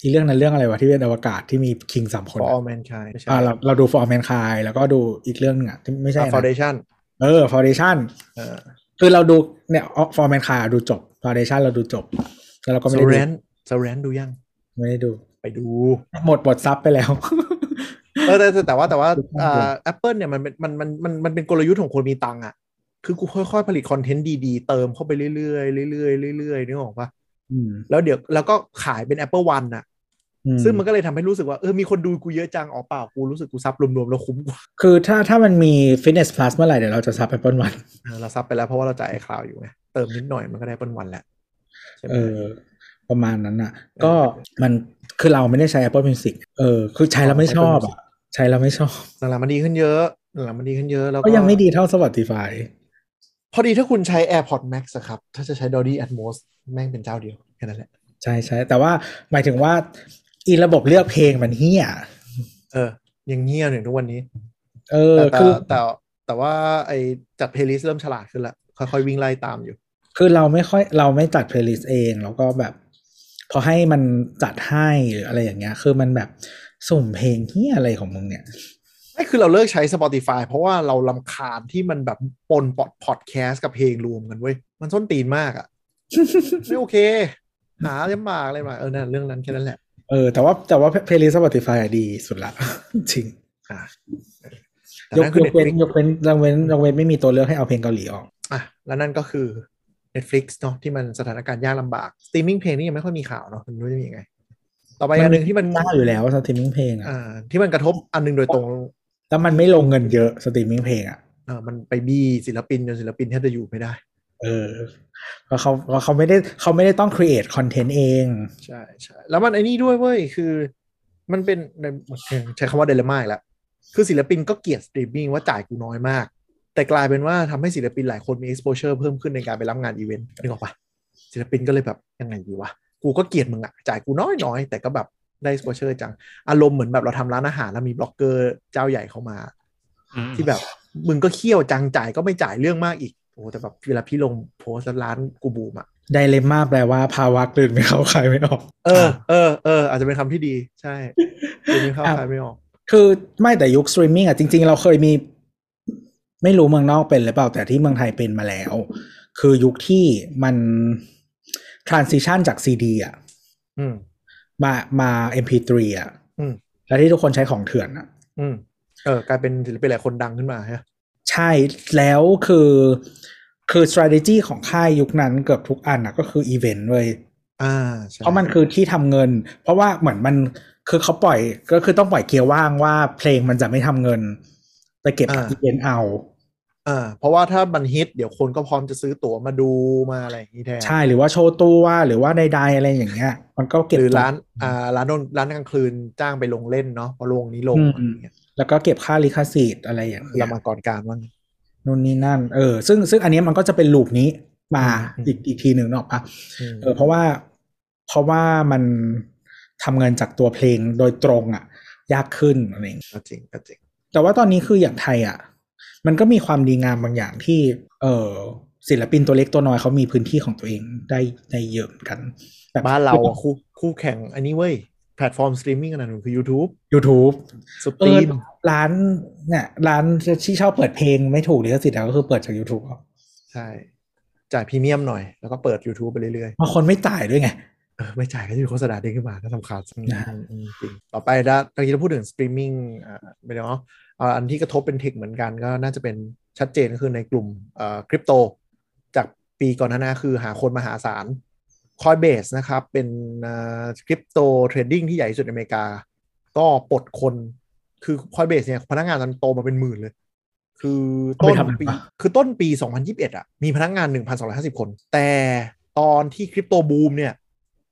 อีเรื่องนั้นเรื่องอะไรวะที่เป็นอวกาศที่มีคิงสามคน For อะ All Mankind ไม่ใช่อ่าเราเราดู For All Mankind แล้วก็ดูอีกเรื่องหนึงอะที่ไม่ใช่นะ Foundation เออ Foundation เออคือเราดูเนี่ย For All Mankind อะดูจบ Foundation เราดูจบ แล้วเราก็ไม่ s ได้ r ดู a n s r a n ดูยัง ไม่ได้ดู ไปดู หมดหมดซับไปแล้วเออแต่แต่แต่ว่าแต่ว่าดูข้างบนอ่า Apple เนี่ยมันเป็นมันมันมันมันเป็นกลยุทธ์ของคนมีตังค์อะ คือกูค่อยๆผลิตคอนเทนต์ดีๆ เติมเข้าไปเรื่อยๆเรื่อยๆเรื่อยๆนึกออกปะอืมแล้วเดี๋ยวแล้วก็ขายเป็น Apple One น่ะอืซึ่งมันก็เลยทำให้รู้สึกว่าเออมีคนดูกูเยอะจังอ๋อเปล่ากูรู้สึกกูซับรวมๆแล้วคุ้มกว่า คือถ้าถ้ามันมี Fitness Plus เมื่อไหร่เดี๋ยวเราจะซับ Apple One เออเราซับไปแล้วเพราะว่าเราจ่ายไอคลาวอยู่ไงเติมนิดหน่อยมันก็ได้ Apple One แหละใช่ไหมเออประมาณนั้นอะ ก็มันคือเราไม่ได้ใช้ Apple Music เออ คือใช้แล้วไม่ชอบอะใช้แล้วไม่ชอบหลังๆมันดีขึ้นเยอะหลังๆมันดีขึ้นเยอะแล้วก็ยังไม่ดีเท่า Spotify พอดีถ้าคุณใช้ AirPods Max อะครับ ถ้าจะใช้ Dolby Atmos แม่งเป็นเจ้าเดียวแค่นั้นแหละ ใช่ใช่แต่ว่าหมายถึงว่า อีระบบเลือกเพลงมันเหี้ย เออ ยังเหี้ยถึงทุกวันนี้ เออแต่แต่คือแต่แต่ว่าไอจัด playlist เริ่มฉลาดขึ้นละค่อยๆวิ่งไล่ตามอยู่ คือเราไม่ค่อยเราไม่จัด playlist เอง แล้วก็แบบพอให้มันจัดให้หรืออะไรอย่างเงี้ย คือมันแบบสุ่มเพลงเหี้ยอะไรของมึงเนี่ย ไม่คือเราเลิกใช้ Spotify เพราะว่าเรารำคาญที่มันแบบปนพอดพอดแคสต์กับเพลงรวมกันเว้ย มันส้นตีนมากอะไม่โอเค หาลำบากอะไรมา เออนั่นเรื่องนั้นแค่นั้นแหละ เออ แต่ว่าแต่ว่าเพลย์ลิสต์ Spotify อะดีสุดละ จริงอะแต่ยกนั่นคือยกเว้น Netflix ยกเว้นยกเว้นยกเว้นไม่มีตัวเลือกให้เอาเพลงเกาหลีออก อะ แล้วนั่นก็คือ Netflix เนาะที่มันสถานการณ์ยากลำบากสตรีมมิ่งเพลงนี่ยังไม่ค่อยมีข่าวเนาะมันไม่รู้จะมียังไงต่อไปอันหนึ่งที่มันได้อยู่แล้วสตรีมมิ่งเพลงอะอ่าที่มันกระทบอันหนึ่งโดยตรง แล้วมันไม่ลงเงินเยอะสตรีมมิ่งเพลงอะเออมันไปบี้ศิลปินจนศิลปินแทบจะอยู่ไม่ได้ เออเพราะเขาเพราะเขาไม่ได้เขาไม่ได้ต้อง create content เอง ใช่ใช่แล้วมันไอ้นี่ด้วยเว้ย คือ มันเป็นใช้คำว่า dilemma อีกแล้วคือศิลปินก็เกลียดสตรีมมิ่งว่าจ่ายกูน้อยมาก แต่กลายเป็นว่าทำให้ศิลปินหลายคนมี exposure เพิ่มขึ้นในการไปรับงานอีเวนต์นึกออกปะศิลปินก็เลยแบบยังไงดีวะกูก็เกลียดมึงอะจ่ายกูน้อยน้อยแต่ก็แบบ ได้ exposure จัง อารมณ์เหมือนแบบเราทำร้านอาหารแล้วมีบล็อกเกอร์เจ้าใหญ่เข้ามาอืมที่แบบมึงก็เขี้ยวจังจ่ายก็ไม่จ่ายเรื่องมากอีกโอ้แต่แบบเวลาพี่ลงโพสต์แล้วร้านกูบูมอะ dilemma แปลว่าภาวะกลืนไม่เข้าคายไม่ออก เออเออเอออาจจะเป็นคำที่ดี ใช่กลืนไม่เข้าอะคายไม่ออก คือไม่แต่ยุคสตรีมมิ่งอะจริง ๆ เราเคยมี ไม่รู้เมืองนอกเป็นหรือเปล่าแต่ที่เมืองไทยเป็นมาแล้ว คือยุคที่มัน transition จาก CD อะอื มมามา MP3 อะอืมแล้วที่ทุกคนใช้ของเถื่อนอะอืมเออกลายเป็นศิลปินหลายคนดังขึ้นมาฮะใช่แล้วคือคือ strategy ของค่ายยุคนั้นเกือบทุกอันอะก็คืออีเวนต์เว้ยอ่าใช่เพราะมันคือที่ทำเงิน เพราะว่าเหมือนมันคือเขาปล่อยก็คือต้องปล่อยเกียร์ว่างว่าเพลงมันจะไม่ทำเงิน ไปเก็บกับอีเวนต์เอา อ่าเพราะว่าถ้ามันฮิต เดี๋ยวคนก็พร้อมจะซื้อตั๋วมาดูมาอะไรอย่างนี้แทนใช่หรือว่าโชว์ตัวหรือว่าใดๆอะไรอย่างเงี้ย มันก็เก็บหรือตงร้านอ่าร้านโนนร้านกลางคืนจ้างไปลงเล่นเนาะพอลงนี้ลงอืมอะไรอย่างเงี้ยแล้วก็เก็บค่าลิขสิทธิ์อะไรอย่างเงี้เรายมาก่อนการว่างนู่นนี่นั่น เออ ซึ่งซึ่งอันเนี้ยมันก็จะเป็นลูปนี้มาอืมอีกอีกทีหนึ่งเนกอะปะอืมเออเพราะว่าเพราะว่ามันทำเงินจากตัวเพลงโดยตรงอะ ยากขึ้นอะไรอย่างเงี้ยก็จริงก็จริงแต่ว่าตอนนี้คืออย่างไทยอะ มันก็มีความดีงามบางอย่างที่ เออศิลปินตัวเล็กตัวน้อยเขามีพื้นที่ของตัวเองได้ได้เยอะเหมือนกันแบบบ้านเราอะคู่คู่แข่งอันนี้เว้ยแพลตฟอร์มสตรีมมิ่งอันนั้นคือ YouTube YouTube สตเอรีอมร้านเนี่ยร้านที่ชอบเปิดเพลงไม่ถูกลิขสิทธิ์อะก็คือเปิดจาก YouTube เอาใช่ จ่ายพรีเมียมหน่อย แล้วก็เปิด YouTube ไปเรื่อยบางคนไม่จ่ายด้วยไงๆเออไม่จ่ายก็จะมีโฆษณาเด้งขึ้นมาน่ารำคาญนะอืมอืมจริงต่อไปนะตอนนี้เราพูดถึงสตรีมมิ่งอ่าไม่ได้เนาะ อ่าอันที่กระทบเป็น tech เหมือนกันก็น่าจะเป็นชัดเจนก็คือในกลุ่มเอ่อคริปโต จากปีก่อนหน้านั้นคือหาคนมหาศาล Coinbase นะครับ เป็นคริปโต trading ที่ใหญ่ที่สุดในอเมริกา ก็ปลดคนคือ Coinbase เนี่ยพนักงานมันโตมาเป็นหมื่นเลย คือต้นเอาไปทำอะไรปีวะคือต้นปี 2021 อะ มีพนักงาน 1,250 คน แต่ตอนที่คริปโตบูมเนี่ย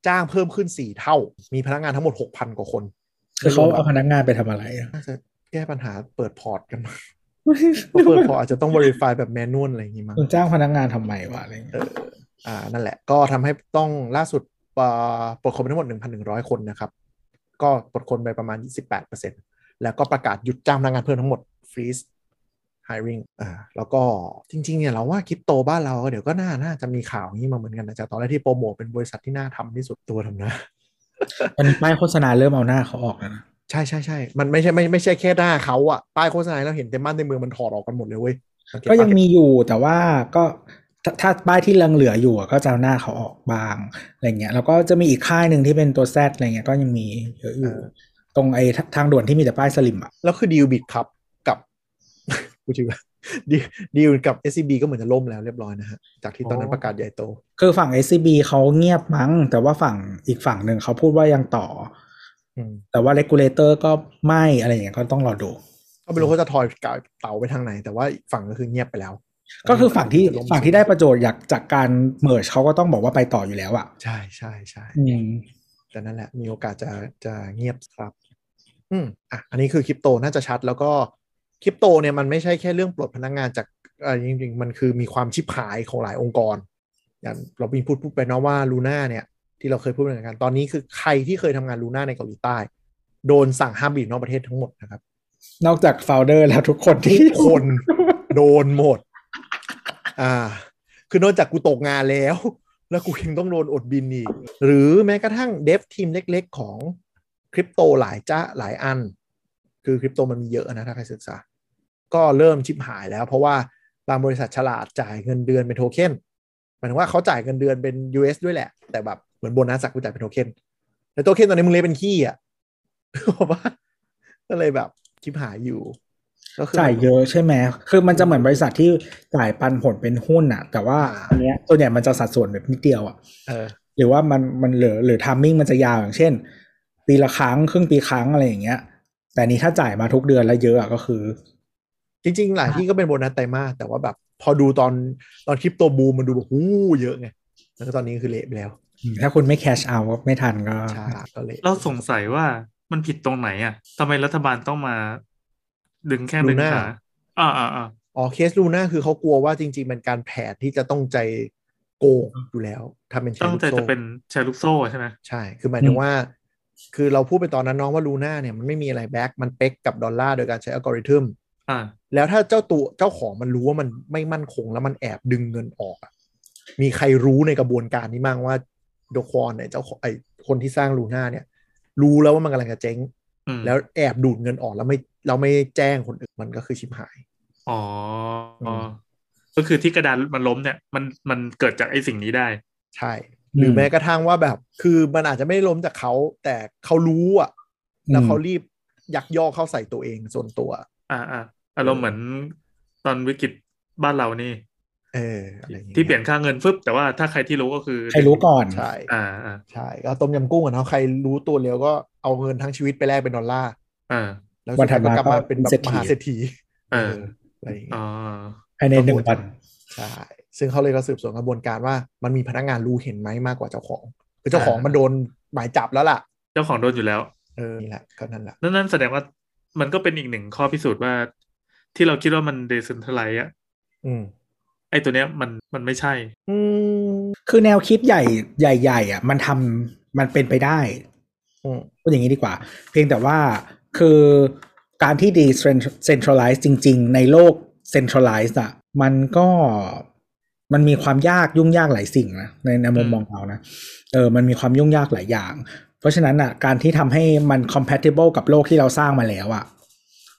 จ้างเพิ่มขึ้น 4 เท่า มีพนักงานทั้งหมด 6,000 กว่าคน คือเขาเอาพนักงานไปทำอะไรอะน่าจะ แก้ปัญหาเปิดพอร์ตกันมาเพราะเปิดพอร์ตอาจจะต้อง verify แบบ manual อะไรอย่างงี้มั้งมึงจ้างพนักงานทำไมวะอะไรเงี้ยอ่านั่นแหละก็ทำให้ต้องล่าสุดปอ่าปลดคนไปทั้งหมด 1,100 คนนะครับ ก็ปลดคนไปประมาณ 28%แล้วก็ประกาศหยุดจ้างพนักงานเพิ่มทั้งหมด freeze hiring อ่าแล้วก็จริงๆเนี่ยเราว่าคริปโตบ้านเราเดี๋ยวก็น่าน่าจะมีข่าวอย่างนี้มาเหมือนกันนะจากตอนแรกที่โปรโมทเป็นบริษัทที่น่าทำที่สุดตัวทำนะตอนนี้ป้ายโฆษณาเริ่มเอาหน้าเขาออกแล้วนะ ใช่ใช่ใช่มันไม่ใช่ไม่ไม่ใช่แค่หน้าเขาอะป้ายโฆษณาเราเห็นเต็มบ้านเต็มเมืองมันถอดออกกันหมดเลยเว้ยสัเตก็ยังปะมีอยู่แต่ว่าก็ถ้าถ้าป้ายที่ยังเหลืออยู่อะก็จะเอาหน้าเขาออกบ้างอะไรเงี้ยแล้วก็จะมีอีกค่ายหนึ่งที่เป็นตัวแซดอะไรเงี้ยก็ยังมีเยอะอยู่ตรงไอ้ทางด่วนที่มีแต่ป้ายสลิมอะแล้วคือดีลบิดครับกับกูชื่อว่าดีดีลกับ SCB ก็เหมือนจะล่มแล้วเรียบร้อยนะฮะจากที่ตอนนั้นอ๋อประกาศใหญ่โต คือฝั่ง SCB เขาเงียบมั้ง แต่ว่าฝั่งอีกฝั่งหนึ่งเขาพูดว่ายังต่ออืม แต่ว่า regulator ก็ไม่อะไรอย่างเงี้ยก็ต้องรอดู ก็ไม่รู้เขาจะทอยกับเต่าไปทางไหน แต่ว่าอีกฝั่งก็คือเงียบไปแล้ว ก็คือฝั่งที่จะล่มฝั่งที่ได้ประโยชน์จากจากการ merge เขาก็ต้องบอกว่าไปต่ออยู่แล้วอะ ใช่ใช่ใช่อืมแต่นั่นแหละมีโอกาสจะจะเงียบครับ อืมอะอันนี้คือคริปโตน่าจะชัดแล้วก็คริปโตเนี่ยมันไม่ใช่แค่เรื่องปลดพนักงานจากเอ่อจริงๆ มันคือมีความชิบหายของหลายองค์กร อย่างเรามีพูดพูดไปเนาะว่าลูน่าเนี่ย ที่เราเคยพูดเหมือนกันตอนนี้คือใครที่เคยทำงานลูน่าในเกาหลีใต้ โดนสั่งห้ามบินนอกประเทศทั้งหมดนะครับ นอกจาก founder แล้วทุกคนที่ทุกคนโดนหมด อ่า คือนอกจากกูตกงานแล้ว แล้วกูยังต้องโดนอดบินอีก หรือแม้กระทั่งเดฟทีมเล็กๆ ของคริปโตหลายจ้าหลายอัน คือคริปโตมันมีเยอะนะถ้าใครศึกษา ก็เริ่มชิบหายแล้ว เพราะว่าบางบริษัทฉลาดจ่ายเงินเดือนเป็นโทเค็นหมายถึงว่าเขาจ่ายเงินเดือนเป็น US ด้วยแหละ แต่แบบ เหมือนโบนัสสักกูจ่ายเป็นโทเค็นแต่โทเค็นตอนนี้มึงเละเป็นขี้อะบอกว่าก็เลยแบบชิบหายอยู่ก็คือจ่ายเยอะใช่ไหมคือมันจะเหมือนบริษัทที่จ่ายปันผลเป็นหุ้นอะ แต่ว่าอ่าอันเนี้ยตัวใหญ่มันจะสัดส่วนแบบนิดเดียวอะเออหรือว่ามันมันเหลือหรือทามมิ่งมันจะยาวอย่างเช่น ปีละครั้งครึ่งปีครั้งอะไรอย่างเงี้ย แต่นี้ถ้าจ่ายมาทุกเดือนแล้วเยอะอะก็คือ จริง ๆ หลายที่ก็เป็นโบนัสไตรมาสแต่ว่าแบบพอดูตอนตอนคริปโตบูมมันดูแบบหู้เยอะไงแล้วก็ตอนนี้คือเละไปแล้ว ถ้าคุณไม่ cash out ก็ไม่ทันก็ช้าก็เละเราสงสัยว่ามันผิดตรงไหนอะทำไมรัฐบาลต้องมา ดึงแค่ดึง Luna ขาอ่าอ่าอ่าอ๋อเคสลูน่าคือเขากลัวว่าจริง ๆ มันการแผนที่จะต้องใจโกงอยู่แล้วทำเป็นแชตั้ร์งลูกใจโซ่จะเป็นแชร์ลูกโซ่ใช่ไหมใช่ คือหมายถึงว่า คือเราพูดไปตอนนั้นน้องว่าลูน่าเนี่ยมันไม่มีอะไร back มัน peg กับดอลลาร์โดยการใช้อัลกอริทึมอ่าแล้วถ้าเจ้าตัวเจ้าของมันรู้ว่ามันไม่มั่นคงแล้วมันแอบดึงเงินออกอะมีใครรู้ในกระบวนการนี้บ้างว่า โดควอนเนี่ยเจ้าของไอคนที่สร้างลูน่าเนี่ย รู้แล้วว่ามันกำลังจะเจ๊งอืมแล้วแอบดูดเงินออกแล้วไม่เราไม่แจ้งคนอื่นมันก็คือชิบหาย อ๋ออมก็คือที่กระดานมันล้มเนี่ย มันมันเกิดจากไอ้สิ่งนี้ได้ ใช่ หรือแม้กระทั่งว่าแบบ คือมันอาจจะไม่ได้ล้มจากเขา แต่เขารู้อะ แล้วเขารีบยักยอกเข้าใส่ตัวเองส่วนตัว อ่าอ่าอารมณ์เหมือนตอนวิกฤตบ้านเรานี่ เอออะไรอย่างเงี้ยที่เปลี่ยนค่าเงินฟึบแต่ว่าถ้าใครที่รู้ก็คือ ใครรู้ก่อนใช่อ่าอ่าใช่ก็ต้มยำกุ้งอะเนาะใครรู้ตัวเร็วก็เอาเงินทั้งชีวิตไปแลกเป็นดอลลาร์อ่าแล้วสุดท้ายก็กลับมาเป็นแบบวันถัดมมาก็หาเศรษฐีเอออะไรอย่างเงี้อ๋ยอภายในหนึ่งวันใช่ซึ่งเขาเลยก็สืบสวนกระบวนการว่ามันมีพนักงานรู้เห็นไหมมากกว่าเจ้าของ คือเจ้าของอ่ามัมันโดนหมายจับแล้วล่ะ เจ้าของโดนอยู่แล้ว เออนี่แหละก็นั่นแหละนั่นนั่นแสดงว่ามันก็เป็นอีกหนึ่งข้อพิสูจน์ว่า ที่เราคิดว่ามันเดซ e นท r ไล z ์อะอืม ไอตัวเนี้ยมันมันไม่ใช่ อืมคือแนวคิดใหญ่ใหญ่ๆอะ มันทำมันเป็นไปได้อืมพูดอย่างนี้ดีกว่า เพียงแต่ว่าคือการที่ decentralize จริง ๆ ในโลก centralize อะ มันก็มันมีความยากยุ่งยากหลายสิ่งนะในในมุมมองเรานะเออมันมีความยุ่งยากหลายอย่าง เพราะฉะนั้นอะ การที่ทำให้มัน compatible กับโลกที่เราสร้างมาแล้วอะ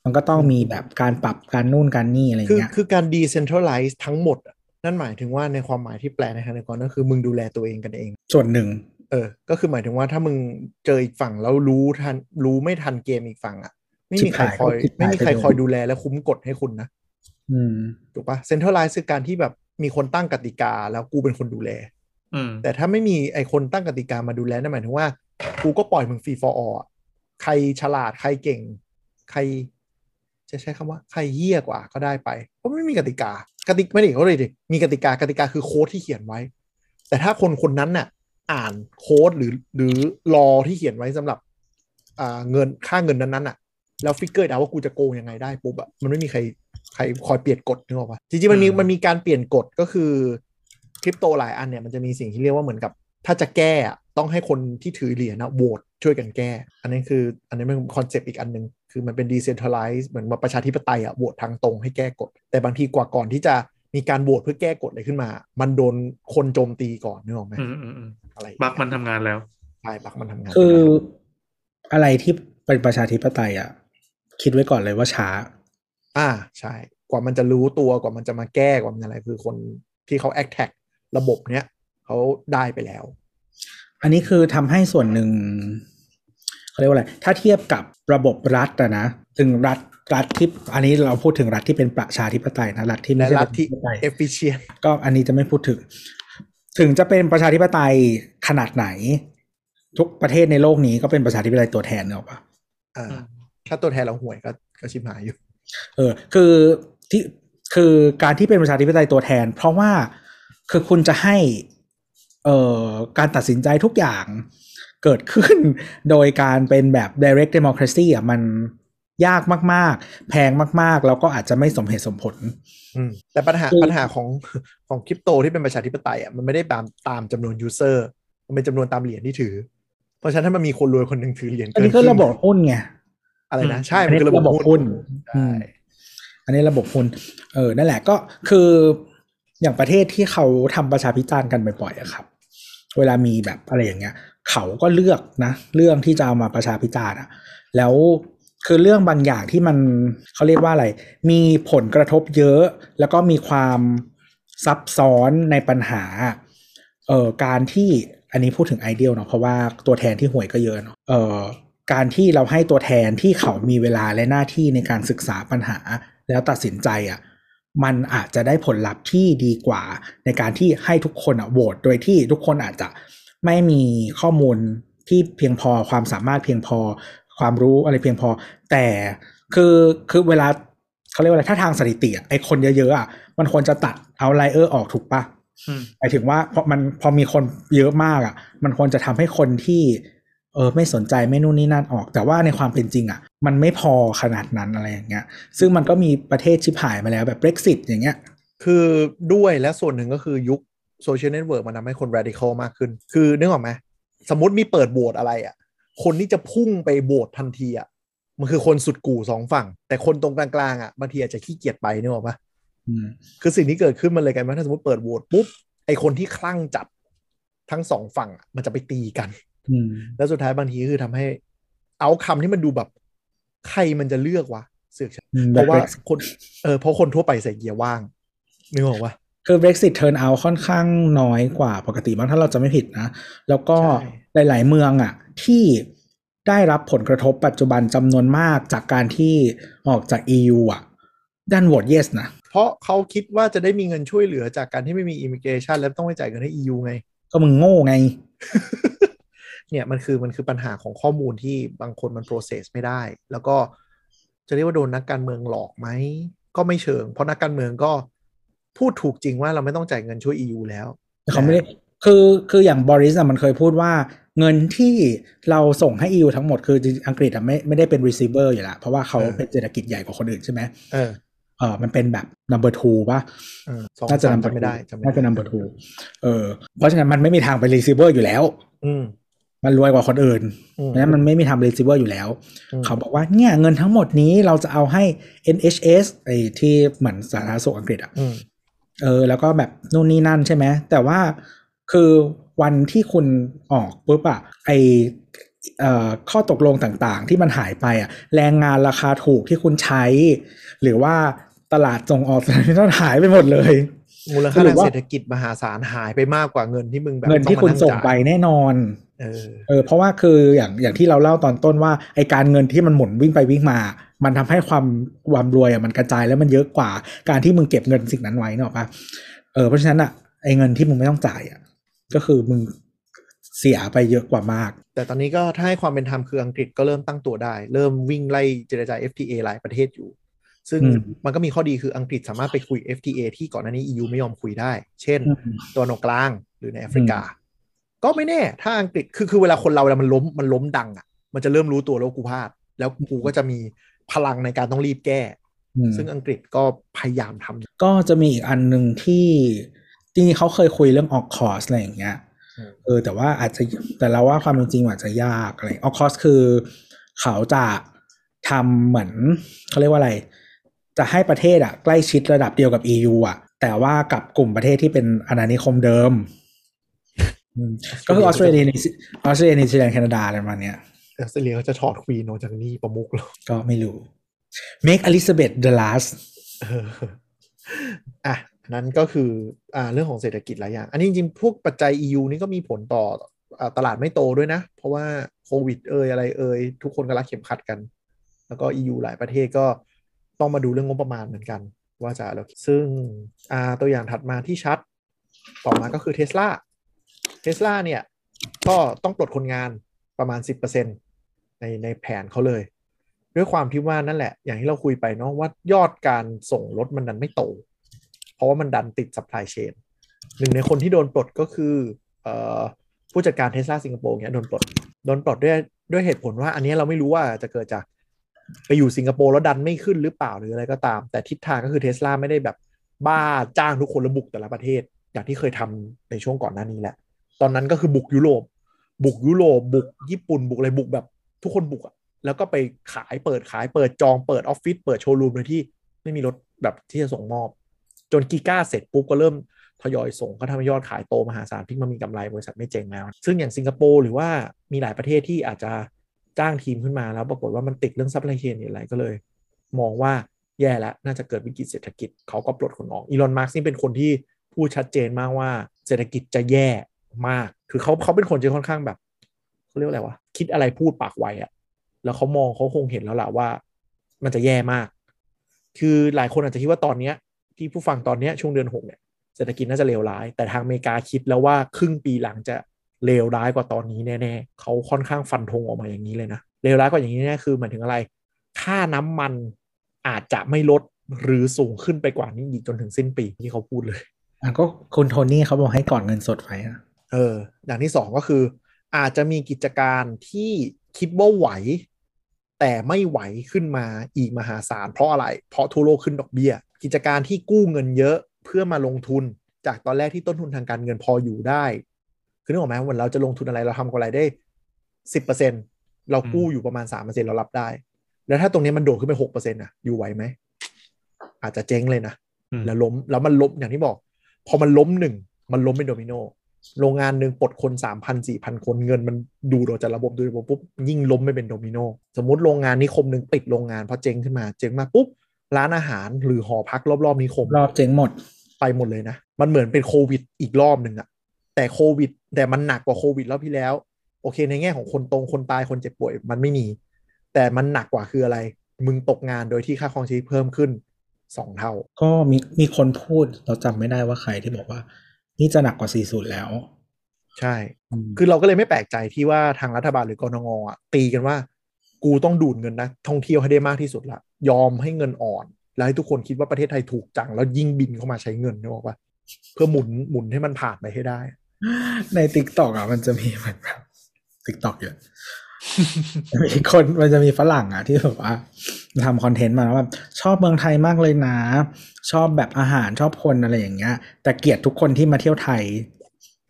มันก็ต้องมีแบบการปรับการนู่นการนี่อะไรคือเงี้ยคือการ decentralize ทั้งหมดอะนั่นหมายถึงว่าในความหมายที่แปลในทางในก่อนก็คือมึงดูแลตัวเองกันเอง ส่วนหนึ่งเออ ก็คือหมายถึงว่าถ้ามึงเจออีกฝั่งแล้วรู้ทันรู้ไม่ทันเกมอีกฝั่งอะ ไม่มีใครคอยชิบหายไม่มีใครไปเลยคอยดูแลและคุ้มกฎให้คุณนะอืมถูกปะ centralize คือการที่แบบมีคนตั้งกติกาแล้วกูเป็นคนดูแลอืมแต่ถ้าไม่มีไอคนตั้งกติกามาดูแลนั่นหมายถึงว่า กูก็ปล่อยมึงฟรี for all อะใครฉลาดใครเก่ง ใคร จะใช้คำว่าใครเหี้ยกว่าก็ได้ไปเพราะไม่มีกติกา กติกไม่ได้เขาเลยดิมีกติกากติกาคือโค้ดที่เขียนไว้ แต่ถ้าคนคนนั้นน่ะอ่านโค้ดหรือหรือรอที่เขียนไว้สำหรับอ่าเงินค่าเงินนั้นๆน่ะแล้วฟิกเกอร์เอาว่ากูจะโกงยังไงได้ปุ๊บอะมันไม่มีใครใครคอยเปลี่ยนกฎนึกออกปะจริงๆมันมีมันมีการเปลี่ยนกฎก็คือคริปโตหลายอันเนี่ยมันจะมีสิ่งที่เรียกว่าเหมือนกับ ถ้าจะแก้ต้องให้คนที่ถือเหรียญนะโหวตช่วยกันแก้ อันนี้คืออันนี้เป็นคอนเซปต์อีกอันหนึ่ง คือมันเป็น decentralized เหมือนว่าประชาธิปไตยอะโหวตทางตรงให้แก้กฎ แต่บางทีกว่าก่อนที่จะมีการโหวตเพื่อแก้กฎอะไรขึ้นมา มันโดนคนโจมตีก่อนนึกออกไหมอืมอืมอืมอะไรอย่างบัเงี้กยมันทำงานแล้วใช่บักมันทำงาน คืออะไรที่เป็นประชาธิปไตยอะคิดไว้ก่อนเลยว่าช้า อ่าใช่ กว่ามันจะรู้ตัวกว่ามันจะมาแก้กว่ามันอะไรคือคนที่เขา a อ t แท็กระบบเนี้ยเขาได้ไปแล้ว อันนี้คือทำให้ส่วนหนึ่ง เขาเรียกว่าอะไร ถ้าเทียบกับระบบรัฐอะนะถึงรัฐรัฐที่อันนี้เราพูดถึงรัฐที่เป็นประชาธิปไตยนะรัฐที่ไม่และใช่รัฐที่ประชาธิปไตย efficient ก็อันนี้จะไม่พูดถึง ถึงจะเป็นประชาธิปไตยขนาดไหน ทุกประเทศในโลกนี้ก็เป็นประชาธิปไตยตัวแทนเนกอะปะอ่าถ้าตัวแทนเราห่วยก็ก็ชิบหายอยู่ เออ คือที่คือการที่เป็นประชาธิปไตยตัวแทน เพราะว่าคือคุณจะให้ เอ่อการตัดสินใจทุกอย่าง เกิดขึ้นโดยการเป็นแบบ direct democracy อะมันยากมาก ๆ แพงมาก ๆ แล้วก็อาจจะไม่สมเหตุสมผลอืมแต่ปัญหาคือปัญหาของของคริปโตที่เป็นประชาธิปไตยอะมันไม่ได้ตามตามจำนวนยูเซอร์มันเป็นจำนวนตามเหรียญที่ถือ เพราะฉะนั้นถ้ามันมีคนรวยคนหนึ่งถือเหรียญอันเกินนี้ก็ครึ่งระบบหุ้นไงอะไรนะอืมใช่อันมันนี้คือระบบระบบหุ้หุ้นนใช่อืมอันนี้ระบบหุ้นเออนั่นแหละก็คืออย่างประเทศที่เขาทำประชาพิจารณ์กันบ่อยๆอะครับ เวลามีแบบอะไรอย่างเงี้ย เขาก็เลือกนะ เรื่องที่จะเอามาประชาพิจารณ์แล้วคือเรื่องบางอย่างที่มันเขาเรียกว่าอะไร มีผลกระทบเยอะ แล้วก็มีความซับซ้อนในปัญหาเอ่อการที่อันนี้พูดถึงไอเดียลเนาะเพราะว่าตัวแทนที่ห่วยก็เยอะเนาะเอ่อการที่เราให้ตัวแทนที่เขามีเวลาและหน้าที่ในการศึกษาปัญหา แล้วตัดสินใจอะมันอาจจะได้ผลลัพธ์ที่ดีกว่าในการที่ให้ทุกคนอะโหวตโดยที่ทุกคนอาจจะ ไม่มีข้อมูลที่เพียงพอความสามารถเพียงพอความรู้อะไรเพียงพอ แต่คือคือเวลาเขาเรียกว่าอะไรถ้าทางสถิติอะไอคนเยอะๆอะมันควรจะตัด outlier ออกถูกปะอืมหมายถึงว่าพอมันพอมีคนเยอะมากอะ มันควรจะทำให้คนที่ เออไม่สนใจไม่นู่นนี่นั่นออก แต่ว่าในความเป็นจริงอะ มันไม่พอขนาดนั้นอะไรอย่างเงี้ย ซึ่งมันก็มีประเทศชิบหายมาแล้วแบบ Brexit อย่างเงี้ย คือด้วยและส่วนหนึ่งก็คือยุค โซเชียลเน็ตเวิร์กมันทำให้คน radical มากขึ้น คือนึกออกไหมสมมติมีเปิดโหวตอะไรอะ คนที่จะพุ่งไปโหวตทันทีอะมันคือคนสุดกู่สองฝั่ง แต่คนตรงกลางๆอะบางทีอาจจะขี้เกียจไปนึกออกปะอืมคือสิ่งที่เกิดขึ้นมันเลยกันว่าถ้าสมมติเปิดโหวตปุ๊บไอคนที่คลั่งจัดทั้งสองฝั่งอะมันจะไปตีกันอืมแล้วสุดท้ายบางทีคือทำให้ เอาคำที่มันดูแบบ ใครมันจะเลือกวะเสือกฉันอืมเพราะว่าแบบ Brexit คนเออเพราะคนทั่วไปใส่เกียร์ว่างนึกออกปะ คือ Brexit turn out ค่อนข้างน้อยกว่าปกติบางถ้าเราจะไม่ผิดนะ แล้วก็ใช่หลาย ๆ เมืองอะ ที่ได้รับผลกระทบปัจจุบันจำนวนมากจากการที่ออกจาก EU อะด้านโหวต yes นะ เพราะเขาคิดว่าจะได้มีเงินช่วยเหลือจากการที่ไม่มีอิมิเกชันแล้วต้องไปจ่ายเงินให้ EU ไง ก็มึงโง่ไง เนี่ยมันคือมันคือปัญหาของข้อมูลที่บางคนมัน process ไม่ได้ แล้วก็จะเรียกว่าโดนนักการเมืองหลอกไหมก็ไม่เชิง เพราะนักการเมืองก็ พูดถูกจริงว่าเราไม่ต้องจ่ายเงินช่วย EU แล้วแต่เขาไม่ได้คือคืออย่างบริสอะมันเคยพูดว่าเงินที่เราส่งให้ EU ทั้งหมดคือจริงๆอังกฤษอะไม่ไม่ได้เป็น receiver อยู่แล้วเพราะว่าเขาเออเป็นเศรษฐกิจใหญ่กว่าคนอื่นใช่ไหมเออเออมันเป็นแบบ number two ป่ะเออสองน่าจะสาม number จำไม่ได้จำไม่น่าจะได้ number two เออเพราะฉะนั้นมันไม่มีทางเป็น receiver อยู่แล้ว อืมมันรวยกว่าคนอื่นอืมเพราะฉะนั้นมันไม่มีทาง receiver อยู่แล้วอืมเขาบอกว่าเนี่ยเงินทั้งหมดนี้เราจะเอาให้ NHS ไอ้ที่เหมือนสาธารณสุขอังกฤษอะอืม เออแล้วก็แบบนู่นนี่นั่นใช่ไหมแต่ว่าคือวันที่คุณออกปุ๊บอะไอเอ่อข้อตกลงต่างๆ ที่มันหายไปอะแรงงานราคาถูกที่คุณใช้ หรือว่าตลาดส่งออกที่ต้องหายไปหมดเลย มูลค่าสรุทาปงว่าเศรษฐกิจมหาศาลหายไปมากกว่าเงินที่มึงแบบเงินที่ต้คุณมาส่งจ่ายไปแน่นอน เออเออเพราะว่าคืออย่างอย่างที่เราเล่าตอนต้นว่าไอการเงินที่มันหมุนวิ่งไปวิ่งมา มันทำให้ความความรวยอะมันกระจายแล้วมันเยอะกว่าการที่มึงเก็บเงินสิ่งนั้นไว้เนกอะปะเออเพราะฉะนั้นอะไอเงินที่มึงไม่ต้องจ่ายอะก็คือมึงเสียไปเยอะกว่ามาก แต่ตอนนี้ก็ถ้าให้ความเป็นธรรมคืออังกฤษก็เริ่มตั้งตัวได้ เริ่มวิ่งไล่เจรจา FTA หลายประเทศอยู่ ซึ่งอืมมันก็มีข้อดีคืออังกฤษสามารถไปคุย FTA ที่ก่อนหน้านี้ EU ไม่ยอมคุยได้ เช่น ตัวนกกลางหรือในแอฟริกา ก็ไม่แน่ถ้าอังกฤษคือคือเวลาคนเราเวลามันล้มมันล้มดังอะ มันจะเริ่มรู้ตัวแล้ววากูพลาด แล้วกูก็จะมีพลังในการต้องรีบแก้อืมซึ่งอังกฤษก็พยายามทำก็จะมีอีกอันหนึ่งที่จริงๆเขาเคยคุยเรื่องออกคอร์สอะไรอย่างเงี้ยอืมเออแต่ว่าอาจจะแต่เราว่าความเป็นจริงอาจจะยากอะไรออกคอร์สคือเขาจะทำเหมือนเขาเรียกว่าอะไร จะให้ประเทศอะใกล้ชิดระดับเดียวกับ EU อะแต่ว่ากับกลุ่มประเทศที่เป็นอาณานิคมเดิมอืม ก็คือออสเตรเลียนิวซีออสเตรเลียนิวซีแลนด์แคนาดาอะไรประมาณเนี้ยออสเตรเลียเขาจะถอด queen ออกจากนี่ประมุขแล้วก็ไม่รู้ make Elizabeth the last เอออะอันนั้นก็คืออ่าเรื่องของเศรษฐกิจหลายอย่าง อันนี้จริงๆ พวกปัจจัย EU นี่ก็มีผลต่ออ่าตลาดไม่โตด้วยนะ เพราะว่าโควิดเอ่ยอะไรเอ่ยทุกคนก็รัดเข็มขัดกัน แล้วก็ EU หลายประเทศก็ต้องมาดูเรื่องงบประมาณเหมือนกัน ว่าจะแล้วซึ่งอ่าตัวอย่างถัดมาที่ชัด ต่อมาก็คือเท s l a เท s l a เนี่ย ก็ต้องปลดคนงานประมาณ 10%ในในแผนเขาเลย ด้วยความที่ว่านั่นแหละ อย่างที่เราคุยไปเนาะว่ายอดการส่งรถมันดันไม่โต เพราะว่ามันดันติด supply chain หนึ่งในคนที่โดนปลดก็คืออผู้จัดการเทสลาสิงคโปร์เนี่ยโดนปลดโดนปลดด้วยด้วยเหตุผลว่าอันนี้เราไม่รู้ว่าจะเกิดจากไปอยู่สิงคโปร์แล้วดันไม่ขึ้นหรือเปล่าหรืออะไรก็ตาม แต่ทิศทางก็คือเทสลาไม่ได้แบบบ้าจ้างทุกคนแล้วบุกแต่ละประเทศ อย่างที่เคยทำในช่วงก่อนหน้านี้แหละ ตอนนั้นก็คือบุกยุโรป บุกยุโรป บุกญี่ปุ่น บุกอะไรบุกแบบทุกคนบุกอะแล้วก็ไปขายเปิดขายเปิดจองเปิดออฟฟิศเปิดโชว์รูมโดยที่ไม่มีรถแบบที่จะส่งมอบ จนกีก้าเสร็จปุ๊บก็เริ่มทยอยส่งก็ทำให้ยอดขายโตมหาศาลพิกมามีกำไรบริษัทไม่เจ๊งแล้ว ซึ่งอย่างสิงคโปร์หรือว่ามีหลายประเทศที่อาจจะจ้างทีมขึ้นมาแล้วปรากฏว่ามันติดเรื่อง supply chain อะไรก็เลย มองว่าแย่แล้วน่าจะเกิดวิกฤตเศรษฐกิจเขาก็ปลดคนออกอีลอนมัสก์นี่เป็นคนที่พูดชัดเจนมากว่าเศรษฐกิจจะแย่ มาก คือเขาเขาเป็นคนที่ค่อนข้างแบบเขาเรียกว่าอะไรวะคิดอะไรพูดปากไวอะแล้วเขามองเขาคงเห็นแล้วล่ะว่า มันจะแย่มาก คือหลายคนอาจจะคิดว่าตอนเนี้ย ที่ผู้ฟังตอนเนี้ยช่วงเดือนหกเนี่ยเศรษฐกิจน่าจะเลวร้าย แต่ทางอเมริกาคิดแล้วว่าครึ่งปีหลังจะเลวร้ายกว่าตอนนี้แน่ๆเขาค่อนข้างฟันธงออกมาอย่างนี้เลยนะเลวร้ายกว่าอย่างนี้แน่คือหมายถึงอะไร ค่าน้ำมันอาจจะไม่ลดหรือสูงขึ้นไปกว่านี้อีกจนถึงสิ้นปีที่เขาพูดเลยอะก็คุณโทนี่เขาบอกให้ก่อนเงินสดไว้อะ เอออย่างที่สองก็คือ อาจจะมีกิจการที่คิดว่าไหว แต่ไม่ไหวขึ้นมาอีกมหาศาลเพราะอะไร เพราะทั่วโลกขึ้นดอกเบี้ย กิจการที่กู้เงินเยอะเพื่อมาลงทุนจากตอนแรกที่ต้นทุนทางการเงินพออยู่ได้ คือนึกออกไหมวันเราจะลงทุนอะไรเราทำกำไรได้สิบเปอร์เซ็นเรากู้อยู่ประมาณสามเปอร์เซ็นเรารับได้ แล้วถ้าตรงนี้มันโดดขึ้นไปหกเปอร์เซ็นต์ะอยู่ไหวไหมอาจจะเจ๊งเลยนะอืมแล้วล้มแล้วมันล้มอย่างที่บอก พอมันล้มหนึ่งมันล้มเป็นโดมิโน โรงงานหนึ่งปลดคนสามพันสี่พันคนเงินมันดูดออกจากระบบดูดระบบปุ๊บยิ่งล้มไม่เป็นโดมิโนสมมติโรงงานนิคมหนึ่งปิดโรงงานพอเจ๊งขึ้นมาเจ๊งมาปุ๊บร้านอาหารหรือหอพักรอบๆนิคม รอบเจ๊งหมดไปหมดเลยนะ มันเหมือนเป็นโควิดอีกรอบหนึ่งอะแต่โควิด แต่มันหนักกว่าโควิดรอบที่แล้ว โอเคในแง่ของคนตรงคนตายคนเจ็บป่วยมันไม่มี แต่มันหนักกว่าคืออะไร มึงตกงานโดยที่ค่าครองชีพเพิ่มขึ้นสองเท่า ก็มีมีคนพูดเราจำไม่ได้ว่าใครที่บอกว่า นี่จะหนักกว่า 40 แล้ว ใช่อืมคือเราก็เลยไม่แปลกใจที่ว่าทางรัฐบาลหรือกรงงอะตีกันว่า กูต้องดูดเงินนะท่องเที่ยวให้ได้มากที่สุดละยอมให้เงินอ่อน แล้วให้ทุกคนคิดว่าประเทศไทยถูกจัง แล้วยิ่งบินเข้ามาใช้เงินนึกออกปะเพื่อหมุนหมุนให้มันผ่านไปให้ได้ ในติ๊กต็อกอะมันจะมีเหมือนแบบติ๊กต็อกเยอะ มีคนมันจะมีฝรั่งอะที่แบบว่าทำคอนเทนต์มาแล้วแบบชอบเมืองไทยมากเลยนะ ชอบแบบอาหารชอบคนอะไรอย่างเงี้ย แต่เกลียดทุกคนที่มาเที่ยวไทย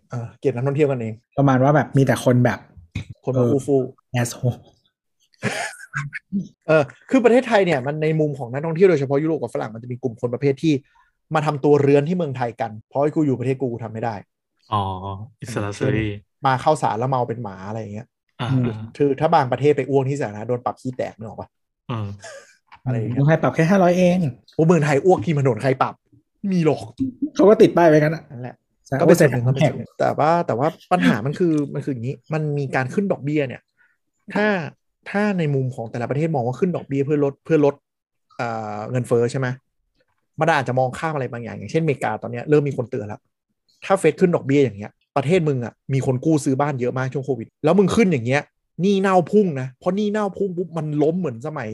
เออเก็บนักท่องเที่ยวกันเองประมาณว่าแบบมีแต่คนแบบ คนมาเอออู้ฟู่แอสโฮเออคือประเทศไทยเนี่ยมันในมุมของนักท่องเที่ยวโดยเฉพาะยุโรปกับฝรั่งมันจะมีกลุ่มคนประเภทที่ มาทำตัวเรือนที่เมืองไทยกันเพราะไอ้กูอยู่ประเทศกูกูทำไม่ได้อ๋ออิสระเสรีมาเข้าสารแล้วเมาเป็นหมาอะไรอย่างเงี้ยอ่า คือถ้าบางประเทศไปอ้วกที่สาธารณะโดนปรับขี้แตกนึกออกปะอืมอะไรอย่างเงี้เมือยงไทยปรับแค่ห้าร้อยเองโอ้เมืองไทยอ้วกที่ถนนใครปรับไม่มีหรอกเขาก็ติดป้ายไว้กันอะนั่นแหละใช่ก็เป็นส่วนหนึ่งโอ้ก็แต่เป็นส่วนหนึ่งแต่ว่าแต่ว่าปัญหามันคือมันคืออย่างนี้ มันมีการขึ้นดอกเบี้ยเนี่ย ถ้าถ้าในมุมของแต่ละประเทศมองว่าขึ้นดอกเบี้ยเพื่อลดเพื่อลดเอ่อเงินเฟ้อใช่ไหมมันอาจจะมองข้ามอะไรบางอย่าง อย่างเช่นอเมริกาตอนเนี้ยเริ่มมีคนเตือนแล้ว ถ้าเฟดขึ้นดอกเบี้ยอย่างเงี้ย ประเทศมึงอะมีคนกู้ซื้อบ้านเยอะมากช่วงโควิด แล้วมึงขึ้นอย่างเงี้ยหนี้เน่าพุ่งนะ เพราะหนี้เน่าพุ่งปุ๊บมันล้มเหมือนสมัย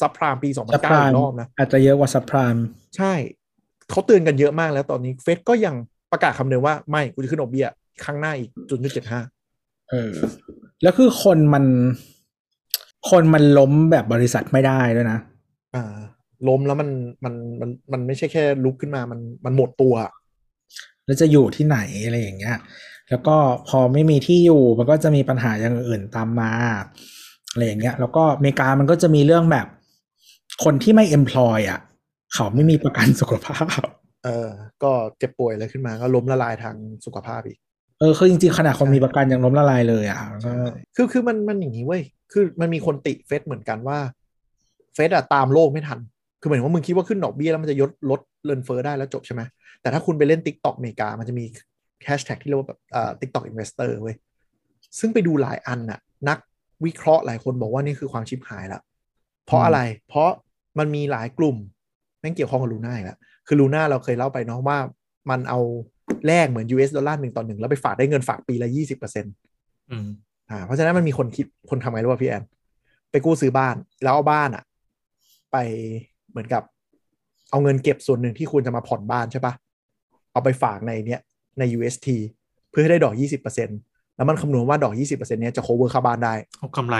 ซับพรามปี2 0 0ซับพ9รามอีกรอบนะ อาจจะเยอะกว่าซับพรามใช่เขาเตือนกันเยอะมากแล้วตอนนี้เฟดก็ยังประกาศคำเดิมว่าไม่กูจะขึ้นดอกเบี้ยครั้งหน้าอีกจุดจุดเจ็ดห้าเออ แล้วคือคนมัน คนมันล้มแบบบริษัทไม่ได้ด้วยนะ อ่า ล้มแล้วมันมันมันมันไม่ใช่แค่ลุกขึ้นมามันมันหมดตัว แล้วจะอยู่ที่ไหนอะไรอย่างเงี้ยแล้วก็พอไม่มีที่อยู่มันก็จะมีปัญหาอย่างอื่นตามมาอะไรอย่างเงี้ย แล้วก็อเมริกามันก็จะมีเรื่องแบบ คนที่ไม่ employ อะ เขาไม่มีประกันสุขภาพ เออ ก็เจ็บป่วยอะไรขึ้นมาก็ล้มละลายทางสุขภาพอีก เออคือจริงๆขนาดคนมีประกันยังล้มละลายเลยอะก็คือคือมันมันอย่างนี้เว้ยคือมันมีคนติเฟดเหมือนกันว่า เฟดอะตามโลกไม่ทัน คือเหมือนว่ามึงคิดว่าขึ้นดอกเบี้ยแล้วมันจะยดลดเงินเฟ้อได้แล้วจบใช่ไหม แต่ถ้าคุณไปเล่น Tik t o อกอเมริกา มันจะมีแฮชแท็กที่เรียกว่าแบบเอ่อ TikTok Investor เว้ยซึ่งไปดูหลายอันน่ะ นักวิเคราะห์หลายคนบอกว่านี่คือความชิบหายละเพราะอะไรเพราะมันมีหลายกลุ่มแม่งเกี่ยวข้องกับลูน่าอีกแล้วคือลูน่าเราเคยเล่าไปเนาะว่ามันเอาแลกเหมือน US ดอลลาร์หนึ่งต่อหนึ่งแล้วไปฝากได้เงินฝากปีละยี่สิบเปอร์เซ็นต์อืมอ่าเพราะฉะนั้นมันมีคนคิดคนทำไงรู้ป่ะพี่แอนไปกู้ซื้อบ้าน แล้วเอาบ้านอะไปเหมือนกับ เอาเงินเก็บส่วนหนึ่งที่ควรจะมาผ่อนบ้านใช่ปะ เอาไปฝากในเนี้ยใน UST เพื่อให้ได้ดอก 20%แล้วมันคำนวณว่าดอก 20%เนี้ยจะ cover ค่าบ้านได้เอากำไร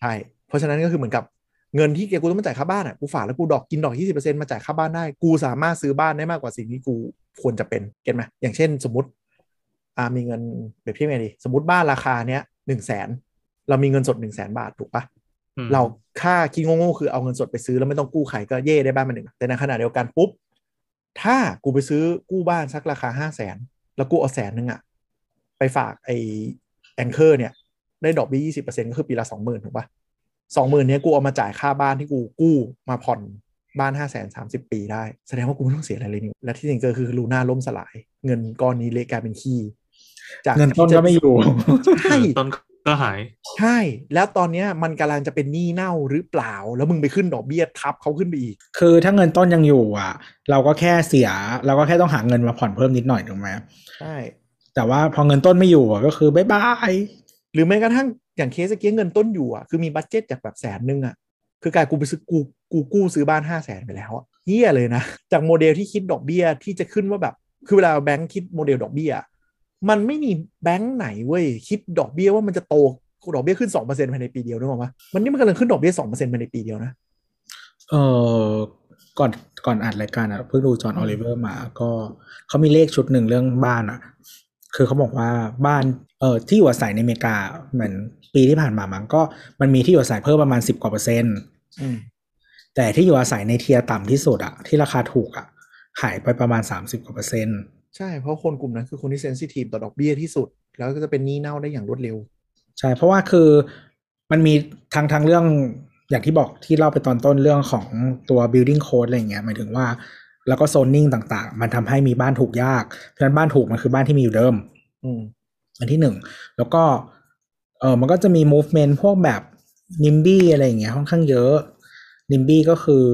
ใช่ เพราะฉะนั้นก็คือเหมือนกับเงินที่กูต้องมาจ่ายค่าบ้านอะกูฝากแล้วกูดอกกินดอก 20%มาจ่ายค่าบ้านได้ กูสามารถซื้อบ้านได้มากกว่าสิ่งที่กูควรจะเป็นเก็ตไหมอย่างเช่นสมมติอ่ามีเงินเปรียบเทียบไงดีสมมติบ้านราคาเนี้ยหนึ่งแสนเรามีเงินสดหนึ่งแสนบาทถูกปะอืมเราค่าคิดโง่ๆคือเอาเงินสดไปซื้อแล้วไม่ต้องกู้ใครก็เย่ได้บ้านมาหนึ่งแต่ในขณะเดียวกันปุ๊บ ถ้ากูไปซื้อกู้บ้านสักราคาห้าแสนแล้วกูเอาแสนหนึ่งอะไปฝากไอแองเกอร์เนี่ย ได้ดอกเบี้ยยี่สิบเปอร์เซ็นก็คือปีละสองหมื่นถูกปะสองหมื่นเนี้ยกูเอามาจ่ายค่าบ้านที่กูกู้มาผ่อนบ้านห้าแสนสามสิบปีได้ แสดงว่ากูไม่ต้องเสียอะไรเลยนี่และที่จริงก็คือลูน่าล่มสลาย เงินก้อนนี้เละกลายเป็นขี้จากเงินต้นก็ไม่อยู่ใช่ต้น ก็หาย ใช่ แล้วตอนเนี้ยมันกำลังจะเป็นหนี้เน่าหรือเปล่า แล้วมึงไปขึ้นดอกเบี้ยทับเขาขึ้นไปอีก คือถ้าเงินต้นยังอยู่อะ เราก็แค่เสีย เราก็แค่ต้องหาเงินมาผ่อนเพิ่มนิดหน่อยถูกไหมใช่ แต่ว่าพอเงินต้นไม่อยู่อะก็คือบ๊ายบายหรือแม้กระทั่งอย่างเคสเมื่อกี้เงินต้นอยู่อะคือมี budget จากแบบแสนนึงอะคือกลายกูไปซื้อกูกูกู้ซื้อบ้านห้าแสนไปแล้วอะเหี้ยเลยนะ จากโมเดลที่คิดดอกเบี้ยที่จะขึ้นว่าแบบ คือเวลาแบงค์คิดโมเดลดอกเบี้ย มันไม่มีแบงค์ไหนเว้ยคิดดอกเบี้ยว่ามันจะโตดอกเบี้ยขึ้นสองเปอร์เซ็นต์ภายในปีเดียวนึกออกปะมันนี่มันกำลังขึ้นดอกเบี้ยสองเปอร์เซ็นต์ภายในปีเดียวนะเออก่อนก่อนอัดรายการอะเพิ่งดูจอห์นออลิเวอร์มาก็เขามีเลขชุดหนึ่งเรื่องบ้านอะ คือเขาบอกว่าบ้านเออที่อยู่อาศัยในอเมริกาเหมือนปีที่ผ่านมามันก็มันมีที่อยู่อาศัยเพิ่มประมาณสิบกว่าเปอร์เซ็นต์อืมแต่ที่อยู่อาศัยใน tier ต่ำที่สุดอะที่ราคาถูกอะหายไปประมาณ30กว่าเปอร์เซ็นต์ ใช่เพราะคนกลุ่มนั้นคือคนที่ sensitive ต่อดอกเบี้ยที่สุด แล้วก็จะเป็นหนี้เน่าได้อย่างรวดเร็ว ใช่ เพราะว่าคือมันมีทางทางเรื่องอย่างที่บอกที่เล่าไปตอนต้นเรื่องของตัว building code อะไรเงี้ยหมายถึงว่า แล้วก็โซนนิ่งต่างๆ มันทำให้มีบ้านถูกยากเพราะฉะนั้นบ้านถูกมันคือบ้านที่มีอยู่เดิม อืมอันที่หนึ่งแล้วก็เออมันก็จะมี movement พวกแบบ NIMBY อะไรอย่างเงี้ยค่อนข้างเยอะ NIMBY ก็คือ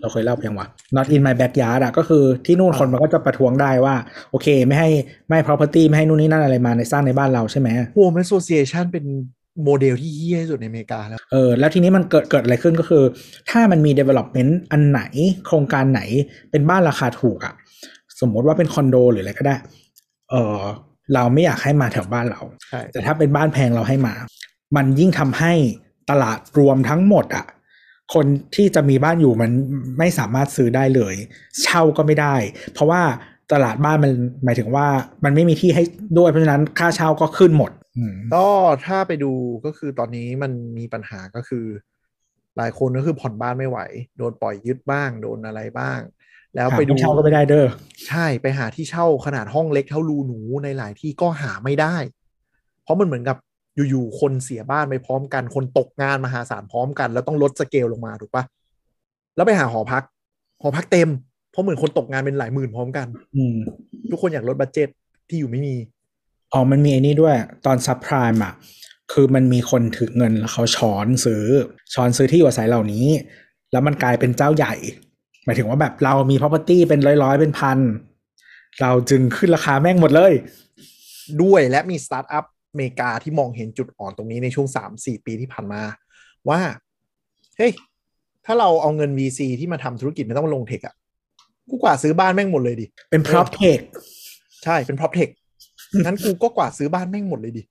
เราเคยเล่าไปยังวะ not in my backyard อะก็คือที่นู่นอ่าคนมันก็จะประท้วงได้ว่า โอเค ไม่ให้ไม่ property ไม่ให้นู่นนี่นั่นอะไรมาในสร้างในบ้านเราใช่ไหม Home Association เป็นโมเดลที่เฮี้ยที่สุดในอเมริกาแล้ว เออ แล้วทีนี้มันเกิดเกิดอะไรขึ้นก็คือ ถ้ามันมี development อันไหนโครงการไหนเป็นบ้านราคาถูกอะสมมติว่าเป็นคอนโดหรืออะไรก็ได้ เออเราไม่อยากให้มาแถวบ้านเราใช่แต่ถ้าเป็นบ้านแพงเราให้มา มันยิ่งทำให้ตลาดรวมทั้งหมดอะ คนที่จะมีบ้านอยู่มันไม่สามารถซื้อได้เลย เช่าก็ไม่ได้ เพราะว่าตลาดบ้านมันหมายถึงว่ามันไม่มีที่ให้ด้วยเพราะฉะนั้นค่าเช่าก็ขึ้นหมดอืมก็ถ้าไปดูก็คือตอนนี้มันมีปัญหาก็คือ หลายคนก็คือผ่อนบ้านไม่ไหว โดนปล่อยยึดบ้าง โดนอะไรบ้าง แล้วไปดูหาห้องเช่าก็ไม่ได้เด้อใช่ไปหาที่เช่าขนาดห้องเล็กเท่ารูหนูในหลายที่ก็หาไม่ได้ เพราะมันเหมือนกับ อยู่ๆคนเสียบ้านไปพร้อมกัน คนตกงานมหาศาลพร้อมกัน แล้วต้องลดสเกลลงมาถูกปะแล้วไปหาหอพัก หอพักเต็ม เพราะเหมือนคนตกงานเป็นหลายหมื่นพร้อมกัน อืมทุกคนอยากลด budget ที่อยู่ไม่มีอ๋อมันมีไอ้นี่ด้วย ตอน subprime อะ คือมันมีคนถือเงินแล้วเขาช้อนซื้อช้อนซื้อที่อยู่อาศัยเหล่านี้ แล้วมันกลายเป็นเจ้าใหญ่ หมายถึงว่าแบบเรามี property เป็นร้อยๆเป็นพันเราจึงขึ้นราคาแม่งหมดเลย ด้วยและมีสตาร์ทอัพ อเมริกาที่มองเห็นจุดอ่อนตรงนี้ในช่วง 3-4 ปีที่ผ่านมา ว่า เฮ้ย ถ้าเราเอาเงิน VC ที่มาทำธุรกิจไม่ต้องมาลง tech อะกูกว้านซื้อบ้านแม่งหมดเลยดิ เป็น prop tech ใช่เป็น prop tech งั้นกูก็กว้านซื้อบ้านแม่งหมดเลยดิ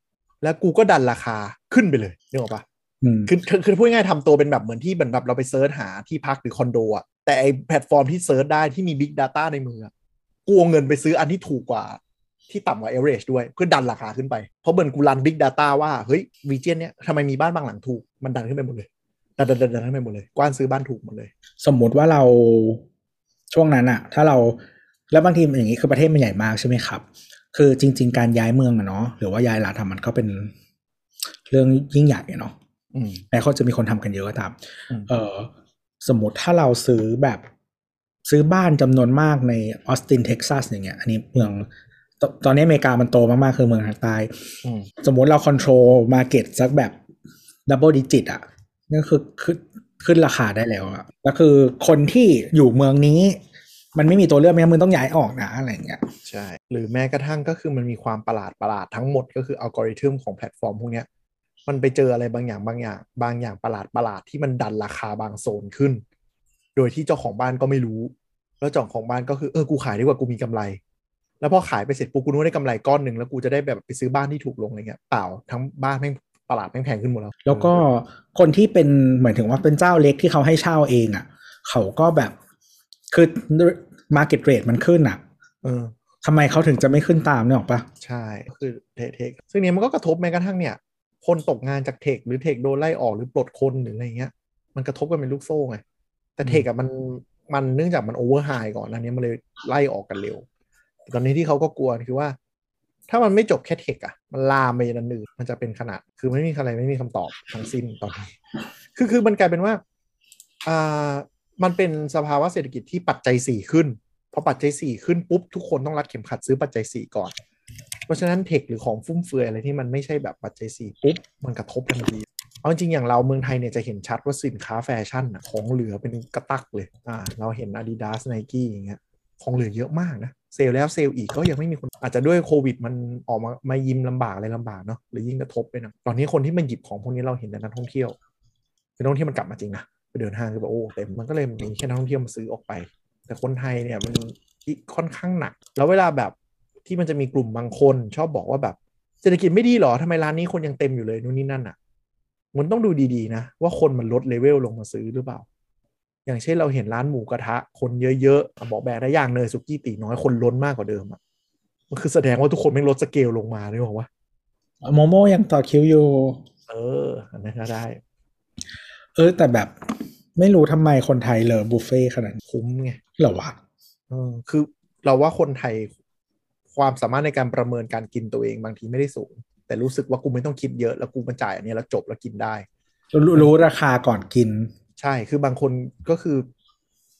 แล้วกูก็ดันราคาขึ้นไปเลยนึกออกปะอืมคือคือคือพูดง่ายๆทำตัวเป็นแบบเหมือนที่เหมือนแบบเราไป search หาที่พักหรือคอนโดอะแต่ไอแพลตฟอร์มที่ search ได้ที่มี Big Data ในมืออะกูเอาเงินไปซื้ออันที่ถูกกว่า ที่ต่ำกว่า average ด้วยเพื่อดันราคาขึ้นไป เพราะเหมือนกูรัน Big Data ว่า เฮ้ยวีเจนเนี้ยทำไมมีบ้านบางหลังถูก มันดันขึ้นไปหมดเลย ดันดันดันดันขึ้นไปหมดเลย กว้านซื้อบ้านถูกหมดเลย สมมุติว่าเราช่วงนั้นอะถ้าเราแล้วบางทีอย่างนี้คือประเทศมันใหญ่มากใช่ไหมครับ คือจริง ๆ การย้ายเมืองอะเนาะหรือว่าย้ายรัฐอะมันก็เป็นเรื่องยิ่งใหญ่อะเนาะอืมแม้เขาจะมีคนทำกันเยอะก็ตามอืมเออสมมติถ้าเราซื้อแบบซื้อบ้านจำนวนมากในออสตินเท็กซัสอย่างเงี้ย อันนี้เมือง ตตอนนี้อเมริกามันโตมากๆ คือเมืองทางใต้อืมสมมุติเรา control market สักแบบ double digit อะนั่นคือคือขึ้นราคาได้แล้วอะแล้วคือคนที่อยู่เมืองนี้ มันไม่มีตัวเลือกไม่งั้นมึงต้องย้ายออกนะอะไรอย่างเงี้ยใช่ หรือแม้กระทั่งก็คือมันมีความประหลาดประหลาดทั้งหมดก็คืออัลกอริทึมของแพลตฟอร์มพวกเนี้ยมันไปเจออะไรบางอย่างบางอย่าง บางอย่างประหลาดประหลาดที่มันดันราคาบางโซนขึ้น โดยที่เจ้าของบ้านก็ไม่รู้ แล้วเจ้าของบ้านก็คือเออกูขายดีกว่ากูมีกำไร แล้วพอขายไปเสร็จปุ๊บกูนึกว่าได้กำไรก้อนหนึ่งแล้วกูจะได้แบบไปซื้อบ้านที่ถูกลงอะไรเงี้ยเปล่าทั้งบ้านแม่งประหลาดแม่งแพงขึ้นหมดแล้ว แล้วก็คนที่เป็นเหมือนถึงว่าเป็นเจ้าเล็กที่เขาให้เช่าเองอะ่ะ เขาก็แบบคือ market rate มันขึ้นอะเออทำไมเขาถึงจะไม่ขึ้นตามเนี่ยหรอกปะใช่ก็คือเทคเทคซึ่งเนี้ยมันก็กระทบแม้กระทั่งเนี่ย คนตกงานจากเทคหรือเทคโดนไล่ออกหรือปลดคนหรืออะไรเงี้ย มันกระทบกันเป็นลูกโซ่ไงแต่เทคอะมันมันเนื่องจากมันโอเวอร์ไฮก่อนอันนี้มันเลยไล่ออกกันเร็วแตอนนี้ที่เขาก็กลัวคือว่า ถ้ามันไม่จบแค่เทคอะมันลามไปยันอื่นมันจะเป็นขนาด คือไม่มีอะไรไม่มีคำตอบทั้งสิ้นตอนนี้ คือคือมันกลายเป็นว่าอ่ามันเป็นสภาวะเศรษฐกิจที่ปัจจัยสี่ขึ้นพอปัจจัยสี่ขึ้นปุ๊บทุกคนต้องรัดเข็มขัดซื้อปัจจัยสี่ก่อน เพราะฉะนั้นเทคหรือของฟุ่มเฟือยอะไรที่มันไม่ใช่แบบปัจจัยสี่ปุ๊บมันกระทบทันทีเอาจริงอย่างเราเมืองไทยเนี่ยจะเห็นชัดว่าสินค้าแฟชั่นของเหลือเป็นกระตักเลยอ่าเราเห็น Adidas Nike อย่างเงี้ยของเหลือเยอะมากนะ เซลล์แล้วเซลล์อีกก็ยังไม่มีคนอาจจะด้วยโควิด มันออกมามายิมลำบากอะไรลำบากเนาะหรือยิ่งกระทบไปนะตอนนี้คนที่มันหยิบของพวกนี้เราเห็นแต่นักท่องเที่ยวนักท่องเที่ยวมันกลับมาจริงนะไปเดินห้างคือแบบโอ้เต็มมันก็เลยมีแค่นักท่องเที่ยวมาซื้อออกไป แต่คนไทยเนี่ยมันค่อนข้างหนัก แล้วเวลาแบบที่มันจะมีกลุ่มบางคนชอบบอกว่าแบบเศรษฐกิจไม่ดีหรอทำไมร้านนี้คนยังเต็มอยู่เลยนู่นนี่นั่นอะมันต้องดูดีๆนะว่าคนมันลดเลเวลลงมาซื้อหรือเปล่า อย่างเช่นเราเห็นร้านหมูกระทะ คนเยอะๆอะบอกแบกได้อย่างเนยสุกี้ตีน้อยคนล้นมากกว่าเดิมอะมันคือแสดงว่าทุกคนแม่งลดสเกลลงมาเลยบอกว่าโมโม่ยังต่อคิวอยู่ เอออันนั้นก็ได้ เออ แต่แบบไม่รู้ทำไมคนไทย love บุฟเฟ่ต์ขนาดนี้คุ้มไงเหรอวะเออคือเราว่าคนไทยความสามารถในการประเมินการกินตัวเองบางทีไม่ได้สูง แต่รู้สึกว่ากูไม่ต้องคิดเยอะแล้วกูมาจ่ายอันนี้แล้วจบแล้วกินได้ รู้รู้ราคาก่อนกิน ใช่คือบางคนก็คือ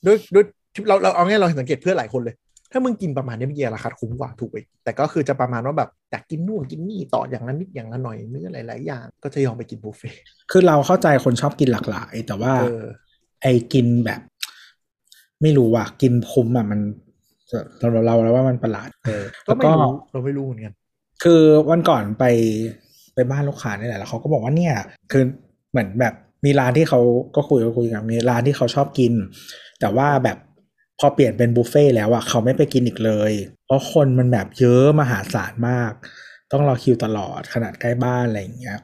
ด้วยด้วยเราเราเอาง่ายเราสังเกตเพื่อนหลายคนเลย ถ้ามึงกินประมาณนี้เมื่อกี้ราคาคุ้มกว่าถูกไปแต่ก็คือจะประมาณว่าแบบอยากกินนู่นกินนี่ต่ออย่างนั้นนิดอย่างละหน่อยเนื้อหลายๆอย่างก็จะยอมไปกินบุฟเฟ่ต์คือเราเข้าใจคนชอบกินหลากหลาย แต่ว่าเออไอ้กินแบบ ไม่รู้ว่ะกินคุ้มอะมันเราเราเราแล้วว่ามันประหลาดเออแล้ก็วก็ไม่รู้เราไม่รู้เหมือนกันคือวันก่อนไปไปบ้านลูกค้านี่แหละแล้วเขาก็บอกว่าเนี่ย คือเหมือนแบบ มีร้านที่เขาก็คุยก็คุยกันมีร้านที่เขาชอบกิน แต่ว่าแบบพอเปลี่ยนเป็นบุฟเฟ่ต์แล้วอะเขาไม่ไปกินอีกเลย เพราะคนมันแบบเยอะมหาศาลมาก ต้องรอคิวตลอดขนาดใกล้บ้านอะไรอย่างเงี้ย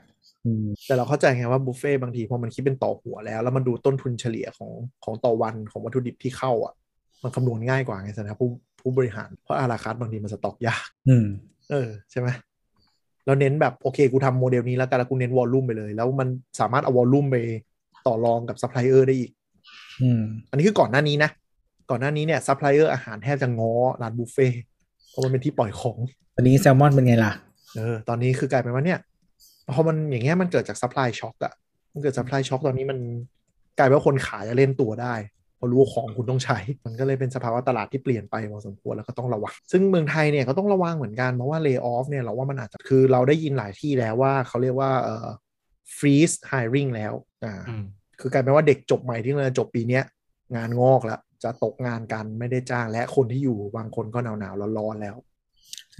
อืมแต่เราเข้าใจไงว่าบุฟเฟ่ต์บางทีพอมันคิดเป็นต่อหัวแล้ว แล้วมันดูต้นทุนเฉลี่ยของของต่อวันของวัตถุดิบที่เข้าอะ มันคำนวณง่ายกว่าไงสนะผู้ผู้บริหารเพราะ à la carte บางทีมันสต็อกยาก อืม เออ ใช่ไหม เราเน้นแบบโอเคกูทำโมเดลนี้แล้วกันแล้วกูเน้น volume ไปเลย แล้วมันสามารถเอา volume ไปต่อรองกับซัพพลายเออร์ได้อีกอืมอันนี้คือก่อนหน้านี้นะ ก่อนหน้านี้เนี่ยซัพพลายเออร์อาหารแทบจะง้อร้านบุฟเฟ่ต์เพราะมันเป็นที่ปล่อยของ ตอนนี้แซลมอนเป็นไงล่ะ เออ ตอนนี้คือกลายเป็นว่าเนี่ยพอมันอย่างเงี้ยมันเกิดจาก supply shock อะมันเกิด supply shock ตอนนี้มันกลายเป็นว่าคนขายจะเล่นตัวได้ เพราะรู้ว่าของคุณต้องใช้ มันก็เลยเป็นสภาวะตลาดที่เปลี่ยนไปพอสมควรแล้วก็ต้องระวัง ซึ่งเมืองไทยเนี่ยก็ต้องระวังเหมือนกันเพราะว่าเล y o ออฟเนี่ยเราว่ามันอาจจะคือเราได้ยินหลายที่แล้วว่าเขาเรียกว่าเอ่อ freeze hiring แล้วอ่าอืมคือกลายเป็นว่าเด็กจบใหม่ที่เราจบปีเนี้ยงานงอกแล้วจะตกงานกันไม่ได้จ้างและคนที่อยู่บางคนก็หนาวหนาวๆร้อนๆแล้ว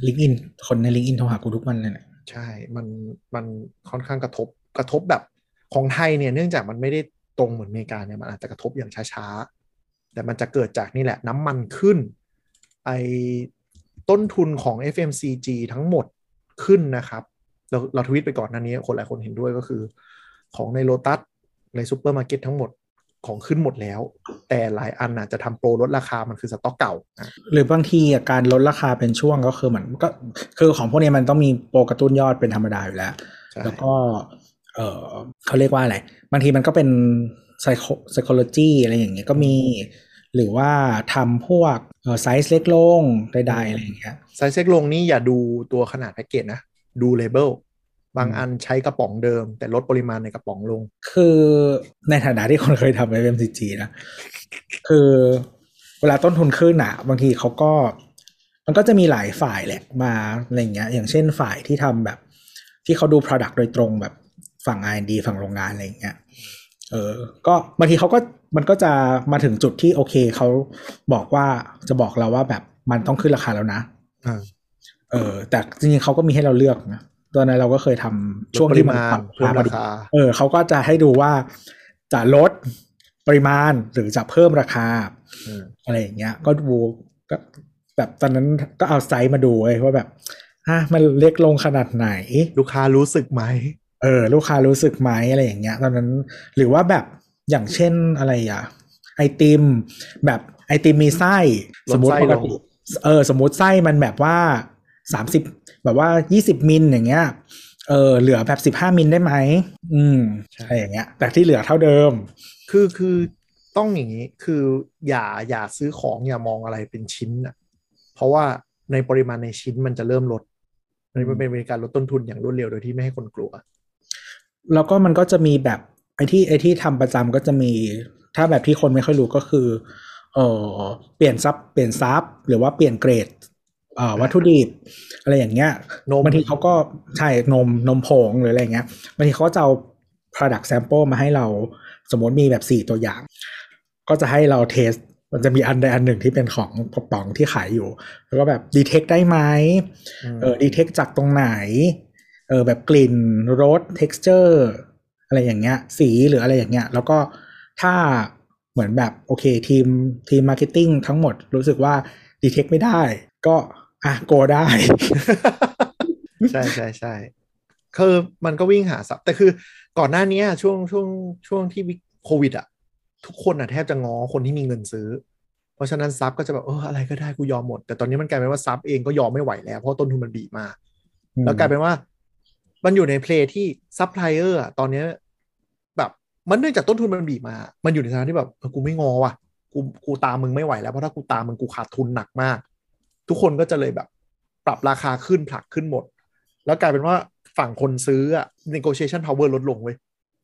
LinkedIn คนใน LinkedIn โทรหากูทุกวันเลยเนี่ยใช่ มันมันค่อนข้างกระทบกระทบแบบของไทยเนี่ยเนื่องจากมันไม่ได้ ตรงเหมือนอเมริกาเนี่ยมันอาจจะกระทบอย่างช้าๆ แต่มันจะเกิดจากนี่แหละน้ำมันขึ้น ไอต้นทุนของ FMCG ทั้งหมดขึ้นนะครับ เราเราทวิตไปก่อนหน้านี้ คนหลายคนเห็นด้วยก็คือ ของในโลตัสในซูเปอร์มาร์เก็ตทั้งหมดของขึ้นหมดแล้ว แต่หลายอันอาจจะทำโปรลดราคามันคือสต็อกเก่าอะหรือบางทีอะการลดราคาเป็นช่วงก็คือเหมือนก็คือของพวกนี้มันต้องมีโปรกระตุ้นยอดเป็นธรรมดาอยู่แล้วใช่แล้วก็ เออเขาเรียกว่าอะไร บางทีมันก็เป็น psycho psychology อะไรอย่างเงี้ยก็มี หรือว่าทำพวกเออไซส์เล็กลงใดๆอะไรอย่างเงี้ยไซส์เล็กลงนี่อย่าดูตัวขนาดแพ็กเกจนะ ดู label บางอันใช้กระป๋องเดิม แต่ลดปริมาณในกระป๋องลง คือในฐานะที่คนเคยทำ FMCG นะ คือเวลาต้นทุนขึ้นอะบางทีเขาก็ มันก็จะมีหลายฝ่ายแหละมาอะไรอย่างเงี้ย อย่างเช่นฝ่ายที่ทำแบบ ที่เขาดู Product โดยตรงแบบ ฝั่ง R&D ฝั่งโรงงานอะไรอย่างเงี้ยเออ ก็บางทีเขาก็มันก็จะมาถึงจุดที่โอเคเขาบอกว่าจะบอกเราว่าแบบมันต้องขึ้นราคาแล้วนะอ่าเออ แต่จริงๆเขาก็มีให้เราเลือกนะตอนนั้นเราก็เคยทำช่วงปที่ริมันมาปณรับเพิ่มพอราดีคาเออเขาก็จะให้ดูว่าจะลดปริมาณหรือจะเพิ่มราคาอืมอะไรอย่างเงี้ย ก็ดูก็แบบตอนนั้นก็เอาไซส์มาดูเว้ยว่าแบบอะมันเล็กลงขนาดไหน ลูกค้ารู้สึกไหม เออลูกค้ารู้สึกไหมอะไรอย่างเงี้ยตอนนั้นหรือว่าแบบอย่างเช่นอะไรอะไอติม แบบไอติมมีไส้ลดสมมติไส้ปลกงติเออสมมติไส้มันแบบว่าสามสิบแบบว่ายี่สิบมิลอย่างเงี้ยเออเหลือแบบสิบห้ามิลได้ไหมอืมอะไรอย่างเงี้ย แต่ที่เหลือเท่าเดิม คือคือต้องอย่างนี้คืออย่าอย่าซื้อของอย่ามองอะไรเป็นชิ้นอะ เพราะว่าในปริมาณในชิ้นมันจะเริ่มลดอันนี้มันเป็นการลดต้นทุนอย่างรวดเร็วโดยที่ไม่ให้คนกลัว แล้วก็มันก็จะมีแบบไอ้ที่ไอ้ที่ทำประจำก็จะมี ถ้าแบบที่คนไม่ค่อยรู้ก็คือเออเปลี่ยนซับเปลี่ยนซับหรือว่าเปลี่ยนเกรดเอ่อวัตถุดิบอะไรอย่างเงี้ยนมบางทีเขาก็ใช่นมนมผงหรืออะไรอย่างเงี้ยบางทีเขาก็จะเอา product sample มาให้เราสมมติมีแบบสี่ตัวอย่าง ก็จะให้เราเทส มันจะมีอันใดอันหนึ่งที่เป็นของกระป๋องที่ขายอยู่ แล้วก็แบบดีเทคได้ไหมเออดีเทคจากตรงไหน เออแบบกลิ่นรส texture อะไรอย่างเงี้ย สีหรืออะไรอย่างเงี้ย แล้วก็ถ้าเหมือนแบบโอเคทีมทีม marketing ทั้งหมดรู้สึกว่า detect ไม่ได้ ก็อะ go ได้ ใช่ใช่ใช่คือมันก็วิ่งหา sup แต่คือก่อนหน้านี้ช่วงช่วงช่วงที่โควิดอะ ทุกคนอะแทบจะง้อคนที่มีเงินซื้อ เพราะฉะนั้น sup ก็จะแบบเอออะไรก็ได้กูยอมหมด แต่ตอนนี้มันกลายเป็นว่า sup เองก็ยอมไม่ไหวแล้วเพราะต้นทุนมันบีบมา แล้วกลายเป็นว่า มันอยู่ใน phase ที่ซัพพลายเออร์ตอนนี้แบบมันเนื่องจากต้นทุนมันบีบมา มันอยู่ในสถานะที่แบบกูไม่ง้อว่ะกูกูตามมึงไม่ไหวแล้วเพราะถ้ากูตามมึงกูขาดทุนหนักมาก ทุกคนก็จะเลยแบบปรับราคาขึ้นผลักขึ้นหมด แล้วกลายเป็นว่าฝั่งคนซื้ออะ negotiation power ลดลงเว้ย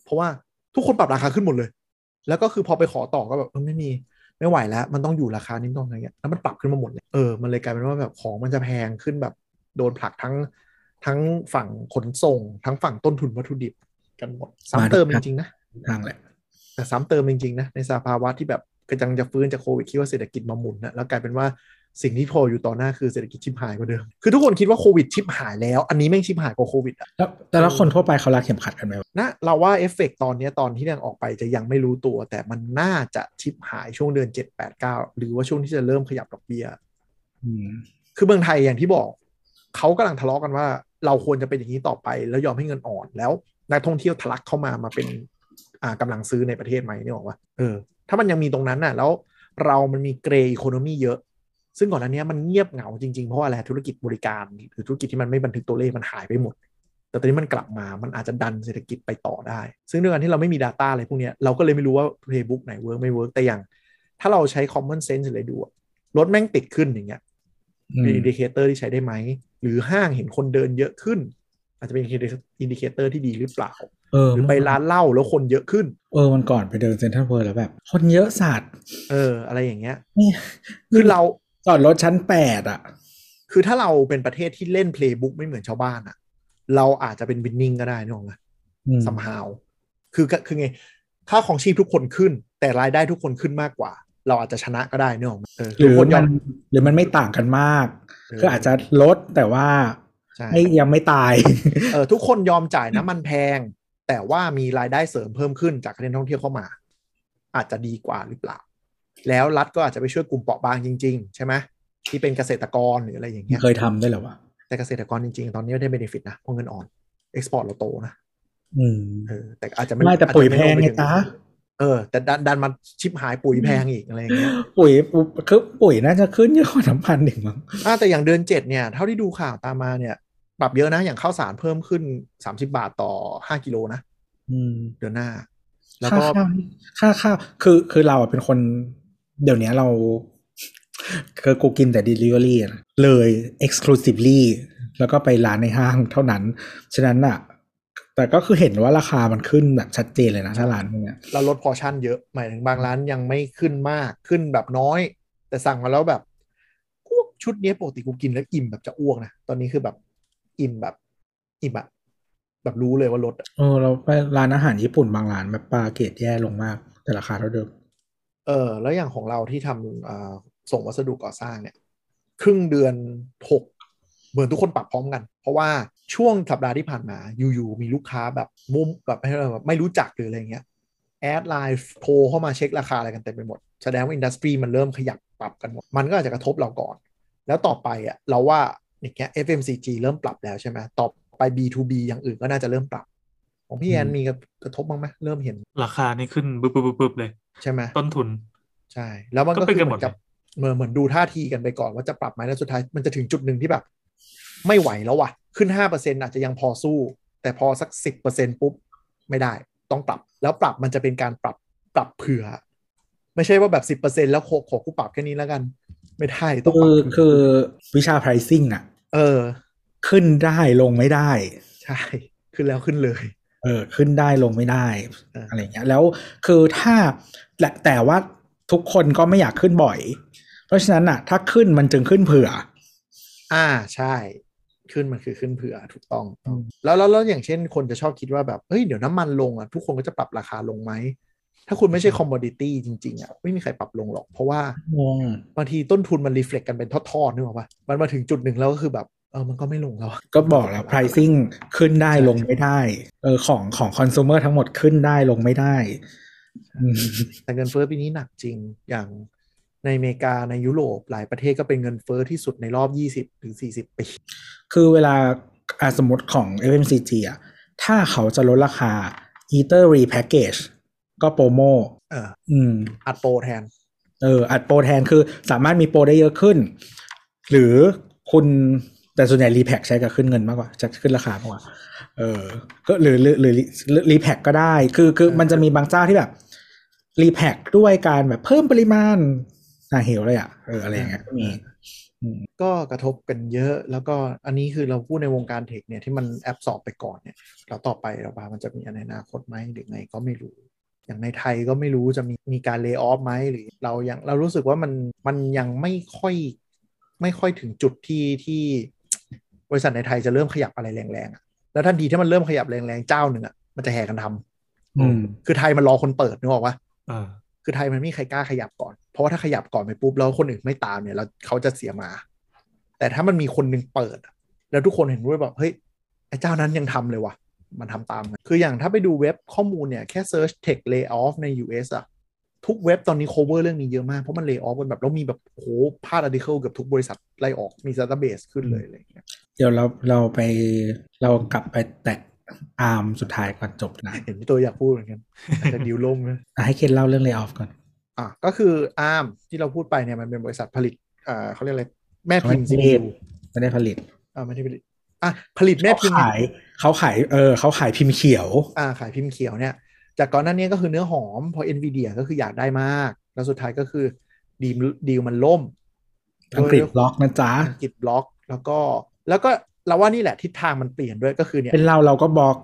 เพราะว่าทุกคนปรับราคาขึ้นหมดเลย แล้วก็คือพอไปขอต่อก็แบบไม่มีไม่ไหวแล้ว มันต้องอยู่ราคานี้ต้องอะไรเงี้ยแล้วมันปรับขึ้นมาหมดเลยเออมันเลยกลายเป็นว่าแบบของมันจะแพงขึ้นแบบโดนผลักทั้ง ทั้งฝั่งขนส่ง ทั้งฝั่งต้นทุนวัตถุดิบกันหมดซ้ำเติมจริงๆนะทางแหละแต่ซ้ำเติมจริงๆนะในสภาวะที่แบบกำลังจะฟื้นจากโควิดคิดว่าเศรษฐกิจมาหมุนนะแล้วกลายเป็นว่าสิ่งที่โผล่อยู่ต่อหน้าคือเศรษฐกิจชิบหายกว่าเดิม คือทุกคนคิดว่าโควิดชิบหายแล้ว อันนี้แม่งชิบหายกว่าโควิดอะแล้วแต่ละคนทั่วไปเขารัดเข็มขัดกันไหมวะนะเราว่าเอฟเฟกต์ตอนเนี้ยตอนที่ยังออกไปจะยังไม่รู้ตัว แต่มันน่าจะชิบหายช่วงเดือน7 8 9 หรือว่าช่วงที่จะเริ่มขยับดอกเบี้ยอืมคือเมืองไทยอย่างที่บอก เขากำลังทะเลาะกันว่า เราควรจะเป็นอย่างนี้ต่อไป แล้วยอมให้เงินอ่อนแล้วนักท่องเที่ยวทะลักเข้ามามาเป็นอ่ากำลังซื้อในประเทศไหมนี่บอกว่าเออถ้ามันยังมีตรงนั้นน่ะ แล้วเรามันมี gray economy เยอะ ซึ่งก่อนหน้านี้มันเงียบเหงาจริง ๆ เพราะอะไรธุรกิจบริการหรือธุรกิจที่มันไม่บันทึกตัวเลขมันหายไปหมด แต่ตอนนี้มันกลับมามันอาจจะดันเศรษฐกิจไปต่อได้ ซึ่งด้วยการที่เราไม่มี Data อะไรพวกนี้เราก็เลยไม่รู้ว่า Playbook ไหน work ไม่ work แต่อย่าง ถ้าเราใช้ common sense เลยดูรถแม่งติดขึ้นอย่างเงี้ย เป็น indicator ที่ใช้ได้ไหม หรือห้างเห็นคนเดินเยอะขึ้น อาจจะเป็น indicator ที่ดีหรือเปล่าเออหรือไปร้านเหล้าแล้วคนเยอะขึ้น เออวันก่อนไปเดินเซ็นทรัลเวิลด์แล้วแบบ คนเยอะสัตว์เออ อะไรอย่างเงี้ยนี่คือเราจอดรถชั้นแปดอะ คือถ้าเราเป็นประเทศที่เล่น playbook ไม่เหมือนชาวบ้านอะเราอาจจะเป็น winning ก็ได้นึกออกไหมอืม somehowคือก็คือไง ค่าของชีพทุกคนขึ้น แต่รายได้ทุกคนขึ้นมากกว่า เราอาจจะชนะก็ได้นึกออกไหมเออหรืทุกอคนยมัอมนหรือมันไม่ต่างกันมากเออคืออาจจะลดแต่ว่าใช่ไม่ยังไม่ตายเออทุกคนยอมจ่ายน้ำมันแพง แต่ว่ามีรายได้เสริมเพิ่มขึ้นจากการท่องเที่ยวเข้ามา อาจจะดีกว่าหรือเปล่า แล้วรัฐก็อาจจะไปช่วยกลุ่มเปราะบางจริง ๆ ใช่ไหมที่เป็นเกษตรกรหรืออะไรอย่างเงี้ยเคยทำได้เหรอวะแต่เกษตรกรจริง ๆ ตอนนี้ไม่ได้เบนฟิตนะเพราะเงินอ่อนเอ็กซ์พอร์ตเราโตนะอืมเออแต่อาจจะไม่ไม่แต่อาจจะปุ๋ยแพงม่ไงลปถึตา เออ แต่ดันดันมาชิปหายปุ๋ยแพงอีกอะไรอย่างเงี้ยปุ๋ยคือปุ๋ยน่าจะขึ้นเยอะกว่าน้ำพันหนึ่งมั้งอ่าแต่อย่างเดือนเจ็ดเนี่ย เท่าที่ดูข่าวตามมาเนี่ย ปรับเยอะนะ อย่างข้าวสารเพิ่มขึ้น30บาทต่อ5กิโลนะอืมเดือนหน้า แล้วค่าก็ข้าวค่าข้าวคือคือเราอะเป็นคน เดี๋ยวนี้เราคือกูกินแต่ delivery อะเลย exclusively แล้วก็ไปร้านในห้างเท่านั้น ฉะนั้นอะ แต่ก็คือเห็นว่าราคามันขึ้นแบบชัดเจนเลยนะถ้าร้านพวกเนี้ยเราลดพอร์ชั่นเยอะหมายถึงบางร้านยังไม่ขึ้นมากขึ้นแบบน้อย แต่สั่งมาแล้วแบบกูชุดเนี้ยปกติกูกินแล้วอิ่มแบบจะอ้วกนะตอนนี้คือแบบอิ่มแบบอิ่มอะแบบรู้เลยว่าลดอะเออเราไปร้านอาหารญี่ปุ่นบางร้านแบบปลาเกรดแย่ลงมาก แต่ราคาเท่าเดิมเออ แล้วอย่างของเราที่ทำอ่าส่งวัสดุก่อสร้างเนี่ย ครึ่งเดือนหกเหมือนทุกคนปรับพร้อมกัน เพราะว่า ช่วงสัปดาห์ที่ผ่านมาอยู่ๆมีลูกค้าแบบมุมแบบไม่แบบไม่รู้จักหรืออะไรเงี้ย add ไลน์โทรเข้ามาเช็คราคาอะไรกันเต็มไปหมด แสดงว่า industry มันเริ่มขยับปรับกันหมด มันก็อาจจะกระทบเราก่อน แล้วต่อไปอะเราว่าอย่างเงี้ย FMCG เริ่มปรับแล้วใช่ไหมต่อไป B2B อย่างอื่นก็น่าจะเริ่มปรับ ของพี่แอนอืมมีกระทบบ้างไหมเริ่มเห็น ราคานี่ขึ้นบึบบึบบึบบึบเลย ใช่ไหมต้นทุน ใช่ แล้วมันก็ก็เป็นคือกันเหหมมืดอนกับเหมือนเหมือนดูท่าทีกันไปก่อนว่าจะปรับไหมแล้วสุดท้ายมันจะถึงจุดหนึ่งที่แบบ ไม่ไหวแล้วว่ะ ขึ้นห้าเปอร์เซ็นอาจจะยังพอสู้ แต่พอสักสิบเปอร์เซ็นปุ๊บ ไม่ได้ ต้องปรับ แล้วปรับมันจะเป็นการปรับปรับเผื่อ ไม่ใช่ว่าแบบสิบเปอร์เซ็นแล้วขอขอกูปรับแค่นี้แล้วกัน ไม่ได้ ต้องปคืรับอเผื่คือวิชา pricing อะเออ ขึ้นได้ลงไม่ได้ ใช่ ขึ้นแล้วขึ้นเลย เออ ขึ้นได้ลงไม่ได้เออออะไรเงี้ย แล้วคือถ้าและแต่ว่าทุกคนก็ไม่อยากขึ้นบ่อย เพราะฉะนั้นอะถ้าขึ้นมันจึงขึ้นเผื่อ อ่าใช่ ขึ้นมันคือขึ้นเผื่อถูกต้องอืมแล้วแล้วแล้วอย่างเช่นคนจะชอบคิดว่าแบบเฮ้ยเดี๋ยวน้ำมันลงอะทุกคนก็จะปรับราคาลงไหม ถ้าคุณไม่ใช่คอมมอดิตี้จริงๆอะไม่มีใครปรับลงหรอก เพราะว่างงบางทีต้นทุนมันรีเฟล็กกันเป็นทอดๆนึกออกปะมันมาถึงจุดหนึ่งแล้วก็คือแบบเออมันก็ไม่ลงแล้วอะก็บอกแล้ว pricing ขึ้นได้ลงไม่ได้เออของของ consumer ทั้งหมดขึ้นได้ลงไม่ได้อืมแต่เงินเฟ้อปีนี้หนักจริงอย่าง ในอเมริกาในยุโรปหลายประเทศก็เป็นเงินเฟ้อที่สุดในรอบ 20ถึง40 ปี คือเวลาอะสมมติของ FMCG อะถ้าเขาจะลดราคา either repackage ก็โปรโมเอออืม อัดโปรแทน เออ อัดโปรแทนคือสามารถมีโปรได้เยอะขึ้น หรือคุณแต่ส่วนใหญ่ repack ใช้กับขึ้นเงินมากกว่าจะขึ้นราคามากกว่า เออ ก็หรือหรือหรือ repack ก็ได้ คือคือมันจะมีบางเจ้าที่แบบ repack ด้วยการแบบเพิ่มปริมาณ น่าเหวเลยอะเอออะไรอย่างเงี้ยก็มีก็กระทบกันเยอะแล้วก็อันนี้คือเราพูดในวงการ tech เนี่ยที่มัน absorb ไปก่อนเนี่ยแล้วต่อไปเราว่ามันจะมีในอนาคตไหมหรือไงก็ไม่รู้ อย่างในไทยก็ไม่รู้จะมีมีการเล y o อ f ไหมหรือเรายังเรารู้สึกว่ามันมันยังไม่ค่อยไม่ค่อยถึงจุดที่ที่บริษัทในไทยจะเริ่มขยับอะไรแรงๆอะแล้วทันทีที่มันเริ่มขยับแรงๆเจ้าหนึ่งอะมันจะแห่กันทำอืมคือไทยมันรอคนเปิดนึกออกปะเออ คือไทยมันไม่มีใครกล้าขยับก่อน เพราะว่าถ้าขยับก่อนไปปุ๊บแล้วคนอื่นไม่ตามเนี่ยแล้วเขาจะเสียมา แต่ถ้ามันมีคนหนึ่งเปิด แล้วทุกคนเห็นด้วยแบบเฮ้ยไอ้เจ้านั้นยังทำเลยว่ะ มันทำตามกันคืออย่างถ้าไปดูเว็บข้อมูลเนี่ยแค่ search tech layoff ใน US อะทุกเว็บตอนนี้ cover เรื่องนี้เยอะมาก เพราะมัน layoff กันแบบ แล้วมีแบบโหพาด article เกือบทุกบริษัทไล่ออกมี database ขึ้นเลยอะไรอย่างเงี้ยเดี๋ยวเราเราไปเรากลับไปแตะ อาร์มสุดท้ายก่อนจบนะเห็นพี่ตัวอยากพูดเหมือนกันแต่ดิวล่มนะอะให้เคนเล่าเรื่อง lay off ก่อนอะก็คือ ARM ที่เราพูดไปเนี่ยมันเป็นบริษัทผลิตอ่าเขาเรียกอะไรแม่พิมพ์เขาไม่ได้ CPU ไม่ได้ผลิตอ่าไม่ได้ผลิตอะผลิตแม่เขาพิมพ์ขายเขาขายเออเขาขายพิมพ์เขียว อ่าขายพิมพ์เขียวเนี่ย จากก่อนหน้านี้ก็คือเนื้อหอมพอ NVIDIA ก็คืออยากได้มาก แล้วสุดท้ายก็คือดีลดีลมันล่มอังกฤษบล็อกนะจ๊ะอังกฤษบล็อก แล้วก็แล้วก็ เราว่านี่แหละทิศทางมันเปลี่ยนด้วยก็คือเนี่ยเป็นเราเราก็บล็อก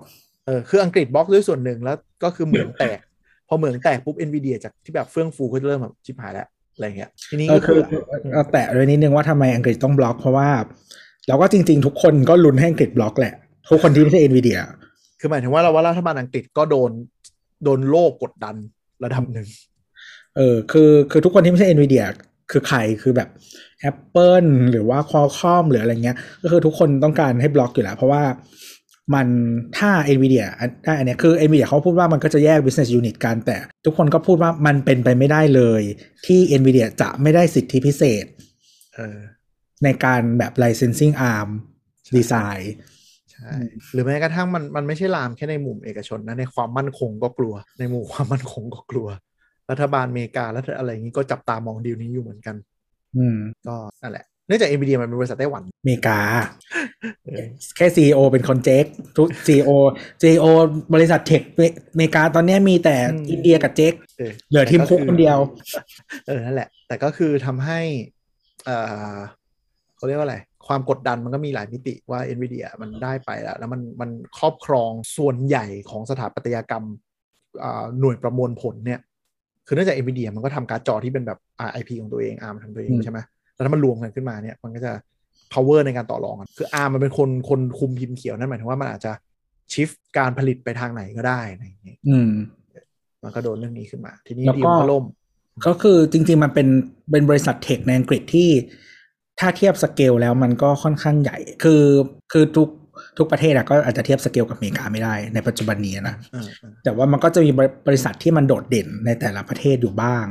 เออคืออังกฤษบล็อกด้วยส่วนหนึ่งแล้วก็คือเหมืองแตก พอเหมืองแตกปุ๊บ NVIDIA จากที่แบบเฟื่องฟูก็เริ่มแบบชิบหายแล้วอะไรเงี้ยทีนี้เออก็คืคืออเอาแตะด้วยนิดนึงว่าทำไมอังกฤษต้องบล็อกเพราะว่าเราก็จริง ๆ ทุกคนก็ลุ้นให้อังกฤษบล็อกแหละทุกคนที่ไม่ใช่ NVIDIA คือหมายถึงว่าเราว่ารัฐบาลอังกฤษก็โดนโดนโลกกดดันระดับหนึ่งเออคือคือทุกคนที่ไม่ใช่ NVIDIA คือใครคือแบบ Apple หรือว่า Qualcomm หรืออะไรเงี้ย ก็คือทุกคนต้องการให้บล็อกอยู่แล้ว เพราะว่ามันถ้า NVIDIA อันได้อันเนี้ยคือ NVIDIA เขาพูดว่ามันก็จะแยก business unit กัน แต่ทุกคนก็พูดว่ามันเป็นไปไม่ได้เลย ที่ NVIDIA จะไม่ได้สิทธิพิเศษเออในการแบบ licensing arm design ใช่หรือแม้กระทั่งมันมันไม่ใช่ลามแค่ในมุมเอกชนนะในความมั่นคงก็กลัว ในมุมความมั่นคงก็กลัว รัฐบาลอเมริกาและอะไรอย่างนี้ก็จับตามองดีลนี้อยู่เหมือนกัน อืม ก็นั่นแหละ เนื่องจาก NVIDIA มันเป็นบริษัทไต้หวันอเมริกาเออแค่ CEO เป็นคนเจ๊กทุก CEO CEO บริษัท tech อเมริกาตอนเนี้ยมีแต่อินเดียกับเจ๊กเออเหลือ Tim Cook คนเดียว เออ นั่นแหละ แต่ก็คือทำให้เอ่อเขาเรียกว่าอะไรความกดดันมันก็มีหลายมิติว่า NVIDIA มันได้ไปแล้ว แล้วมันมันครอบครองส่วนใหญ่ของสถาปัตยกรรมอ่าหน่วยประมวลผลเนี่ย คือเนื่องจาก NVIDIA มันก็ทำการ์ดจอที่เป็นแบบ IP ของตัวเอง ARM ทำตัวเองอืมใช่ไหมแล้วถ้ามันรวมกันขึ้นมาเนี่ยมันก็จะ power ในการต่อรองกันคือ ARM มันเป็นคนคนคุมพิมพ์เขียวนั่นหมายถึงว่ามันอาจจะชิฟการผลิตไปทางไหนก็ได้อะไรอย่างเงี้ยอืมมันก็โดนเรื่องนี้ขึ้นมา ทีนี้แล้วดีก็ลก็ล่ม ก็คือจริง ๆ มันเป็นเป็นบริษัทเทคในอังกฤษที่ ถ้าเทียบสเกลแล้วมันก็ค่อนข้างใหญ่ คือคือทุก ทุกประเทศอะก็อาจจะเทียบสเกลกับอเมริกาไม่ได้ในปัจจุบันนี้นะอ่าอ่าแต่ว่ามันก็จะมีบริบริษัทที่มันโดดเด่นในแต่ละประเทศอยู่บ้าง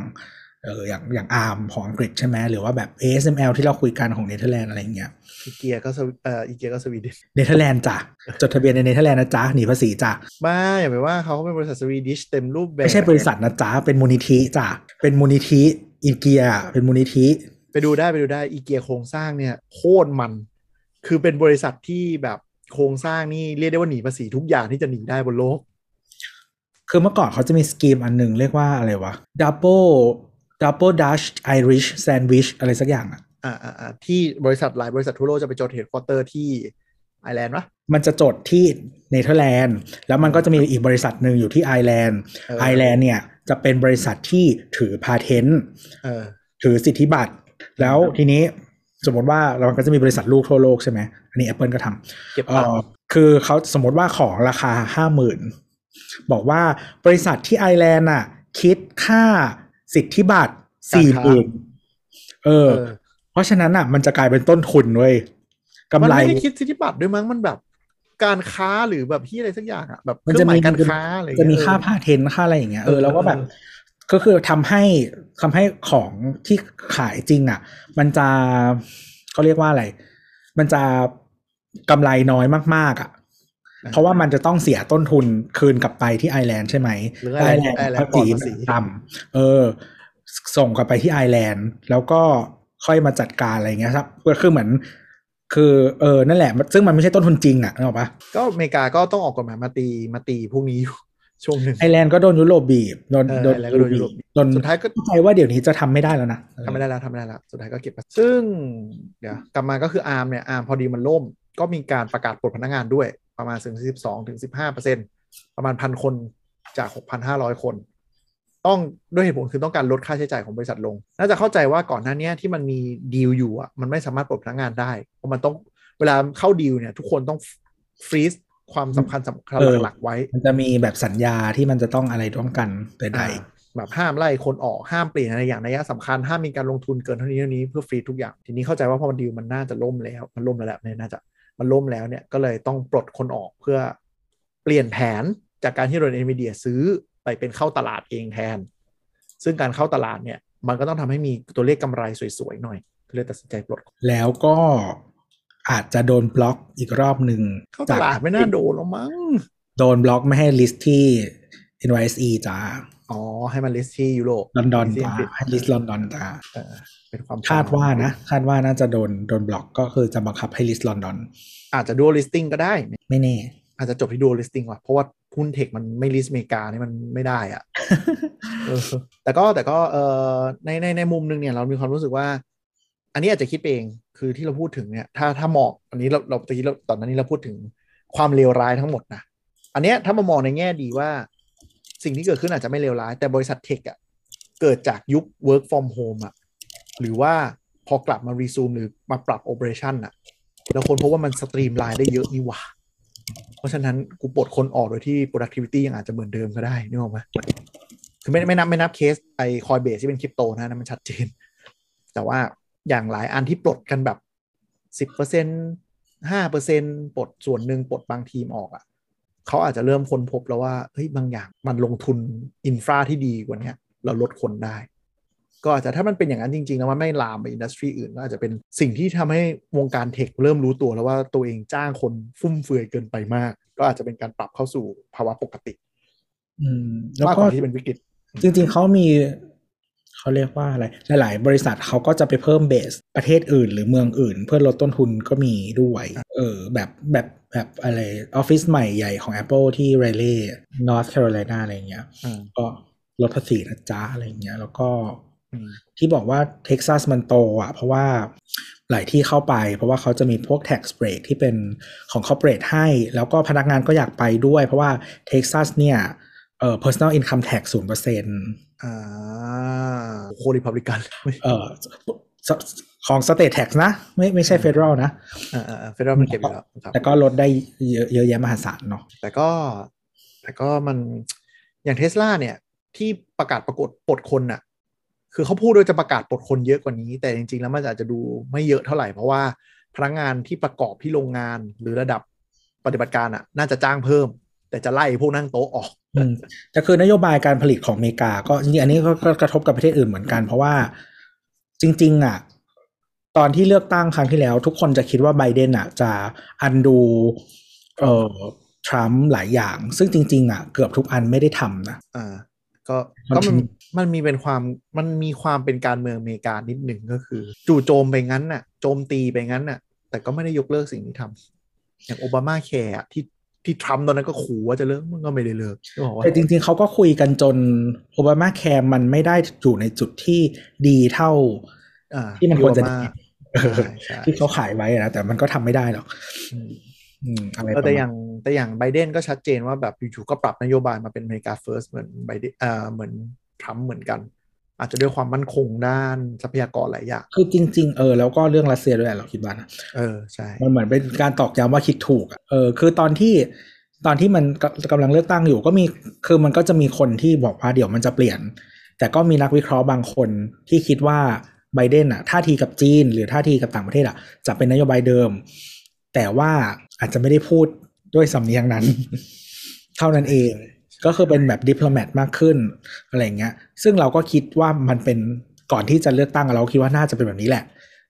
เอออย่างอย่าง Arm ของอังกฤษใช่ไหมหรือว่าแบบ ASML ที่เราคุยกันของเนเธอร์แลนด์อะไรอย่างเงี้ยอีเกียก็สวิเอ่ออีเกียก็สวีเดนเนเธอร์แลนด์จ้ะจดทะเบียนในเนเธอร์แลนด์นะจ๊ะหนีภาษีจ้ะบ้าอย่าไปว่าเขาเป็นบริษัท Swedish เต็มรูปแบบไม่ใช่บริษัทนะจ๊ะเป็นมูลนิธิจ้ะเป็นมูลนิธิอีเกียเป็นมูลนิธิ ไปดูได้ไปดูได้อีเกียโครงสร้างเนี่ยโคตรมัน คือเป็นบริษัทที่แบบ โครงสร้างนี่เรียกได้ว่าหนีภาษีทุกอย่างที่จะหนีได้บนโลก คือเมื่อก่อนเขาจะมี scheme อันหนึ่งเรียกว่าอะไรวะ double double Dutch Irish sandwich อะไรสักอย่างอะอ่าอ่าอ่าที่บริษัทหลายบริษัททั่วโลกจะไปจด headquarter ที่ไอร์แลนด์ปะมันจะจดที่เนเธอร์แลนด์ แล้วมันก็จะมีอีกบริษัทหนึ่งอยู่ที่ไอร์แลนด์เออไอร์แลนด์เนี่ยจะเป็นบริษัทที่ถือ patent เออถือสิทธิบัตร แล้วทีนี้สมมติว่าเราก็จะมีบริษัทลูกทั่วโลกใช่ไหม อันนี้ Apple ก็ทำเก็บเอ่ตังอค์คือเขาสมมติว่าของราคาห้าหมื่นบอกว่าบริษัทที่ไอร์แลนด์น่ะ คิดค่าสิทธิบัตรสี่หมื่นเออเออ เพราะฉะนั้นอะ มันจะกลายเป็นต้นทุนเว้ยกำมันไรไม่ได้คิดสิทธิบัตรด้วยมั้งมันแบบการค้าหรือแบบที่อะไรสักอย่างอะแบบเคมันรื่อจะงหมามียการค้าอะไรอย่งจะเงี้ยมีค่าเออพาเทนต์ค่าอะไรอย่างเงี้ยเอเอออแล้วก็แบบเออก็คือทำให้ทำให้ของที่ขายจริงอะ มันจะเขาเรียกว่าอะไร มันจะกำไรน้อยมากๆอะ เพราะว่ามันจะต้องเสียต้นทุนคืนกลับไปที่ไอร์แลนด์ใช่ไหมหรือไอไอร์ร์แลแลนนด์ด์ไอร์แลนภาด์ปลอษีดภาษีต่ำเออ ส่งกลับไปที่ไอร์แลนด์แล้วก็ค่อยมาจัดการอะไรเงี้ยครับก็คือเหมือน คือเออนั่นแหละ ซึ่งมันไม่ใช่ต้นทุนจริงอะนึกออกปะก็อเมริกาก็ต้องออกกฎหมายมาตีมาตีพวกนี้อยู่ ช่วงหนึ่งไอร์แลนด์ก็โดนยุโรปบีบโดนเออโดนไอร์แลนด์ก็โดนยุโรปบีบโดนสุดท้ายก็เข้าใจว่าเดี๋ยวนี้จะทำไม่ได้แล้วนะทำไม่ได้แล้วทำไม่ได้แล้วสุดท้ายก็เก็บไปซึ่งเดี๋ยวกลับมาก็คืออาร์มเนี่ยอาร์มพอดีมันล่ม ก็มีการประกาศปลดพนักงานด้วยประมาณถึง12ถึง15เปอร์เซ็นประมาณพันคนจาก6,500คน ต้องด้วยเหตุผลคือต้องการลดค่าใช้จ่ายของบริษัทลง น่าจะเข้าใจว่าก่อนหน้านี้ที่มันมีดีลอยู่อะมันไม่สามารถปลดพนักงานได้เพราะมันต้องเวลาเข้าดีลเนี่ยทุกคนต้องฟรีซ ความสำคัญสำคัญเออหลักๆไว้ มันจะมีแบบสัญญาที่มันจะต้องอะไรร่วมกันใดอ่าแบบห้ามไล่คนออกห้ามเปลี่ยนอะไรอย่างนัยสำคัญห้ามมีการลงทุนเกินเท่านี้เท่านี้เพื่อฟรีทุกอย่าง ทีนี้เข้าใจว่าพอมันดีลมันน่าจะล่มแล้วมันล่มแล้วแหละเนี่ยน่าจะมันล่มแล้วเนี่ยก็เลยต้องปลดคนออกเพื่อเปลี่ยนแผนจากการที่โดนเอ็นวีเดียซื้อไปเป็นเข้าตลาดเองแทน ซึ่งการเข้าตลาดเนี่ยมันก็ต้องทำให้มีตัวเลขกำไรสวยๆหน่อยก็เลยตัดสินใจปลดๆแล้วก็ อาจจะโดนบล็อกอีกรอบหนึ่งเข้าตลาดไม่น่าโดนหรอกมั้ง โดนบล็อกไม่ให้ list ที่ NYSE จ้าอ๋อ ให้มัน list ที่ยุโรปลอนดอนที่จ้าอังกฤษให้ list ลอนดอนจ้าเออเป็นความคาดว่านะ คาดว่าน่าจะโดนโดนบล็อกก็คือจะบังคับให้ list ลอนดอน อาจจะ dual listing ก็ได้ ไม่แน่ อาจจะจบที่ dual listing ว่ะเพราะว่าหุ้น tech มันไม่ list อเมริกานี่มันไม่ได้อะเออแต่ก็แต่ก็เออในในในมุมหนึงเนี่ยเรามีความรู้สึกว่า อันนี้อาจจะคิดไปเองคือที่เราพูดถึงเนี่ยถ้าถ้ามองอันนี้เราเราตะกี้เราตอนนั้นนี้เราพูดถึงความเลวร้ายทั้งหมดนะอันเนี้ยถ้ามามองในแง่ดีว่า สิ่งที่เกิดขึ้นอาจจะไม่เลวร้าย แต่บริษัท tech อะเกิดจากยุค work from home อะหรือว่าพอกลับมา resume หรือมาปรับ operation อะแล้วคนพบว่ามัน streamline ได้เยอะนี่หว่า เพราะฉะนั้นกูปลดคนออกโดยที่ productivity ยังอาจจะเหมือนเดิมก็ได้นึกออกไหมคือไม่ไม่นับไม่นับเคส Coinbase ที่เป็นคริปโตนะนั่นมันชัดเจน แต่ว่า อย่างหลายอันที่ปลดกันแบบสิบเปอร์เซ็นห้าเปอร์เซ็นปลดส่วนหนึ่งปลดบางทีมออกอะ่ะเขาอาจจะเริ่มค้นพบแล้วว่าเฮ้ยบางอย่างมันลงทุนอินฟราที่ดีกว่าเนี้ยเราลดคนได้ ก็อาจจะถ้ามันเป็นอย่างนั้นจริงๆแล้วมันไม่ลามไปอินดัสทรีอื่นก็อาจจะเป็นสิ่งที่ทำให้วงการเทคเริ่มรู้ตัวแล้วว่าตัวเองจ้างคนฟุ่มเฟือยเกินไปมาก ก็อาจจะเป็นการปรับเข้าสู่ภาวะปกติ อืมแล้วมากกก็ว่าที่จะเป็นวิกฤตจริงๆเขามี เขาเรียกว่าอะไร หลาย ๆ บริษัทเขาก็จะไปเพิ่มเบสประเทศอื่น หรือเมืองอื่น เพื่อลดต้นทุนก็มีด้วย เออแบบแบบแบบอะไรออฟฟิศใหม่ใหญ่ของ Apple ที่เรเลย์ North Carolina อะไรเงี้ยอืมก็ลดภาษีนะจ๊ะอะไรเงี้ย แล้วก็อืมที่บอกว่าเท็กซัสมันโตอะ เพราะว่าหลายที่เข้าไป เพราะว่าเขาจะมีพวก tax break ที่เป็นของ corporate ให้ แล้วก็พนักงานก็อยากไปด้วย เพราะว่าเท็กซัสเนี่ย เอ่อ personal income tax ศูนย์เปอร์เซ็นต์อ่ารีพับลิกันเอ่อของ state tax นะ ไม่ไม่ใช่เฟด e ร a ลนะอ่าอ่าเฟดร l มันเก็บอยู่แล้วครับแต่ก็ลดได้เยอะเยอะแยะมหาศาลเนาะแต่ก็แต่ก็มันอย่างเทสลาเนี่ย ที่ประกาศปรากฏปลดคนน่ะ คือเขาพูดโดยจะประกาศปลดคนเยอะกว่านี้ แต่จริง ๆ แล้วมันอาจจะดูไม่เยอะเท่าไหร่ เพราะว่าพนักงานที่ประกอบที่โรงงานหรือระดับปฏิบัติการอะ น่าจะจ้างเพิ่ม แต่จะไล่พวกนั่งโต๊ะออกอืมแต่คือนโยบายการผลิตของอเมริกา ก็จริงๆอันนี้ก็ก็กระทบกับประเทศอื่นเหมือนกัน เพราะว่าจริง ๆ อะ ตอนที่เลือกตั้งครั้งที่แล้ว ทุกคนจะคิดว่าไบเดนอะ จะอันดูเอ่อทรัมป์หลายอย่าง ซึ่งจริง ๆ อะ เกือบทุกอันไม่ได้ทำนะอ่าก็มันก็มันมีมันมีเป็นความมันมีความเป็นการเมืองอเมริกานิดหนึ่งก็คือ จู่โจมไปงั้นน่ะ โจมตีไปงั้นน่ะ แต่ก็ไม่ได้ยกเลิกสิ่งที่ทำอย่างโอบามาแคร์ที่ ที่ทรัมป์ตอนนั้นก็ขู่ว่าจะเลิกมันก็ไม่ได้เลิกก็บอกว่าแต่จริง ๆเขาก็คุยกันจนโอบามาแคร์มันไม่ได้อยู่ในจุดที่ดีเท่าอ่าที่มันควรจะโอบาดีมาเออใช่ใช่ที่เขาขายไว้อะนะแต่มันก็ทำไม่ได้หรอกอืมอืมอะไรเอปอระแต่มาณอย่างแต่อย่างไบเดนก็ชัดเจนว่าแบบอยู่ๆก็ปรับนโยบายมาเป็นอเมริกาเฟิร์สเหมือนไบเดนอ่าเหมือนทรัมป์เหมือนกัน อาจจะด้วยความมั่นคงด้านทรัพยากรหลายอย่างคือจริง ๆ เออแล้วก็เรื่องรัสเซียด้วยเราคิดว่านะเออใช่มันเหมือนเป็นการตอกย้ำว่าคิดถูกอะเออคือตอนที่ตอนที่มันกกำลังเลือกตั้งอยู่ก็มีคือมันก็จะมีคนที่บอกว่าเดี๋ยวมันจะเปลี่ยน แต่ก็มีนักวิเคราะห์บางคนที่คิดว่าไบเดนอะท่าทีกับจีน หรือท่าทีกับต่างประเทศอะจะเป็นนโยบายเดิม แต่ว่าอาจจะไม่ได้พูดด้วยสำเนียงนั้น เท่านั้นเอง ก็คือเป็นแบบดิปโลแมตมากขึ้นอะไรอย่างเงี้ย ซึ่งเราก็คิดว่ามันเป็นก่อนที่จะเลือกตั้งเราคิดว่าน่าจะเป็นแบบนี้แหละ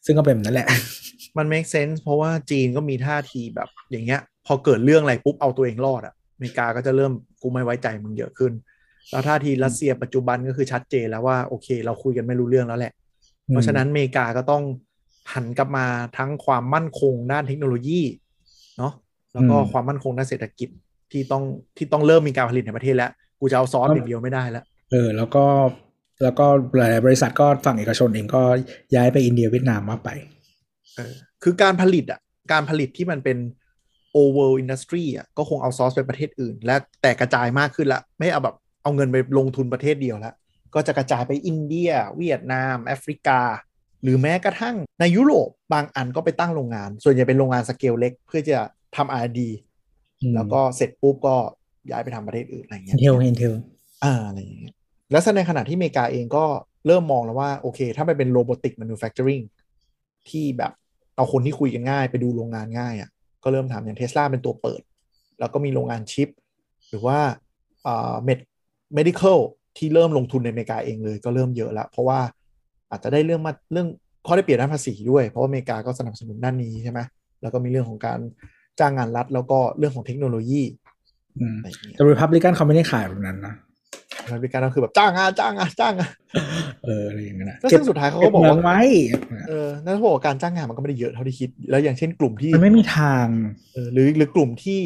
ซึ่งก็เป็นแบบนั้นแหละ มัน make sense เพราะว่าจีนก็มีท่าทีแบบอย่างเงี้ย พอเกิดเรื่องอะไรปุ๊บเอาตัวเองรอดอะอเมริกาก็จะเริ่มกูไม่ไว้ใจมึงเยอะขึ้น แล้วท่าทีรัสเซียปัจจุบันก็คือชัดเจนแล้วว่าโอเค เราคุยกันไม่รู้เรื่องแล้วแหละ เพราะฉะนั้นอเมริกาก็ต้องหันกลับมาทั้งความมั่นคงด้านเทคโนโลยีเนาะแล้วก็อืมความมั่นคงด้านเศรษฐกิจ ที่ต้องที่ต้องเริ่มมีการผลิตในประเทศแล้ว กูจะเอาซอสอย่างเดียวไม่ได้แล้วเออ แล้วก็แล้วก็หลายๆบริษัทก็ฝั่งเอกชนเองก็ย้ายไปอินเดียเวียดนามมากไปเออคือการผลิตอะ การผลิตที่มันเป็น over industry อะก็คงเอาซอสไปประเทศอื่น และแต่กระจายมากขึ้นละไม่เอาแบบเอาเงินไปลงทุนประเทศเดียวละก็จะกระจายไปอินเดีย เวียดนาม แอฟริกา หรือแม้กระทั่งในยุโรปบางอันก็ไปตั้งโรงงาน ส่วนใหญ่เป็นโรงงานสเกลเล็ก เพื่อจะทำ R&D อืม แล้วก็เสร็จปุ๊บก็ย้ายไปทำประเทศอื่นอะไรอย่างเงี้ย Intel Intel อ่าอะไรอย่างเงี้ยแล้วในขณะที่อเมริกาเองก็เริ่มมองแล้วว่า โอเค ถ้ามันเป็นโรบอติก m a นูแฟ c เจอริงที่แบบเอาคนที่คุยกันง่ายไปดูโรงงานง่ายอะ่ะก็เริ่มทำอย่างเทสลาเป็นตัวเปิด แล้วก็มีโรงงานชิป หรือว่าอ่าเมด medical ที่เริ่มลงทุนในอเมริกาเองเลยก็เริ่มเยอะแล้วเพราะว่าอาจจะได้เรื่องมาเรื่องข้อได้เปรียบด้านภาษีด้วย เพราะว่าอเมริกาก็สนับสนุนด้านนี้ใช่ไหมแล้วก็มีเรื่องของการ จ้างงานรัฐแล้วก็เรื่องของเทคโนโลยีอืมอะไรอย่างเงี้ยแต่รีพับลิกันเขาไม่ได้ขายแบบนั้นนะอเมริกาก็คือแบบจ้างงานจ้างงานจ้างงานเอออะไรอย่างเงี้ยนะแล้วซึ่งสุดท้ายเขาก็บอกว่าเมืงไว้เออนั่นเขาบอกว่าการจ้างงานมันก็ไม่ได้เยอะเท่าที่คิด แล้วอย่างเช่นกลุ่มที่มันไม่มีทางเออหรือหรือกลุ่มที่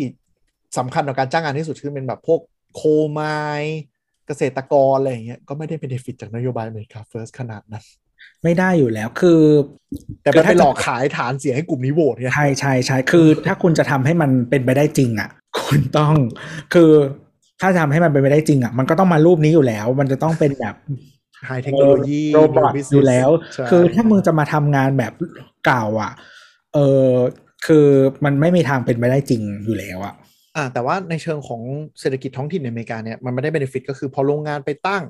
สำคัญต่อการจ้างงานที่สุดคือเป็นแบบพวก coal mine เกษตรกรอะไรอย่างเงี้ยก็ไม่ได้เป็น benefit จากนโยบาย America First ขนาดนั้น ไม่ได้อยู่แล้วคือ แต่คือมันถ้าไปหลอกจะขายฐานเสียงให้กลุ่มนี้โหวตไงใช่ใช่ใช่คือ ถ้าคุณจะทำให้มันเป็นไปได้จริงอะ คุณต้องคือถ้าจะทำให้มันเป็นไปได้จริงอะ มันก็ต้องมารูปนี้อยู่แล้ว มันจะต้องเป็นแบบไฮเทคโนโลยีโรบอท new business อยู่แล้วใช่คือถ้ามึงจะมาทำงานแบบเก่าอะ เออคือมันไม่มีทางเป็นไปได้จริงอยู่แล้วอะอ่าแต่ว่าในเชิงของเศรษฐกิจท้องถิ่นในอเมริกาเนี่ยมันไม่ได้ benefit ก็คือพอโรงงานไปตั้ง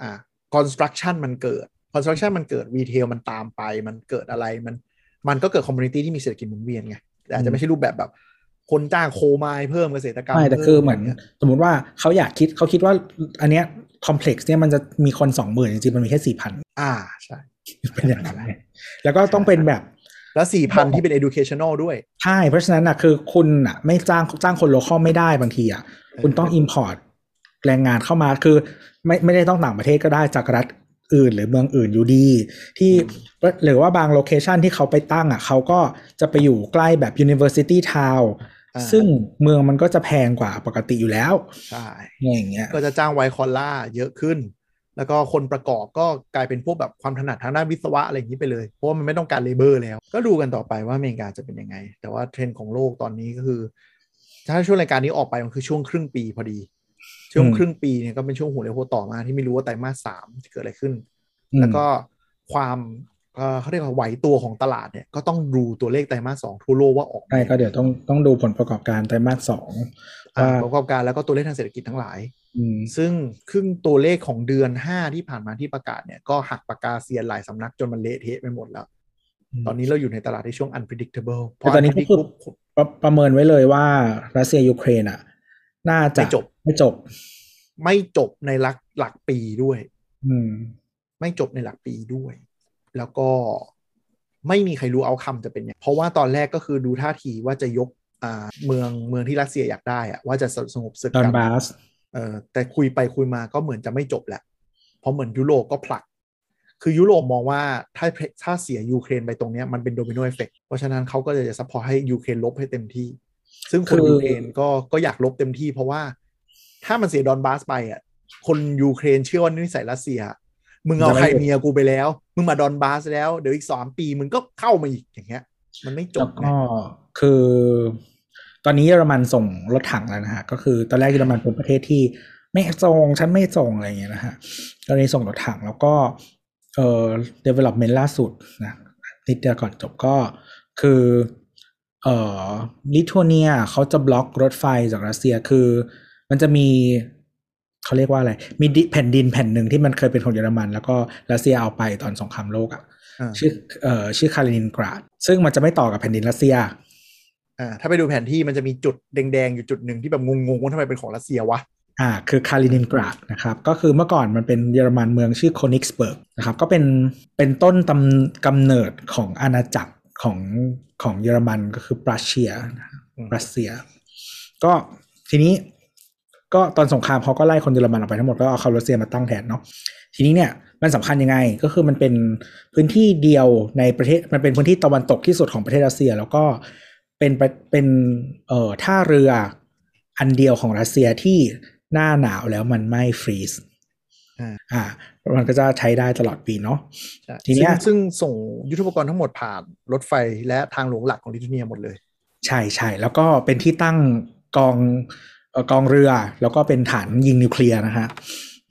อ่า construction มันเกิด construction มันเกิด retail มันตามไป มันเกิดอะไรมันมันก็เกิด community ที่มีเศรษฐกิจหมุนเวียนไงแต่อาจจะไม่ใช่รูปแบบแบบ คนจ้างโคไมล์เพิ่มเกษตรกรรมไม่แต่คือพิ่เหมือนะไรงี้ยสมมติว่าเขาอยากคิดเขาคิดว่าอันเนี้ยคอมเพล็กซ์เนี่ยมันจะมีคนสองหมื่นจริงๆมันมีแค่สี่พันอ่าใช่เป็นอย่างนั้นไงแล้วก็ต้องเป็นแบบแล้วสี่พันที่เป็น educational ด้วย ใช่ เพราะฉะนั้นนะคือคุณอะไม่จ้างจ้างคนโลคอลไม่ได้บางทีอะคุณต้อง import แรงงานเข้ามาคือไม่ไม่ได้ต้องต่างประเทศก็ได้จากรัฐ อื่นหรือเมืองอื่นอยู่ดี ที่หรือว่าบาง location ที่เขาไปตั้งอะเขาก็จะไปอยู่ใกล้แบบ university town อ่าซึ่งเมืองมันก็จะแพงกว่าปกติอยู่แล้ว ใช่อย่างเงี้ย ก็จะจ้าง white collar เยอะขึ้น แล้วก็คนประกอบก็กลายเป็นพวกแบบความถนัดทางด้านวิศวะอะไรอย่างนี้ไปเลย เพราะว่ามันไม่ต้องการ labor แล้ว ก็ดูกันต่อไปว่าอเมริกาจะเป็นยังไง แต่ว่าเทรนด์ของโลกตอนนี้ก็คือ ถ้าช่วงรายการนี้ออกไปมันคือช่วงครึ่งปีพอดี ช่วงอืมครึ่งปีเนี่ยก็เป็นช่วงหัวเรียวหัวต่อมาที่ไม่รู้ว่าไตรมาสสามจะเกิดอะไรขึ้นอืมแล้วก็ความเอ่อเขาเรียกว่าไหวตัวของตลาดเนี่ยก็ต้องดูตัวเลขไตรมาสสองทั่วโลกว่าออกใช่ก็เดี๋ยวต้องต้องดูผลประกอบการไตรมาสสองอ่าว่าประกอบการแล้วก็ตัวเลขทางเศรษฐกิจทั้งหลายอืมซึ่งครึ่งตัวเลขของเดือน 5 ที่ผ่านมาที่ประกาศเนี่ยก็หักปากกาเซียนหลายสำนักจนมันเละเทะไปหมดแล้ว ตอนนี้เราอยู่ในตลาดในช่วง unpredictable พแต่ตอนนี้ก็คือ unpredict ปุ๊บประประเมินไว้เลยว่ารัสเซียยูเครนอะ น่าจะไม่จบ ไม่จบ ไม่จบในหลักหลักปีด้วย อืม ไม่จบในหลักปีด้วย แล้วก็ไม่มีใครรู้เอาคำจะเป็นยังไงเพราะว่าตอนแรกก็คือดูท่าทีว่าจะยกอ่าเมืองเมืองที่รัสเซียอยากได้อะว่าจะสงบศึกดอนกันบาสเออแต่คุยไปคุยมาก็เหมือนจะไม่จบแหละ เพราะเหมือนยุโรปก็ผลัก คือยุโรปมองว่าถ้าถ้าเสียยูเครนไปตรงเนี้ยมันเป็น domino effect เพราะฉะนั้นเขาก็จะ support ให้ยูเครนรบให้เต็มที่ ซึ่งคนยูเครนก็ก็อยากรบเต็มที่เพราะว่า ถ้ามันเสียดอนบาสไปอะ คนยูเครนเชื่อว่านิสัยรัสเซีย มึงเอาไครเมียกูไปแล้ว มึงมาดอนบาสแล้ว เดี๋ยวอีกสามปีมึงก็เข้ามาอีกอย่างเงี้ย มันไม่จบแล้วไงก็คือ ตอนนี้เยอรมันส่งรถถังแล้วนะฮะ ก็คือตอนแรกเยอรมันเป็นประเทศที่ไม่ส่งฉันไม่ส่งอะไรอย่างเงี้ยนะฮะตอนนี้ส่งรถถังแล้วก็เอ่อ development ล่าสุดนะนิดเดียวก่อนจบก็คือ เอ่อลิทัวเนียเขาจะบล็อกรถไฟจากรัสเซียคือ มันจะมีเขาเรียกว่าอะไร มีดิแผ่นดินแผ่นหนึ่งที่มันเคยเป็นของเยอรมัน แล้วก็รัสเซียเอาไปตอนสงครามโลกอะอ่าชื่อเอ่อชื่อคาลินินกราด ซึ่งมันจะไม่ต่อกับแผ่นดินรัสเซียอ่าถ้าไปดูแผนที่มันจะมีจุดแดงๆ อยู่จุดหนึ่งที่แบบงงๆว่าทำไมเป็นของรัสเซียวะอ่าคือคาลินินกราดนะครับก็คือเมื่อก่อนมันเป็นเยอรมันเมืองชื่อโคนิกสเบิร์กนะครับก็เป็นเป็นต้นตำกำเนิดของอาณาจักร ของของเยอรมันก็คือปรัสเซียนะครับอืมรัสเซีย ก็ทีนี้ก็ตอนสงครามเขาก็ไล่คนเยอรมันออกไปทั้งหมดก็เอาคนรัสเซียมาตั้งแทนเนาะทีนี้เนี่ยมันสำคัญยังไงก็คือมันเป็นพื้นที่เดียวในประเทศมันเป็นพื้นที่ตะวันตกที่สุดของประเทศรัสเซีย แล้วก็เป็นประเป็นเอ่อท่าเรืออันเดียวของรัสเซียที่หน้าหนาวแล้วมันไม่ฟรีซ อ่าอ่ามันก็จะใช้ได้ตลอดปีเนาะใช่ทีเนี้ยซึ่งซึ่งส่งยุทธปกรณ์ทั้งหมดผ่านรถไฟและทางหลวงหลักของลิทัวเนียหมดเลย ใช่ใช่แล้วก็เป็นที่ตั้งกองเอ่อกองเรือ แล้วก็เป็นฐานยิงนิวเคลียร์นะฮะ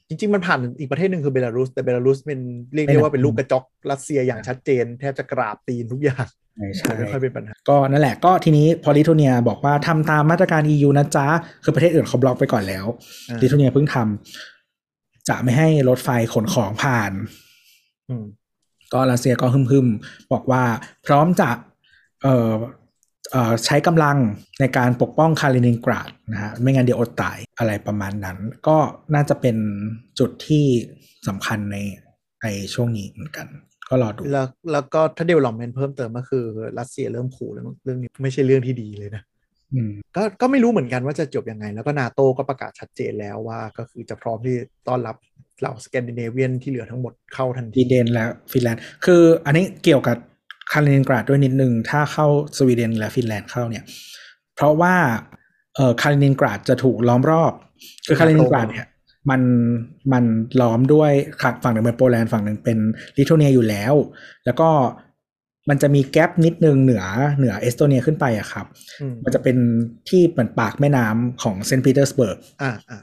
จริง ๆ มันผ่านอีกประเทศหนึ่งคือเบลารุส แต่เบลารุสเป็นเรียกไม่ได้หนักว่าเป็นลูกกระจอกรัสเซียอย่างชัดเจน แทบจะกราบตีนทุกอย่างใช่ใช่ไม่ค่อยเป็นปัญหา ก็นั่นแหละก็ทีนี้พอลิทัวเนียบอกว่าทำตามมาตรการ EU นะจ๊ะ คือประเทศอื่นเขาบล็อกไปก่อนแล้วอ่าลิทัวเนียเพิ่งทำ จะไม่ให้รถไฟขนของผ่านอืมก็รัสเซียก็ฮึมๆบอกว่าพร้อมจะเอ่อเอ่อใช้กำลังในการปกป้องคาลินินกราดนะฮะไม่งั้นเดี๋ยวอดตายอะไรประมาณนั้น ก็น่าจะเป็นจุดที่สำคัญในในช่วงนี้เหมือนกันก็รอดูแล้วแล้วก็ถ้า development เพิ่มเติมก็คือ รัสเซียเริ่มขู่เรื่องเรื่องนี้ไม่ใช่เรื่องที่ดีเลยนะอืม ก็ก็ไม่รู้เหมือนกันว่าจะจบยังไง แล้วก็นาโตก็ประกาศชัดเจนแล้วว่าก็คือจะพร้อมที่ต้อนรับเหล่าสแกนดิเนเวียนที่เหลือทั้งหมดเข้าทันสทีวีเดนและฟินแลนด์คืออันนี้เกี่ยวกับคาลินินกราดด้วยนิดนึง ถ้าเข้าสวีเดนและฟินแลนด์เข้าเนี่ย เพราะว่าเอ่อคาลินินกราดจะถูกล้อมรอบ คือคาลินินกราดเนี่ยมันมันล้อมด้วยฝั่งหนึ่งเป็นโปแลนด์ฝั่งหนึ่งเป็นลิทัวเนียอยู่แล้ว แล้วก็ มันจะมี gap นิดนึงเหนือเหนือเอสโตเนียขึ้นไปอะครับอืมมันจะเป็นที่เหมือนปากแม่น้ำของเซนต์ปีเตอร์สเบิร์กอ่าอ่า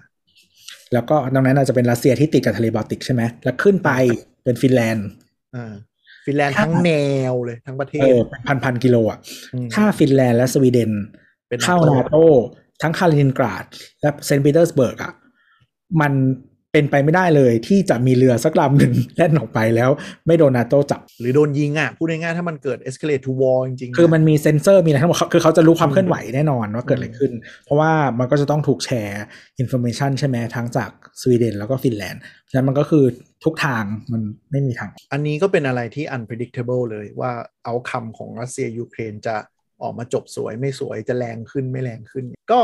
แล้วก็ตรงนั้นอาจจะเป็นรัสเซียที่ติดกับทะเลบอลติกใช่ไหม แล้วขึ้นไปเป็นฟินแลนด์อ่าฟินแลนด์ทั้งแนวเลยทั้งประเทศเออพันพันกิโลอะถ้าฟินแลนด์และสวีเดนเป็นเข้า NATO นาโตทั้งคาลินินกราด และเซนต์ปีเตอร์สเบิร์กอะ มัน เป็นไปไม่ได้เลยที่จะมีเรือสักลำหนึ่งแล่นออกไปแล้วไม่โดนนาโตจับ หรือโดนยิงอะ พูดง่ายๆถ้ามันเกิด escalate to war จริงๆ คือมันมีเซ็นเซอร์มีอะไรทั้งหมดเขาคือเขาจะรู้ความเคลื่อนไหวแน่นอนว่าเกิดอะไรขึ้น เพราะว่ามันก็จะต้องถูกแชร์ information ใช่ไหมทั้งจากสวีเดนแล้วก็ฟินแลนด์ฉะนั้นมันก็คือทุกทางมันไม่มีทาง อันนี้ก็เป็นอะไรที่ unpredictable เลยว่า outcome ของรัสเซียยูเครนจะออกมาจบสวยไม่สวยจะแรงขึ้นไม่แรงขึ้น ก็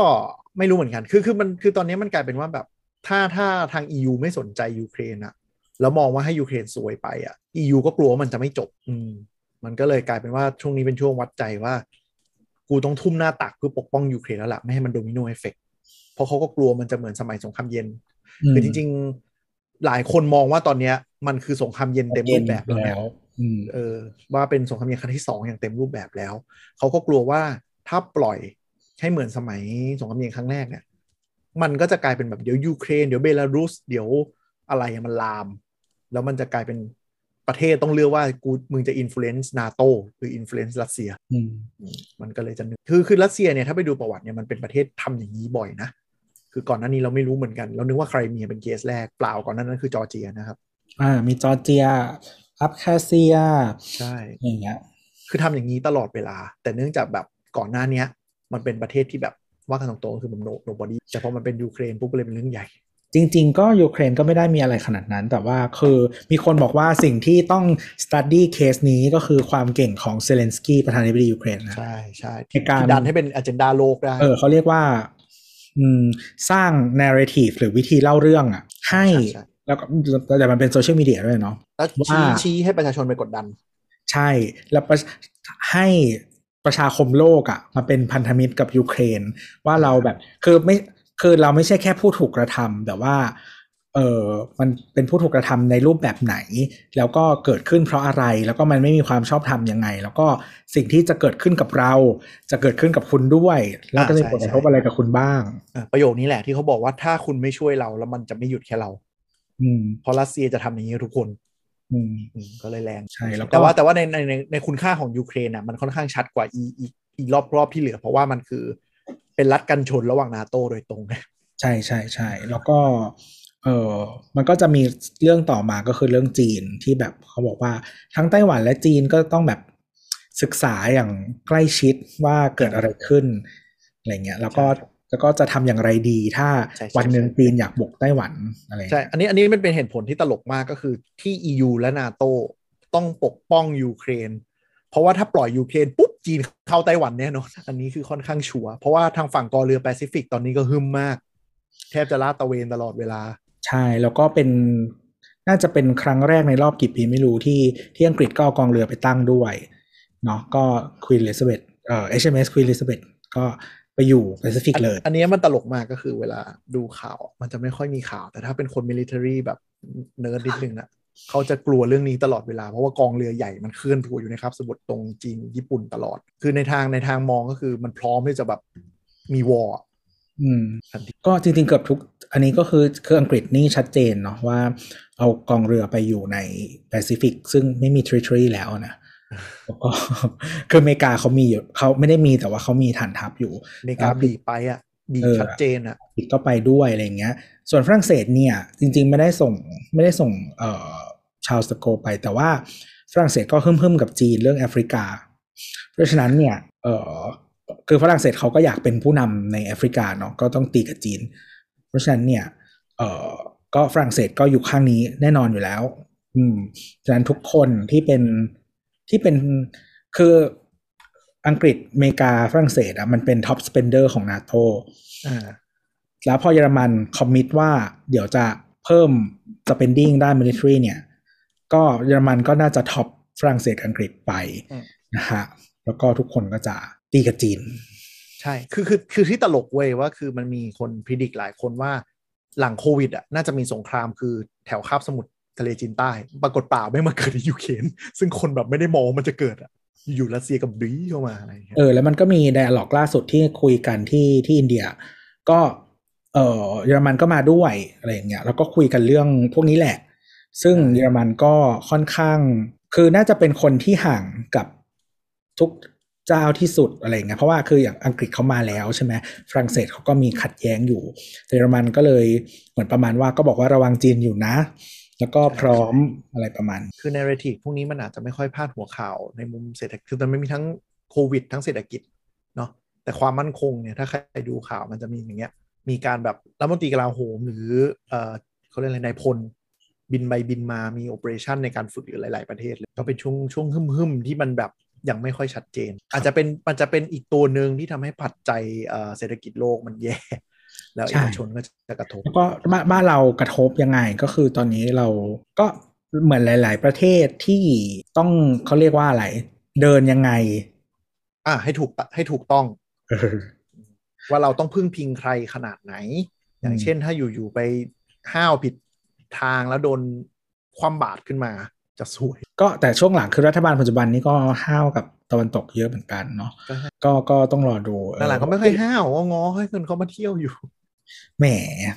ไม่รู้เหมือนกัน คือคือมันคือตอนนี้มันกลายเป็นว่าแบบ ถ้าถ้าทาง EU ไม่สนใจยูเครนอะแล้วมองว่าให้ยูเครนซวยไปอะ EU ก็กลัวว่ามันจะไม่จบ อืมมันก็เลยกลายเป็นว่าช่วงนี้เป็นช่วงวัดใจว่า กูต้องทุ่มหน้าตักเพื่อปกป้องยูเครนแล้วล่ะ ไม่ให้มัน domino effectเพราะเขาก็กลัวมันจะเหมือนสมัยสงครามเย็นคือจริง ๆ หลายคนมองว่าตอนเนี้ย มันคือสงครามเย็นเต็มรูปแบบแล้วนะแล้วอืมเออ ว่าเป็นสงครามเย็นครั้งที่สองอย่างเต็มรูปแบบแล้วเขาก็กลัวว่าถ้าปล่อยให้เหมือนสมัยสงครามเย็นครั้งแรกเนี่ย มันก็จะกลายเป็นแบบเดี๋ยวยูเครนเดี๋ยวเบลารุสเดี๋ยวอะไรอะมันลาม แล้วมันจะกลายเป็นประเทศต้องเลือกว่ากูมึงจะอิ f ฟ u เ n นซ์นาโตหรืออิ f ฟ u เ n นซ์รัสเซียอืมอืมมันก็เลยจะนึกคือคือรัสเซียเนี่ยถ้าไปดูประวัติเนี่ยมันเป็นประเทศทำอย่างนี้บ่อยนะ คือก่อนหน้านี้เราไม่รู้เหมือนกัน เรานึกว่าไครเมียเป็นเคสแรกเปล่าก่อนหน้านั้นคือจอร์เจียนะครับ อ่า มีจอร์เจียอับคาเซียใช่อย่างเงี้ยคือทำอย่างนี้ตลอดเวลา แต่เนื่องจากแบบก่อนหน้าเนี้ย มันเป็นประเทศที่แบบ ว่ากันตรงๆคือมัน no nobody แต่พอมันเป็นยูเครนปุ๊บก็เลยเป็นเรื่องใหญ่ จริง ๆ ก็ยูเครนก็ไม่ได้มีอะไรขนาดนั้น แต่ว่าคือมีคนบอกว่าสิ่งที่ต้อง study เคสนี้ก็คือความเก่งของเซเลนสกี้ประธานาธิบดียูเครนนะใช่ใช่ในการที่ดันให้เป็นอ g e n d a โลกได้เออเขาเรียกว่าอืมสร้าง narrative หรือวิธีเล่าเรื่องอะ ให้ใช่ใช่แล้วก็แต่มันเป็นโซเชียลมีเดียด้วยเนาะแล้วว่าชี้ชี้ให้ประชาชนไปกดดัน ใช่แล้วประให้ ประชาคมโลกอะ่ะมาเป็นพันธมิตรกับยูเครน ว่าเราแบบคือไม่คือเราไม่ใช่แค่ผู้ถูกกระทำแต่ว่าเออมันเป็นผู้ถูกกระทำในรูปแบบไหน แล้วก็เกิดขึ้นเพราะอะไร แล้วก็มันไม่มีความชอบธรรมยังไง แล้วก็สิ่งที่จะเกิดขึ้นกับเรา จะเกิดขึ้นกับคุณด้วย แล้วก็จะมีผลกระทบอะไรกับคุณบ้างเออประโยคนี้แหละที่เขาบอกว่าถ้าคุณไม่ช่วยเราแล้วมันจะไม่หยุดแค่เรา อืมเพราะรัสเซียจะทำอย่างนี้กับทุกคนอืมอืม ก็เลยแรงใช่แล้วก็แต่ว่าแต่ว่าในในในในคุณค่าของยูเครนอะมันค่อนข้างชัดกว่าอีอีอีรอบรอบที่เหลือ เพราะว่ามันคือเป็นรัฐกันชนระหว่างนาโตโดยตรงใช่ใช่ใช่แล้วก็เออมันก็จะมีเรื่องต่อมาก็คือเรื่องจีนที่แบบเขาบอกว่าทั้งไต้หวันและจีนก็ต้องแบบศึกษาอย่างใกล้ชิดว่าเกิดอะไรขึ้นอะไรเงี้ยแล้วก็ใช่ แล้วก็จะทำอย่างไรดี ถ้าใช่ใช่วันหนึ่งใช่จีนอยากบุกไต้หวันอะไรเงี้ยใช่ อันนี้อันนี้มันเป็นเหตุผลที่ตลกมากก็คือที่ EU และนาโตต้องปกป้องยูเครน เพราะว่าถ้าปล่อยยูเครนปุ๊บจีนเข้าไต้หวันแน่นอนอันนี้คือค่อนข้างชัวร์เพราะว่าทางฝั่งกองเรือแปซิฟิกตอนนี้ก็ฮึ่มมาก แทบจะลาดตระเวนตลอดเวลา ใช่แล้วก็เป็นน่าจะเป็นครั้งแรกในรอบกี่ปีไม่รู้ที่ที่อังกฤษก็เอากองเรือไปตั้งด้วยเนาะก็ Queen Elizabeth เอ่อ HMS Queen Elizabeth ก็ ไปอยู่แปซิฟิกเลย อันนี้มันตลกมากก็คือเวลาดูข่าว มันจะไม่ค่อยมีข่าว แต่ถ้าเป็นคนมิลิเ a อรี่แบบเนิร์ดนิดนึงนะเขาจะกลัวเรื่องนี้ตลอดเวลา เพราะว่ากองเรือใหญ่มันเคลื่อนตัวอยู่ในคาบสมุทรตรงจีนญี่ปุ่นตลอด คือในทางในทางมองก็คือมันพร้อมที่จะแบบมี warอืมทันทีก็จริงๆเกือบทุก อันนี้ก็คือคืออังกฤษนี่ชัดเจนเนาะว่าเอากองเรือไปอยู่ในแปซิฟิกซึ่งไม่มี territory แล้วนะ แล้วก็คืออเมริกาเขามีอยู่เขาไม่ได้มีแต่ว่าเขามีฐานทัพอยู่อเมริกาบีบไปอะบีบเออชัดเจนอะอีกก็ไปด้วยอะไรเงี้ย ส่วนฝรั่งเศสเนี่ย จริง ๆ ไม่ได้ส่งไม่ได้ส่งเอ่อชาร์ลเดอโกลไป แต่ว่าฝรั่งเศสก็ฮึ่มๆกับจีนเรื่องแอฟริกา เพราะฉะนั้นเนี่ยเอ่อคือฝรั่งเศสเขาก็อยากเป็นผู้นำในแอฟริกาเนาะก็ต้องตีกับจีน เพราะฉะนั้นเนี่ยเอ่อก็ฝรั่งเศสก็อยู่ข้างนี้แน่นอนอยู่แล้ว อืมฉะนั้นทุกคนที่เป็น ที่เป็นคืออังกฤษอเมริกาฝรั่งเศสอะมันเป็น top spender ของนาโตอ่าแล้วพอเยอรมัน commit ว่าเดี๋ยวจะเพิ่ม spending ด้าน military เนี่ย ก็เยอรมันก็น่าจะ top ฝรั่งเศสอังกฤษไปอืมนะฮะแล้วก็ทุกคนก็จะตีกับจีน ใช่ คือคือคือที่ตลกเว้ยว่าคือมันมีคน predict หลายคนว่าหลังโควิดอะน่าจะมีสงครามคือแถวคาบสมุทร ทะเลจีนใต้ ปรากฏเปล่าไม่มาเกิดในยูเครนซึ่งคนแบบไม่ได้มองว่ามันจะเกิดอะอยู่รัสเซียก็บุกเข้ามาอะไรอย่างเงี้ยเออแล้วมันก็มีไดอะล็อกล่าสุดที่คุยกันที่ที่อินเดีย ก็เออเยอรมันก็มาด้วยอะไรอย่างเงี้ยแล้วก็คุยกันเรื่องพวกนี้แหละ ซึ่งเยอรมันก็ค่อนข้าง คือน่าจะเป็นคนที่ห่างกับทุกเจ้าที่สุดอะไรอย่างเงี้ยเพราะว่าคืออย่างอังกฤษเขามาแล้วใช่ไหมฝรั่งเศสเขาก็มีขัดแย้งอยู่แต่เยอรมันก็เลยเหมือนประมาณว่าก็บอกว่าระวังจีนอยู่นะ แล้วก็พร้อมอะไรประมาณ คือ narrative พวกนี้มันอาจจะไม่ค่อยพาดหัวข่าวในมุมเศรษฐกิจคือมันไม่มีทั้งโควิด ทั้งเศรษฐกิจเนาะแต่ความมั่นคงเนี่ยถ้าใครดูข่าวมันจะมีอย่างเงี้ยมีการแบบรัฐมนตรีกลาโหมหรือเออเขาเรียกอะไรนายพลบินไปบินมามีโอเปอเรชันในการฝึกอยู่หลาย ๆ ประเทศเลยก็เป็นช่วงช่วงหึมๆที่มันแบบยังไม่ค่อยชัดเจน อาจจะเป็นมันจะเป็นอีกตัวหนึ่งที่ทำให้ปัจจัยเศรษฐกิจโลกมันแย่ แล้วใช่เอกชนก็จะกระทบ แล้วก็บ้านบ้านเรากระทบยังไงก็คือตอนนี้เราก็เหมือนหลาย ๆ ประเทศที่ต้องเขาเรียกว่าอะไร เดินยังไง อะให้ถูกตให้ถูกต้องเออว่าเราต้องพึ่งพิงใครขนาดไหน อย่างอืมเช่นถ้าอยู่ ๆ ไปห้าวผิดทางแล้วโดนความบาดขึ้นมาจะสวย ก็แต่ช่วงหลังคือรัฐบาลปัจจุบันนี้ก็ห้าวกับตะวันตกเยอะเหมือนกันเนาะก็ให้ก็ก็ต้องรอดูเออหลังๆก็ไม่ค่อยห้าวก็ง้อให้คนเขามาเที่ยวอยู่ แหม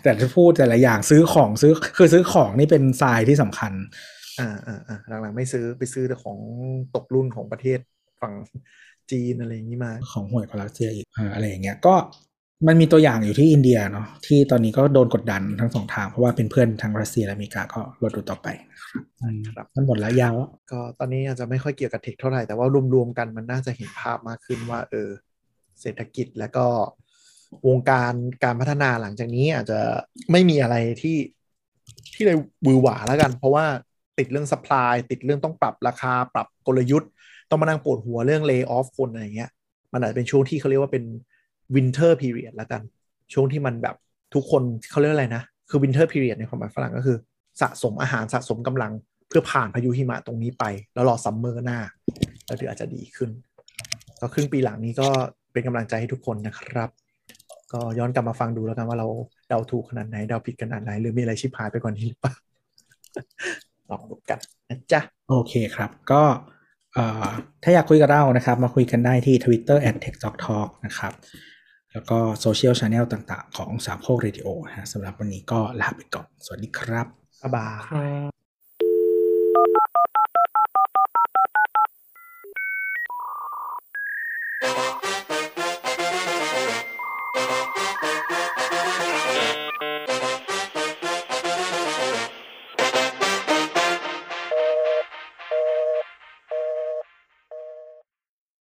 แต่จะพูดแต่ละอย่างซื้อของซื้อ คือซื้อของนี่เป็นทรายที่สำคัญ อ่าอ่าอ่าหลังๆไม่ซื้อไปซื้อแต่ของตกรุ่นของประเทศฝั่งจีนอะไรอย่างนี้มา ของห่วยกว่ารัสเซียอีกเอออะไรอย่างเงี้ยก็มันมีตัวอย่างอยู่ที่อินเดียเนาะที่ตอนนี้ก็โดนกดดันทั้งสองทาง เพราะว่าเป็นเพื่อนทั้งรัสเซียและอเมริกาก็ลดดูต่อไปนะครับอืมครับมันหมดแล้วยาวแล้วก็ตอนนี้อาจจะไม่ค่อยเกี่ยวกับเทคเท่าไหร่แต่ว่ารวมๆกันมันน่าจะเห็นภาพมากขึ้นว่า เออ เศรษฐกิจแล้วก็ วงการการพัฒนาหลังจากนี้อาจจะไม่มีอะไรที่ที่เลยบือหวาแล้วกัน เพราะว่าติดเรื่อง supply ติดเรื่องต้องปรับราคาปรับกลยุทธ์ ต้องมานั่งปวดหัวเรื่อง lay off คนอะไรเงี้ย มันอาจจะเป็นช่วงที่เขาเรียกว่าเป็น winter period แล้วกัน ช่วงที่มันแบบทุกคนเขาเรียกอะไรนะ คือ winter period ในความหมายฝรั่งก็คือ สะสมอาหารสะสมกำลังเพื่อผ่านพายุหิมะตรงนี้ไป แล้วรอ summer หน้า แล้วถึงอาจจะดีขึ้น ก็ครึ่งปีหลังนี้ก็เป็นกำลังใจให้ทุกคนนะครับ ก็ย้อนกลับมาฟังดูแล้วกันว่าเราเดาถูกขนาดไหนเดาผิดขนาดไหน หรือมีอะไรชิบหายไปกว่านี้หรือเปล่าลองดูกันนะจ๊ะ โอเคครับ ก็ถ้าอยากคุยกับเรานะครับ มาคุยกันได้ที่ Twitter at t e c h t a l k นะครับ แล้วก็ social channel ต่างๆ ของสามโคกเรดิโอฮะสำหรับวันนี้ก็ลาไปก่อน สวัสดีครับบาย